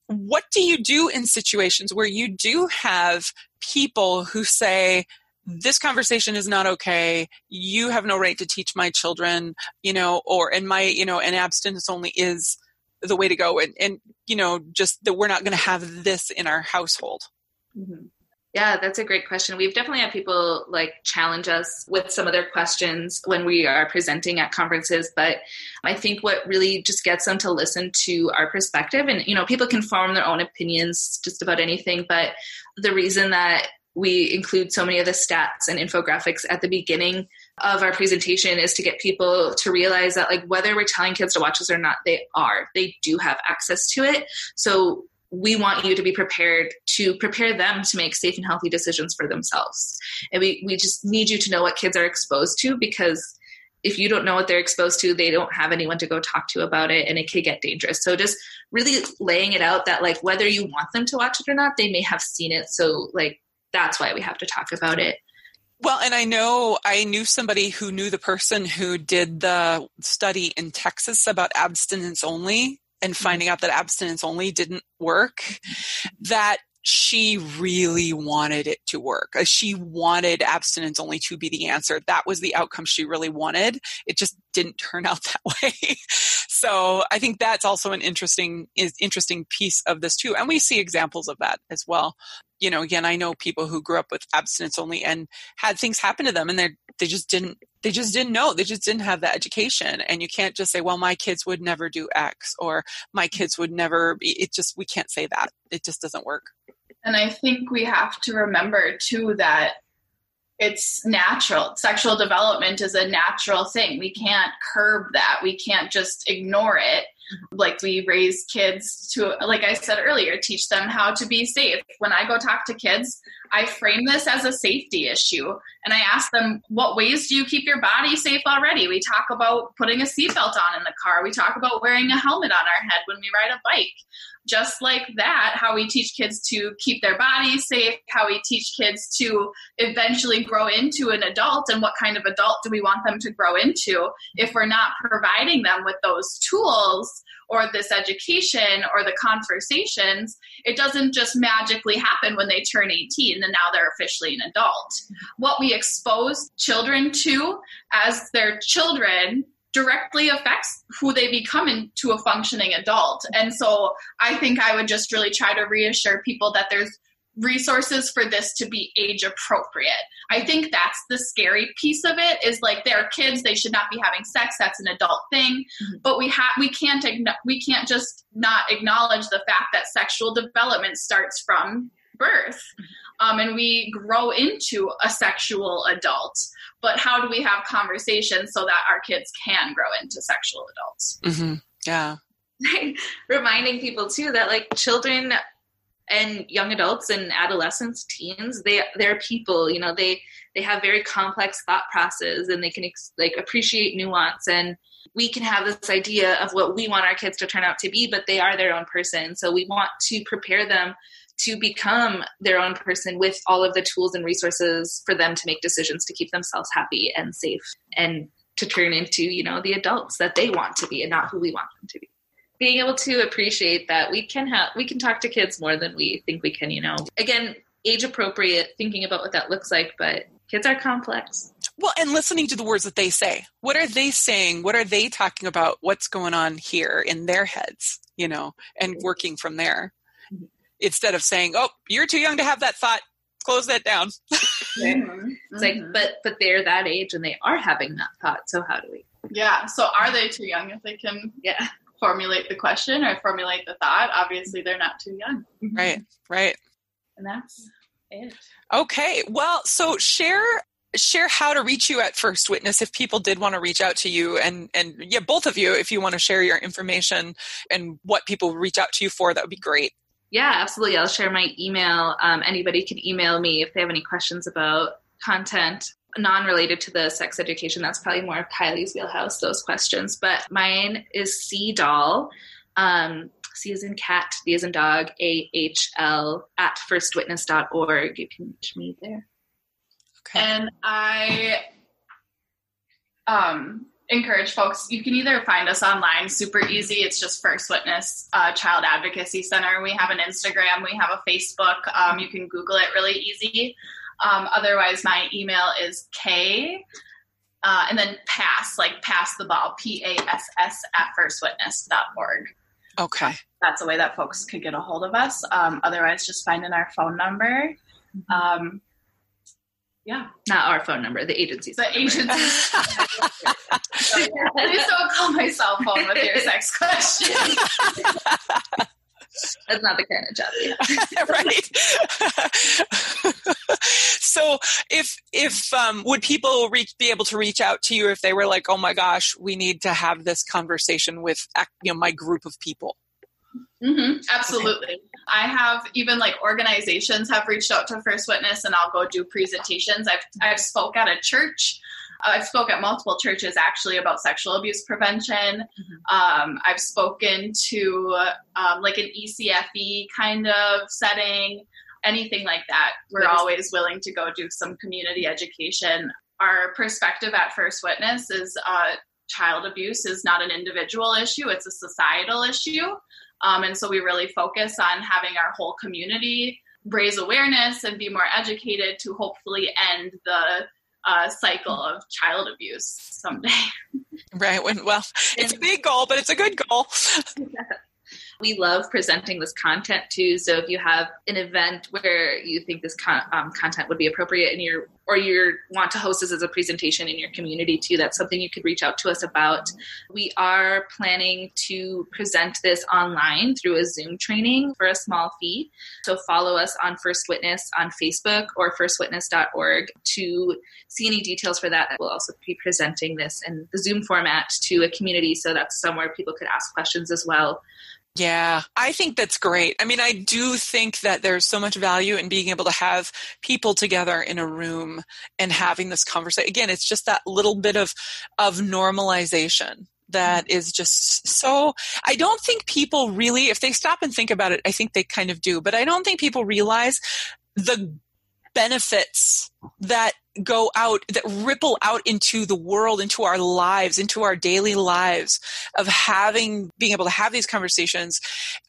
What do you do in situations where you do have people who say, this conversation is not okay you have no right to teach my children you know or and my you know and abstinence only is the way to go and and you know just that we're not going to have this in our household mm-hmm. Yeah, that's a great question. We've definitely had people like challenge us with some of their questions when we are presenting at conferences, but I think what really just gets them to listen to our perspective and you know, people can form their own opinions just about anything, but the reason that we include so many of the stats and infographics at the beginning of our presentation is to get people to realize that like whether we're telling kids to watch this or not they are they do have access to it so we want you to be prepared to prepare them to make safe and healthy decisions for themselves. And we, we just need you to know what kids are exposed to because if you don't know what they're exposed to, they don't have anyone to go talk to about it and it could get dangerous. So just really laying it out that like whether you want them to watch it or not, they may have seen it. So like that's why we have to talk about it. Well, and I know I knew somebody who knew the person who did the study in Texas about abstinence only and mm-hmm. finding out that abstinence only didn't work, that she really wanted it to work. Uh, she wanted abstinence only to be the answer. That was the outcome she really wanted. It just didn't turn out that way. so I think that's also an interesting interesting piece of this too. And we see examples of that as well. You know, again, I know people who grew up with abstinence only and had things happen to them and they they just didn't they just didn't know they just didn't have that education. And you can't just say well my kids would never do x or my kids would never be it just we can't say that. It just doesn't work. And i think we have to remember too that it's natural. Sexual development is a natural thing. We can't curb that. We can't just ignore it like we raise kids to like i said earlier teach them how to be safe. When i go talk to kids i frame this as a safety issue and i ask them what ways do you keep your body safe already? We talk about putting a seatbelt on in the car. We talk about wearing a helmet on our head when we ride a bike. Just like that, how we teach kids to keep their bodies safe, how we teach kids to eventually grow into an adult, and what kind of adult do we want them to grow into if we're not providing them with those tools or this education or the conversations, it doesn't just magically happen when they turn 18 and now they're officially an adult. What we expose children to as their children directly affects who they become into a functioning adult. And so I think I would just really try to reassure people that there's resources for this to be age appropriate. I think that's the scary piece of it is like they're kids, they should not be having sex, that's an adult thing. Mm-hmm. But we have we can't we can't just not acknowledge the fact that sexual development starts from birth. Mm-hmm. Um, and we grow into a sexual adult but how do we have conversations so that our kids can grow into sexual adults mm-hmm. yeah reminding people too that like children and young adults and adolescents teens they they're people you know they they have very complex thought processes and they can ex- like appreciate nuance and we can have this idea of what we want our kids to turn out to be but they are their own person. So we want to prepare them to become their own person with all of the tools and resources for them to make decisions to keep themselves happy and safe and to turn into you know the adults that they want to be and not who we want them to be being able to appreciate that we can have we can talk to kids more than we think we can you know again age appropriate thinking about what that looks like but kids are complex well and listening to the words that they say what are they saying what are they talking about what's going on here in their heads you know and working from there instead of saying, "Oh, you're too young to have that thought." Close that down. mm-hmm. It's like, mm-hmm. but but they're that age and they are having that thought. So how do we? Yeah. So are they too young if they can? Yeah. Formulate the question or formulate the thought. Obviously, they're not too young. Right. Right. And that's it. Okay. Well, so share share how to reach you at First Witness if people did want to reach out to you and and yeah, both of you if you want to share your information and what people reach out to you for, that would be great. Yeah, absolutely. I'll share my email. Um, anybody can email me if they have any questions about content non-related to the sex education. That's probably more of Kylie's wheelhouse. Those questions, but mine is C doll. Um, C is in cat, D is in dog, A H L at firstwitness.org. You can reach me there. Okay. And I um, encourage folks, you can either find us online, super easy. It's just First Witness uh, Child Advocacy Center. We have an Instagram, we have a Facebook. Um, you can Google it really easy. Um, otherwise, my email is K. Uh, and then pass, like pass the ball, P A S S at firstwitness.org. Okay. That's a way that folks could get a hold of us. Um, otherwise, just finding our phone number. Mm-hmm. Um, yeah. Not our phone number, the agency's. The agency. so, yeah, please don't call my cell phone with your sex question. That's not the kind of job right. So if if um, would people reach be able to reach out to you if they were like, oh my gosh, we need to have this conversation with you know my group of people. Mm-hmm, absolutely. Okay. I have even like organizations have reached out to First Witness, and I'll go do presentations. I've I've spoke at a church. Uh, I've spoke at multiple churches actually about sexual abuse prevention. Mm-hmm. Um, I've spoken to um, like an ECFE kind of setting, anything like that. We're always willing to go do some community education. Our perspective at First Witness is uh, child abuse is not an individual issue; it's a societal issue. Um, and so we really focus on having our whole community raise awareness and be more educated to hopefully end the uh, cycle of child abuse someday. Right. Well, it's a big goal, but it's a good goal. we love presenting this content too. So if you have an event where you think this con- um, content would be appropriate and you're or you want to host this as a presentation in your community too, that's something you could reach out to us about. We are planning to present this online through a Zoom training for a small fee. So follow us on First Witness on Facebook or firstwitness.org to see any details for that. We'll also be presenting this in the Zoom format to a community so that's somewhere people could ask questions as well. Yeah, I think that's great. I mean, I do think that there's so much value in being able to have people together in a room and having this conversation. Again, it's just that little bit of of normalization that mm-hmm. just so I don't think people really if they stop and think about it, I think they kind of do, but I don't think people realize the benefits that go out that ripple out into the world into our lives into our daily lives of having being able to have these conversations.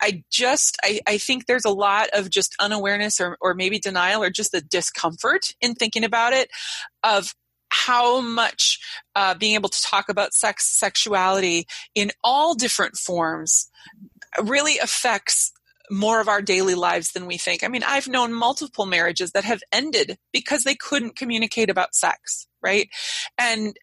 I just i, I think there's a lot of just unawareness or, or maybe denial or just the discomfort in thinking about it of how much uh, being able to talk about sex sexuality in all different forms really affects more of our daily lives than we think. I mean, I've known multiple marriages that have ended because they couldn't communicate about sex, right? And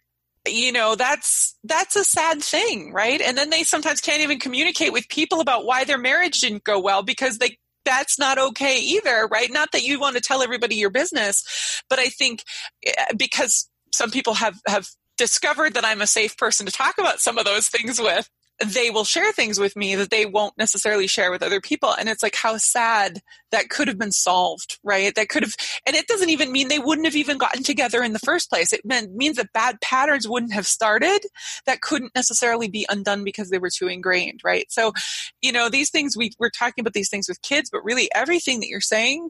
you know that's that's a sad thing right and then they sometimes can't even communicate with people about why their marriage didn't go well because they that's not okay either right not that you want to tell everybody your business but i think eh, because some people have have discovered that i'm a safe person to talk about some of those things with they will share things with me that they won't necessarily share with other people. And it's like how sad that could have been solved, right? That could have, and it doesn't even mean they wouldn't have even gotten together in the first place. It meant, means that bad patterns wouldn't have started that couldn't necessarily be undone because they were too ingrained, right? So, you know, these things, we, we're talking about these things with kids, but really everything that you're saying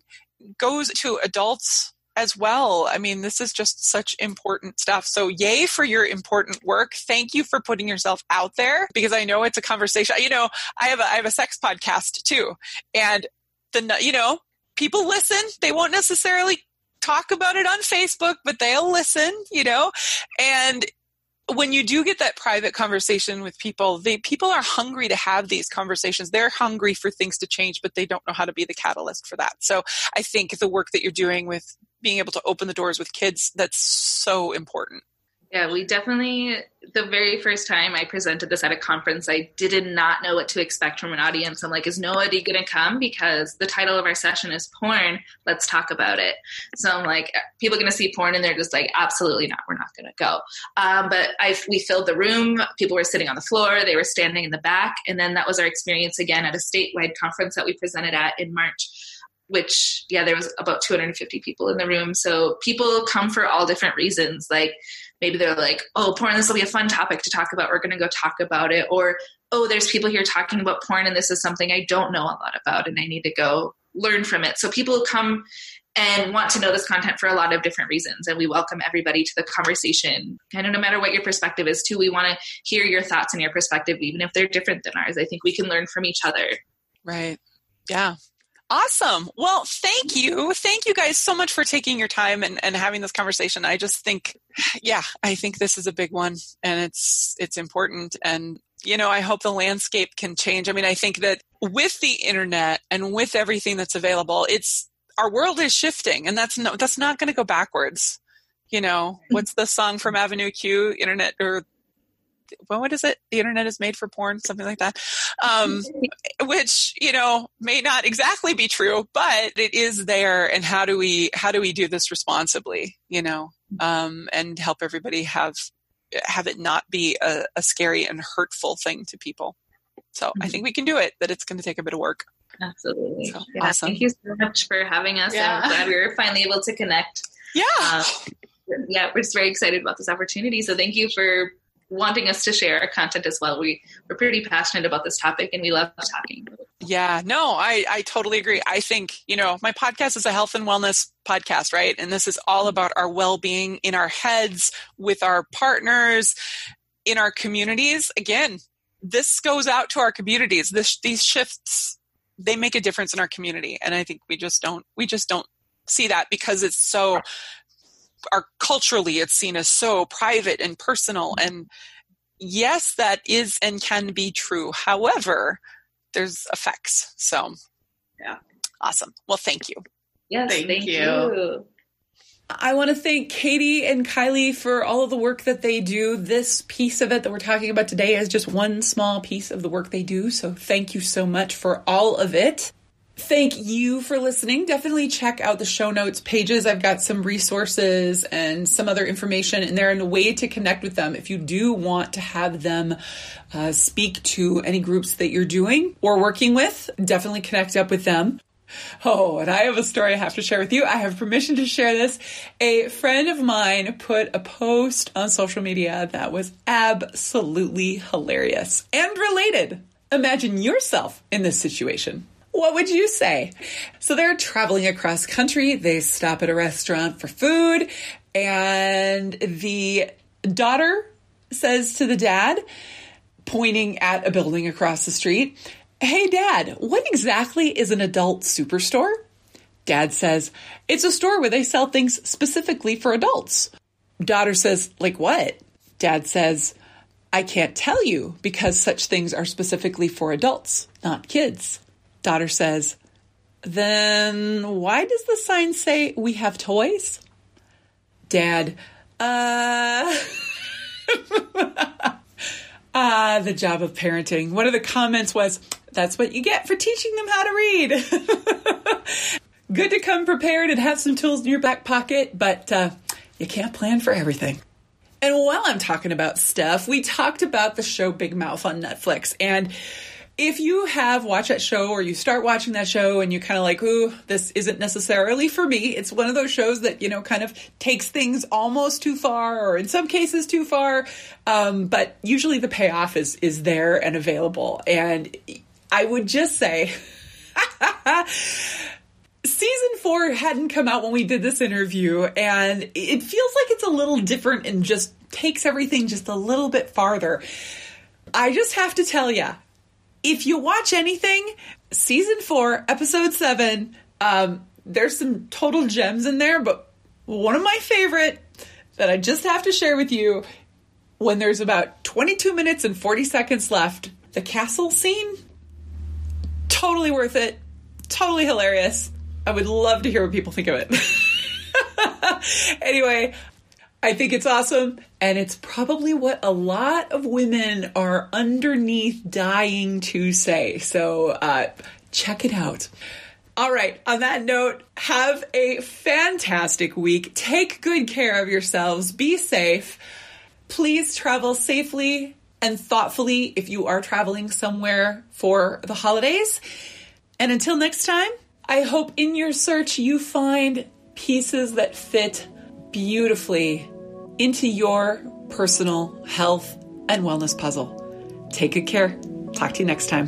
goes to adults as well. I mean, this is just such important stuff. So, yay for your important work. Thank you for putting yourself out there because I know it's a conversation. You know, I have a, I have a sex podcast too, and the you know people listen. They won't necessarily talk about it on Facebook, but they'll listen. You know, and when you do get that private conversation with people, they people are hungry to have these conversations. They're hungry for things to change, but they don't know how to be the catalyst for that. So I think the work that you're doing with being able to open the doors with kids that's so important Yeah, we definitely, the very first time I presented this at a conference, I did not know what to expect from an audience. I'm like, is nobody going to come? Because the title of our session is porn. Let's talk about it. So I'm like, people going to see porn and they're just like, absolutely not. We're not going to go. Um, but I, we filled the room. People were sitting on the floor. They were standing in the back. And then that was our experience again at a statewide conference that we presented at in March which yeah there was about 250 people in the room so people come for all different reasons like maybe they're like, oh, porn, this will be a fun topic to talk about. We're going to go talk about it. Or, oh, there's people here talking about porn and this is something I don't know a lot about and I need to go learn from it. So people come and want to know this content for a lot of different reasons. And we welcome everybody to the conversation. Kind of no matter what your perspective is, too, we want to hear your thoughts and your perspective, even if they're different than ours. I think we can learn from each other. Right. Yeah. Awesome. Well, thank you. Thank you guys so much for taking your time and, and having this conversation. I just think, yeah, I think this is a big one and it's, it's important. And, you know, I hope the landscape can change. I mean, I think that with the internet and with everything that's available, it's, our world is shifting and that's no, that's not going to go backwards. You know, mm-hmm. what's the song from Avenue Q, internet or well, what is it? The internet is made for porn, something like that. Um, which you know may not exactly be true, but it is there. And how do we how do we do this responsibly? You know, um, and help everybody have have it not be a, a scary and hurtful thing to people. So mm-hmm. I think we can do it. That it's going to take a bit of work. Absolutely. So, yeah, awesome. Thank you so much for having us. Yeah. I'm glad we were finally able to connect. Yeah. Uh, yeah, we're just very excited about this opportunity. So thank you for wanting us to share our content as well. We we're pretty passionate about this topic and we love talking. Yeah, no, I I totally agree. I think, you know, my podcast is a health and wellness podcast, right? And this is all about our well-being in our heads with our partners in our communities. Again, this goes out to our communities. This these shifts they make a difference in our community and I think we just don't we just don't see that because it's so are culturally it's seen as so private and personal mm-hmm. and yes that is and can be true however there's effects so yeah awesome well thank you yes thank, thank you. you. I want to thank Katie and Kylie for all of the work that they do. This piece of it that we're talking about today is just one small piece of the work they do. So thank you so much for all of it. Thank you for listening. Definitely check out the show notes pages. I've got some resources and some other information in there and a way to connect with them if you do want to have them uh, speak to any groups that you're doing or working with. Definitely connect up with them. Oh, and I have a story I have to share with you. I have permission to share this. A friend of mine put a post on social media that was absolutely hilarious and related. Imagine yourself in this situation. What would you say? So they're traveling across country. They stop at a restaurant for food, and the daughter says to the dad, pointing at a building across the street, Hey, dad, what exactly is an adult superstore? Dad says, It's a store where they sell things specifically for adults. Daughter says, Like what? Dad says, I can't tell you because such things are specifically for adults, not kids. Daughter says, Then why does the sign say we have toys? Dad, uh. ah, the job of parenting. One of the comments was, That's what you get for teaching them how to read. Good to come prepared and have some tools in your back pocket, but uh, you can't plan for everything. And while I'm talking about stuff, we talked about the show Big Mouth on Netflix. And if you have watched that show or you start watching that show and you kind of like, ooh, this isn't necessarily for me, it's one of those shows that, you know, kind of takes things almost too far or in some cases too far. Um, but usually the payoff is, is there and available. And I would just say, season four hadn't come out when we did this interview and it feels like it's a little different and just takes everything just a little bit farther. I just have to tell you, if you watch anything, season four, episode seven, um, there's some total gems in there, but one of my favorite that I just have to share with you when there's about 22 minutes and 40 seconds left, the castle scene, totally worth it, totally hilarious. I would love to hear what people think of it. anyway, I think it's awesome. And it's probably what a lot of women are underneath dying to say. So uh, check it out. All right, on that note, have a fantastic week. Take good care of yourselves. Be safe. Please travel safely and thoughtfully if you are traveling somewhere for the holidays. And until next time, I hope in your search you find pieces that fit beautifully into your personal health and wellness puzzle. Take good care. Talk to you next time.